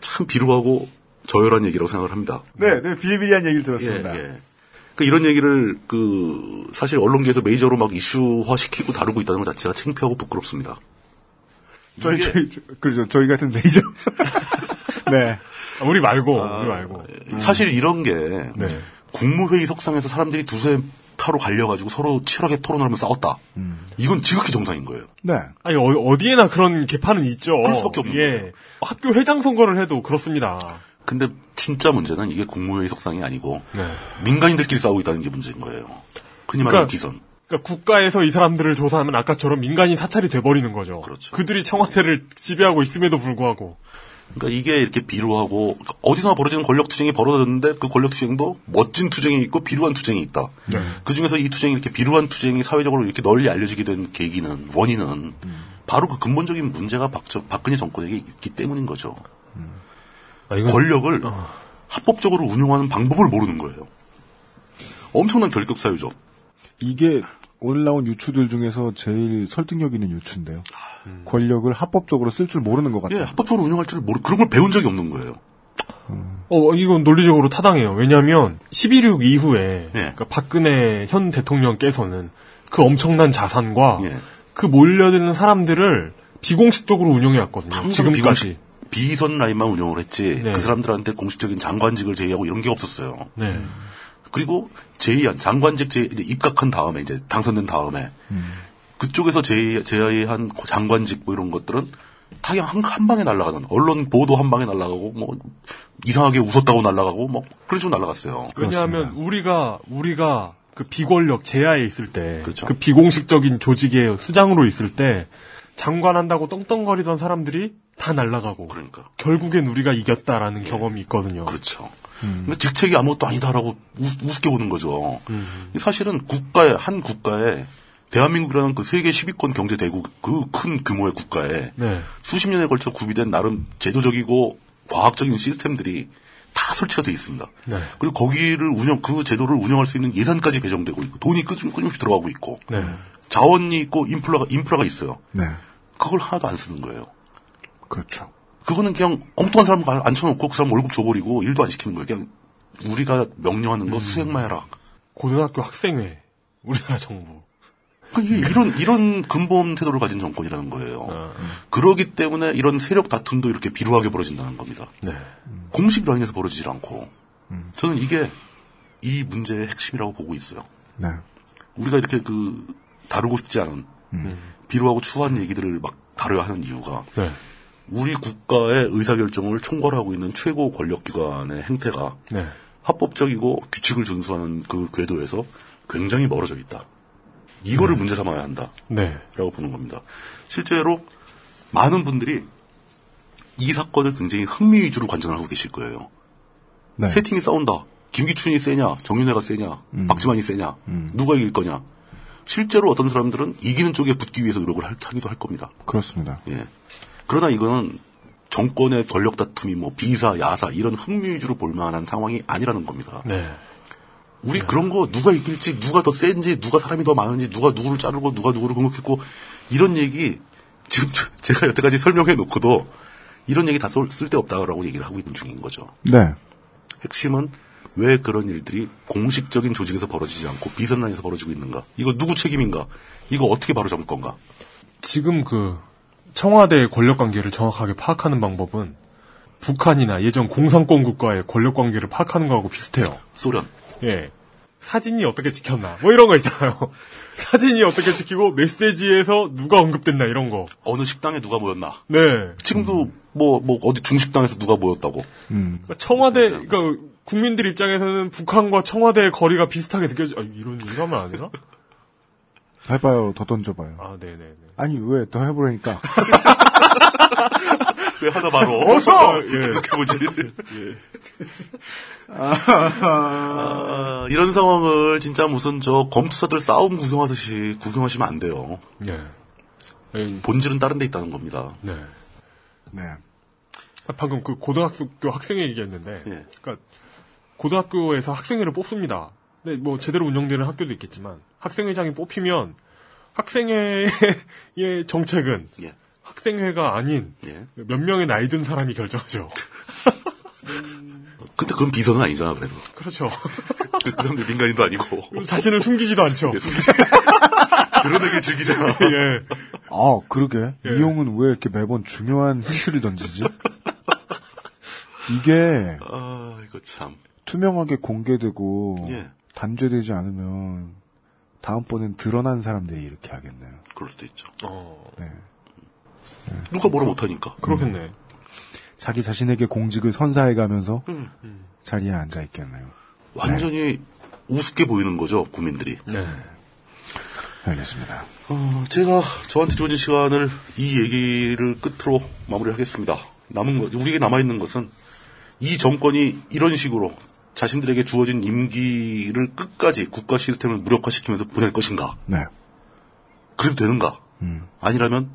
참 비루하고 저열한 얘기라고 생각을 합니다. 네, 네, 비일비재한 얘기를 들었습니다. 예, 예. 그 이런 얘기를 그 사실 언론계에서 메이저로 막 이슈화 시키고 다루고 있다는 것 자체가 창피하고 부끄럽습니다. 저희, 저희, 그렇죠. 저희 같은 메이저. 네. 아, 우리 말고, 우리 말고. 사실 이런 게 네. 국무회의 석상에서 사람들이 두세 타로 갈려가지고 서로 치열하게 토론을 하면서 싸웠다. 이건 지극히 정상인 거예요. 네. 아니, 어, 디에나 그런 개판은 있죠. 그럴 수밖에 없는 예. 학교 회장 선거를 해도 그렇습니다. 근데 진짜 문제는 이게 국무회의 석상이 아니고 네. 민간인들끼리 싸우고 있다는 게 문제인 거예요. 흔히 말하는 그러니까- 기선. 그러니까 국가에서 이 사람들을 조사하면 아까처럼 민간인 사찰이 돼버리는 거죠. 그렇죠. 그들이 청와대를 지배하고 있음에도 불구하고. 그러니까 이게 이렇게 비루하고 어디서나 벌어지는 권력 투쟁이 벌어졌는데 그 권력 투쟁도 멋진 투쟁이 있고 비루한 투쟁이 있다. 그 중에서 이 투쟁이 이렇게 비루한 투쟁이 사회적으로 이렇게 널리 알려지게 된 계기는 원인은 바로 그 근본적인 문제가 박, 박근혜 정권에게 있기 때문인 거죠. 아, 이건- 권력을 합법적으로 운용하는 방법을 모르는 거예요. 엄청난 결격 사유죠. 이게 오늘 나온 유추들 중에서 제일 설득력 있는 유추인데요. 권력을 합법적으로 쓸 줄 모르는 것 같아요. 예, 합법적으로 운영할 줄 모르 그런 걸 배운 적이 없는 거예요. 어, 이건 논리적으로 타당해요. 왜냐하면 11.6 이후에 예. 그러니까 박근혜 현 대통령께서는 그 엄청난 자산과 예. 그 몰려드는 사람들을 비공식적으로 운영해 왔거든요. 항상 지금까지. 비공식, 비선 라인만 운영을 했지 네. 그 사람들한테 공식적인 장관직을 제의하고 이런 게 없었어요. 네. 그리고 제의한 장관직 제 이제 입각한 다음에 이제 당선된 다음에 그쪽에서 제의, 제의한 장관직 뭐 이런 것들은 다 그냥 한, 한 방에 날아가는 언론 보도 한 방에 날아가고 뭐 이상하게 웃었다고 날아가고 뭐 그런 식으로 날아갔어요. 왜냐하면 우리가 우리가 그 비권력 제하에 있을 때, 그 그렇죠. 비공식적인 조직의 수장으로 있을 때 장관한다고 떵떵거리던 사람들이 다 날아가고 그러니까 결국엔 우리가 이겼다라는 경험이 있거든요. 그렇죠. 그러니까 직책이 아무것도 아니다라고 우, 우습게 보는 거죠. 음. 사실은 국가에 한 국가에 대한민국이라는 그 세계 10위권 경제 대국 그 큰 규모의 국가에 네. 수십 년에 걸쳐 구비된 나름 제도적이고 과학적인 시스템들이 다 설치가 돼 있습니다. 네. 그리고 거기를 운영 그 제도를 운영할 수 있는 예산까지 배정되고 있고 돈이 끊임- 끊임없이 들어가고 있고 네. 자원이 있고 인프라가 인프라가 있어요. 네. 그걸 하나도 안 쓰는 거예요. 그렇죠. 그거는 그냥 엉뚱한 사람 가- 앉혀놓고 그 사람 월급 줘버리고 일도 안 시키는 거예요. 그냥 우리가 명령하는 거 수행만 해라. 고등학교 학생회 우리나라 정부. 그러니까 이게 이런 이런 근본 태도를 가진 정권이라는 거예요. 그러기 때문에 이런 세력 다툼도 이렇게 비루하게 벌어진다는 겁니다. 네. 공식 라인에서 벌어지질 않고 저는 이게 이 문제의 핵심이라고 보고 있어요. 네. 우리가 이렇게 그 다루고 싶지 않은 비루하고 추한 얘기들을 막 다뤄야 하는 이유가 네. 우리 국가의 의사결정을 총괄하고 있는 최고 권력기관의 행태가 네. 합법적이고 규칙을 준수하는 그 궤도에서 굉장히 멀어져 있다. 이거를 문제 삼아야 한다. 네. 라고 보는 겁니다. 실제로 많은 분들이 이 사건을 굉장히 흥미 위주로 관전을 하고 계실 거예요. 네. 세 팀이 싸운다. 김기춘이 세냐, 정윤회가 세냐, 박지만이 세냐, 누가 이길 거냐. 실제로 어떤 사람들은 이기는 쪽에 붙기 위해서 노력을 할- 하기도 할 겁니다. 그렇습니다. 예. 그러나 이거는 정권의 권력 다툼이 뭐 비사, 야사 이런 흥미 위주로 볼 만한 상황이 아니라는 겁니다. 네. 우리 그런 거 누가 이길지, 누가 더 센지, 누가 사람이 더 많은지, 누가 누구를 자르고 누가 누구를 공격했고 이런 얘기 지금 저- 제가 여태까지 설명해 놓고도 이런 얘기 다 쓸- 쓸데없다라고 얘기를 하고 있는 중인 거죠. 네. 핵심은 왜 그런 일들이 공식적인 조직에서 벌어지지 않고 비선란에서 벌어지고 있는가? 이거 누구 책임인가? 이거 어떻게 바로잡을 건가? 지금 그 청와대의 권력 관계를 정확하게 파악하는 방법은 북한이나 예전 공산권 국가의 권력 관계를 파악하는 거하고 비슷해요. 소련. 예. 사진이 어떻게 찍혔나 뭐 이런 거 있잖아요. 사진이 어떻게 찍히고 메시지에서 누가 언급됐나 이런 거. 어느 식당에 누가 모였나? 네. 지금도 뭐, 뭐, 어디 중식당에서 누가 모였다고. 그러니까 청와대 그러니까 국민들 입장에서는 북한과 청와대의 거리가 비슷하게 느껴져. 아, 이런 이런 하면 안 되나? 해봐요. 더 던져봐요. 아, 네, 네, 네. 아니 왜 더 해보라니까. 왜 하다 바로. 어서! 예. 계속해보지. 아, 이런 상황을 진짜 무슨 저 검투사들 싸움 구경하듯이 구경하시면 안 돼요. 네. 예, 본질은 다른 데 있다는 겁니다. 네. 네. 아, 방금 그 고등학교 학생회 얘기했는데, 예. 그러니까 고등학교에서 학생회를 뽑습니다. 근데 뭐 제대로 운영되는 학교도 있겠지만 학생회장이 뽑히면 학생회의 정책은 예. 학생회가 아닌 예. 몇 명의 나이 든 사람이 결정하죠. 근데 그건 비서는 아니잖아, 그래도. 그렇죠. 그 사람들 민간인도 아니고. 자신을 숨기지도 않죠. 예, 숨기지. 드러내길 즐기잖아. 예. 아, 그러게. 이용은 왜 이렇게 매번 중요한 힌트를 던지지? 이게 아, 이거 참. 투명하게 공개되고 예. 단죄되지 않으면 다음번엔 드러난 사람들이 이렇게 하겠네요. 그럴 수도 있죠. 어, 네. 누가 뭐라 못하니까. 그렇겠네. 자기 자신에게 공직을 선사해가면서 음. 자리에 앉아 있겠네요. 완전히 우습게 보이는 거죠, 국민들이. 네. 알겠습니다. 어, 제가 저한테 주어진 시간을 이 얘기를 끝으로 마무리하겠습니다. 남은 것, 우리에게 남아 있는 것은 이 정권이 이런 식으로 자신들에게 주어진 임기를 끝까지 국가 시스템을 무력화시키면서 보낼 것인가? 네. 그래도 되는가? 음. 아니라면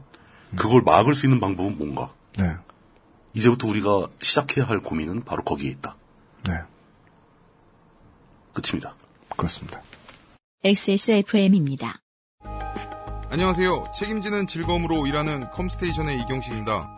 그걸 막을 수 있는 방법은 뭔가? 네. 이제부터 우리가 시작해야 할 고민은 바로 거기에 있다. 네. 끝입니다. 그렇습니다. XSFM입니다. 안녕하세요. 책임지는 즐거움으로 일하는 컴스테이션의 이경식입니다.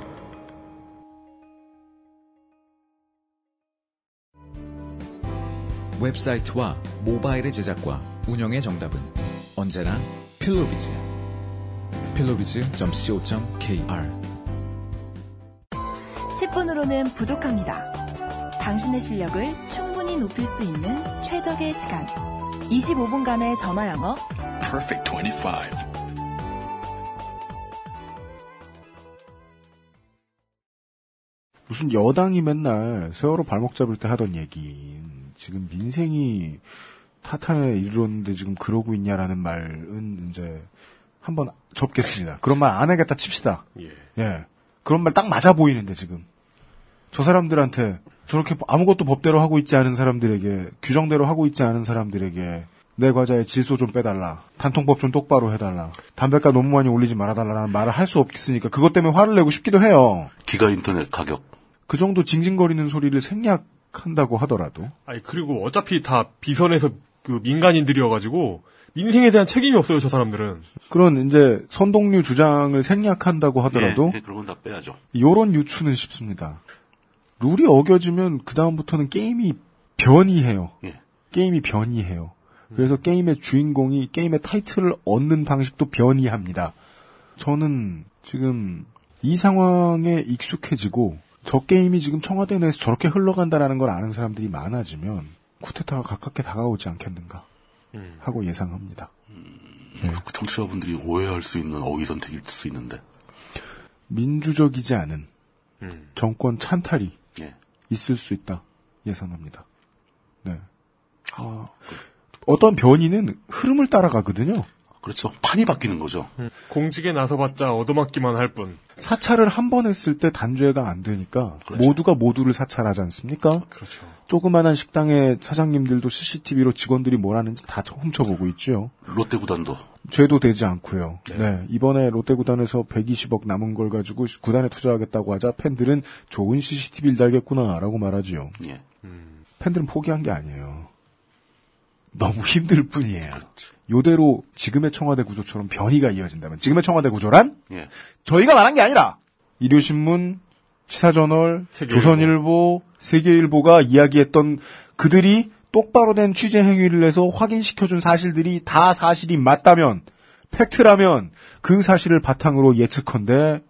웹사이트와 모바일의 제작과 운영의 정답은 언제나 필로비즈. 필로비즈.co.kr 10분으로는 부족합니다. 당신의 실력을 충분히 높일 수 있는 최적의 시간. 25분간의 전화 영어. Perfect 25. 무슨 여당이 맨날 세월호 발목 잡을 때 하던 얘기 지금 민생이 타탄에 이르렀는데 지금 그러고 있냐라는 말은 이제 한번 접겠습니다. 그런 말 안 하겠다 칩시다. 예. 예. 그런 말 딱 맞아 보이는데 지금. 저 사람들한테 저렇게 아무것도 법대로 하고 있지 않은 사람들에게 규정대로 하고 있지 않은 사람들에게 내 과자에 질소 좀 빼달라. 단통법 좀 똑바로 해달라. 담배가 너무 많이 올리지 말아달라는 말을 할 수 없겠으니까 그것 때문에 화를 내고 싶기도 해요. 기가 인터넷 가격. 그 정도 징징거리는 소리를 생략 한다고 하더라도 아니 그리고 어차피 다 비선에서 그 민간인들이어가지고 민생에 대한 책임이 없어요 저 사람들은. 그런 이제 선동류 주장을 생략한다고 하더라도 예, 예, 그런 건다 빼야죠. 요런 유추는 쉽습니다. 룰이 어겨지면 그 다음부터는 게임이 변이해요. 예. 게임이 변이해요. 그래서 게임의 주인공이 게임의 타이틀을 얻는 방식도 변이합니다. 저는 지금 이 상황에 익숙해지고 저 게임이 지금 청와대 내에서 저렇게 흘러간다라는 걸 아는 사람들이 많아지면 쿠데타가 가깝게 다가오지 않겠는가 하고 예상합니다. 그 청취자분들이 오해할 수 있는 어휘 선택일 수 있는데. 민주적이지 않은 정권 찬탈이 예. 있을 수 있다 예상합니다. 네. 아, 어떤 변이는 흐름을 따라가거든요. 그렇죠. 판이 바뀌는 거죠. 공직에 나서봤자 얻어맞기만 할 뿐. 사찰을 한 번 했을 때 단죄가 안 되니까 그렇죠. 모두가 모두를 사찰하지 않습니까? 그렇죠. 조그만한 식당의 사장님들도 CCTV로 직원들이 뭘 하는지 다 훔쳐보고 있죠. 롯데 구단도 죄도 되지 않고요. 네. 네. 이번에 롯데 구단에서 120억 남은 걸 가지고 구단에 투자하겠다고 하자 팬들은 좋은 CCTV를 달겠구나라고 말하지요. 예. 팬들은 포기한 게 아니에요. 너무 힘들 뿐이에요. 요대로 지금의 청와대 구조처럼 변이가 이어진다면 지금의 청와대 구조란 예. 저희가 말한 게 아니라 일요신문, 시사저널, 세계일보. 조선일보, 세계일보가 이야기했던 그들이 똑바로 된 취재 행위를 해서 확인시켜준 사실들이 다 사실이 맞다면 팩트라면 그 사실을 바탕으로 예측컨대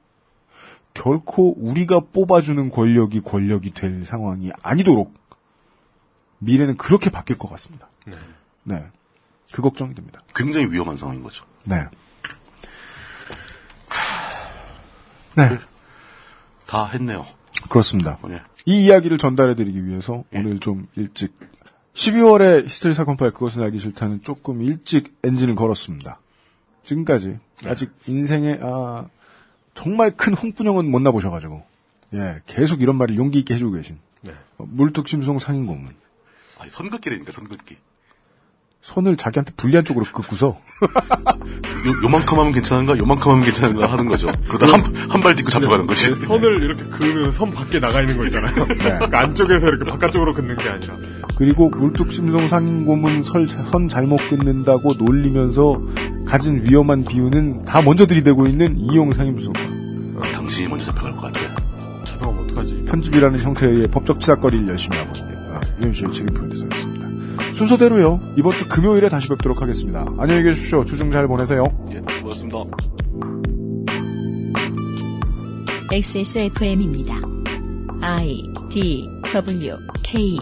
결코 우리가 뽑아주는 권력이 권력이 될 상황이 아니도록 미래는 그렇게 바뀔 것 같습니다. 네. 그 걱정이 됩니다. 굉장히 위험한 상황인 거죠. 네. 네. 다 했네요. 그렇습니다. 예. 이 이야기를 전달해드리기 위해서 오늘 좀 일찍 12월에 히스토리 사건 파일 그것은 알기 싫다는 조금 일찍 엔진을 걸었습니다. 지금까지 아직 인생에 아 정말 큰 홍군형은 못 나보셔가지고 예 계속 이런 말을 용기 있게 해주고 계신 네. 어, 물뚝심송 상인 고문 아니, 선긋기라니까, 선긋기. 손을 자기한테 불리한 쪽으로 긋고서 요, 요만큼 하면 괜찮은가? 요만큼 하면 괜찮은가? 하는 거죠. 그러다 한, 한 발 딛고 잡혀가는 거지. 네, 선을 이렇게 그으면 선 밖에 나가 있는 거 있잖아요. 그러니까 안쪽에서 이렇게 바깥쪽으로 긋는 게 아니라. 그리고 물뚝심송 상인고문 설, 선 잘못 끊는다고 놀리면서 가진 위험한 비유는 다 먼저 들이대고 있는 이용 상임수석과 당신이 먼저 잡혀갈 것 같아요. 잡혀가면 어떡하지? 편집이라는 형태의 법적 치사거리를 열심히 하고 있는 아, UMC의 책임 프로듀서였습니다. 순서대로요. 이번 주 금요일에 다시 뵙도록 하겠습니다. 안녕히 계십시오. 주중 잘 보내세요. 예, 수고하셨습니다. XSFM입니다. I D W K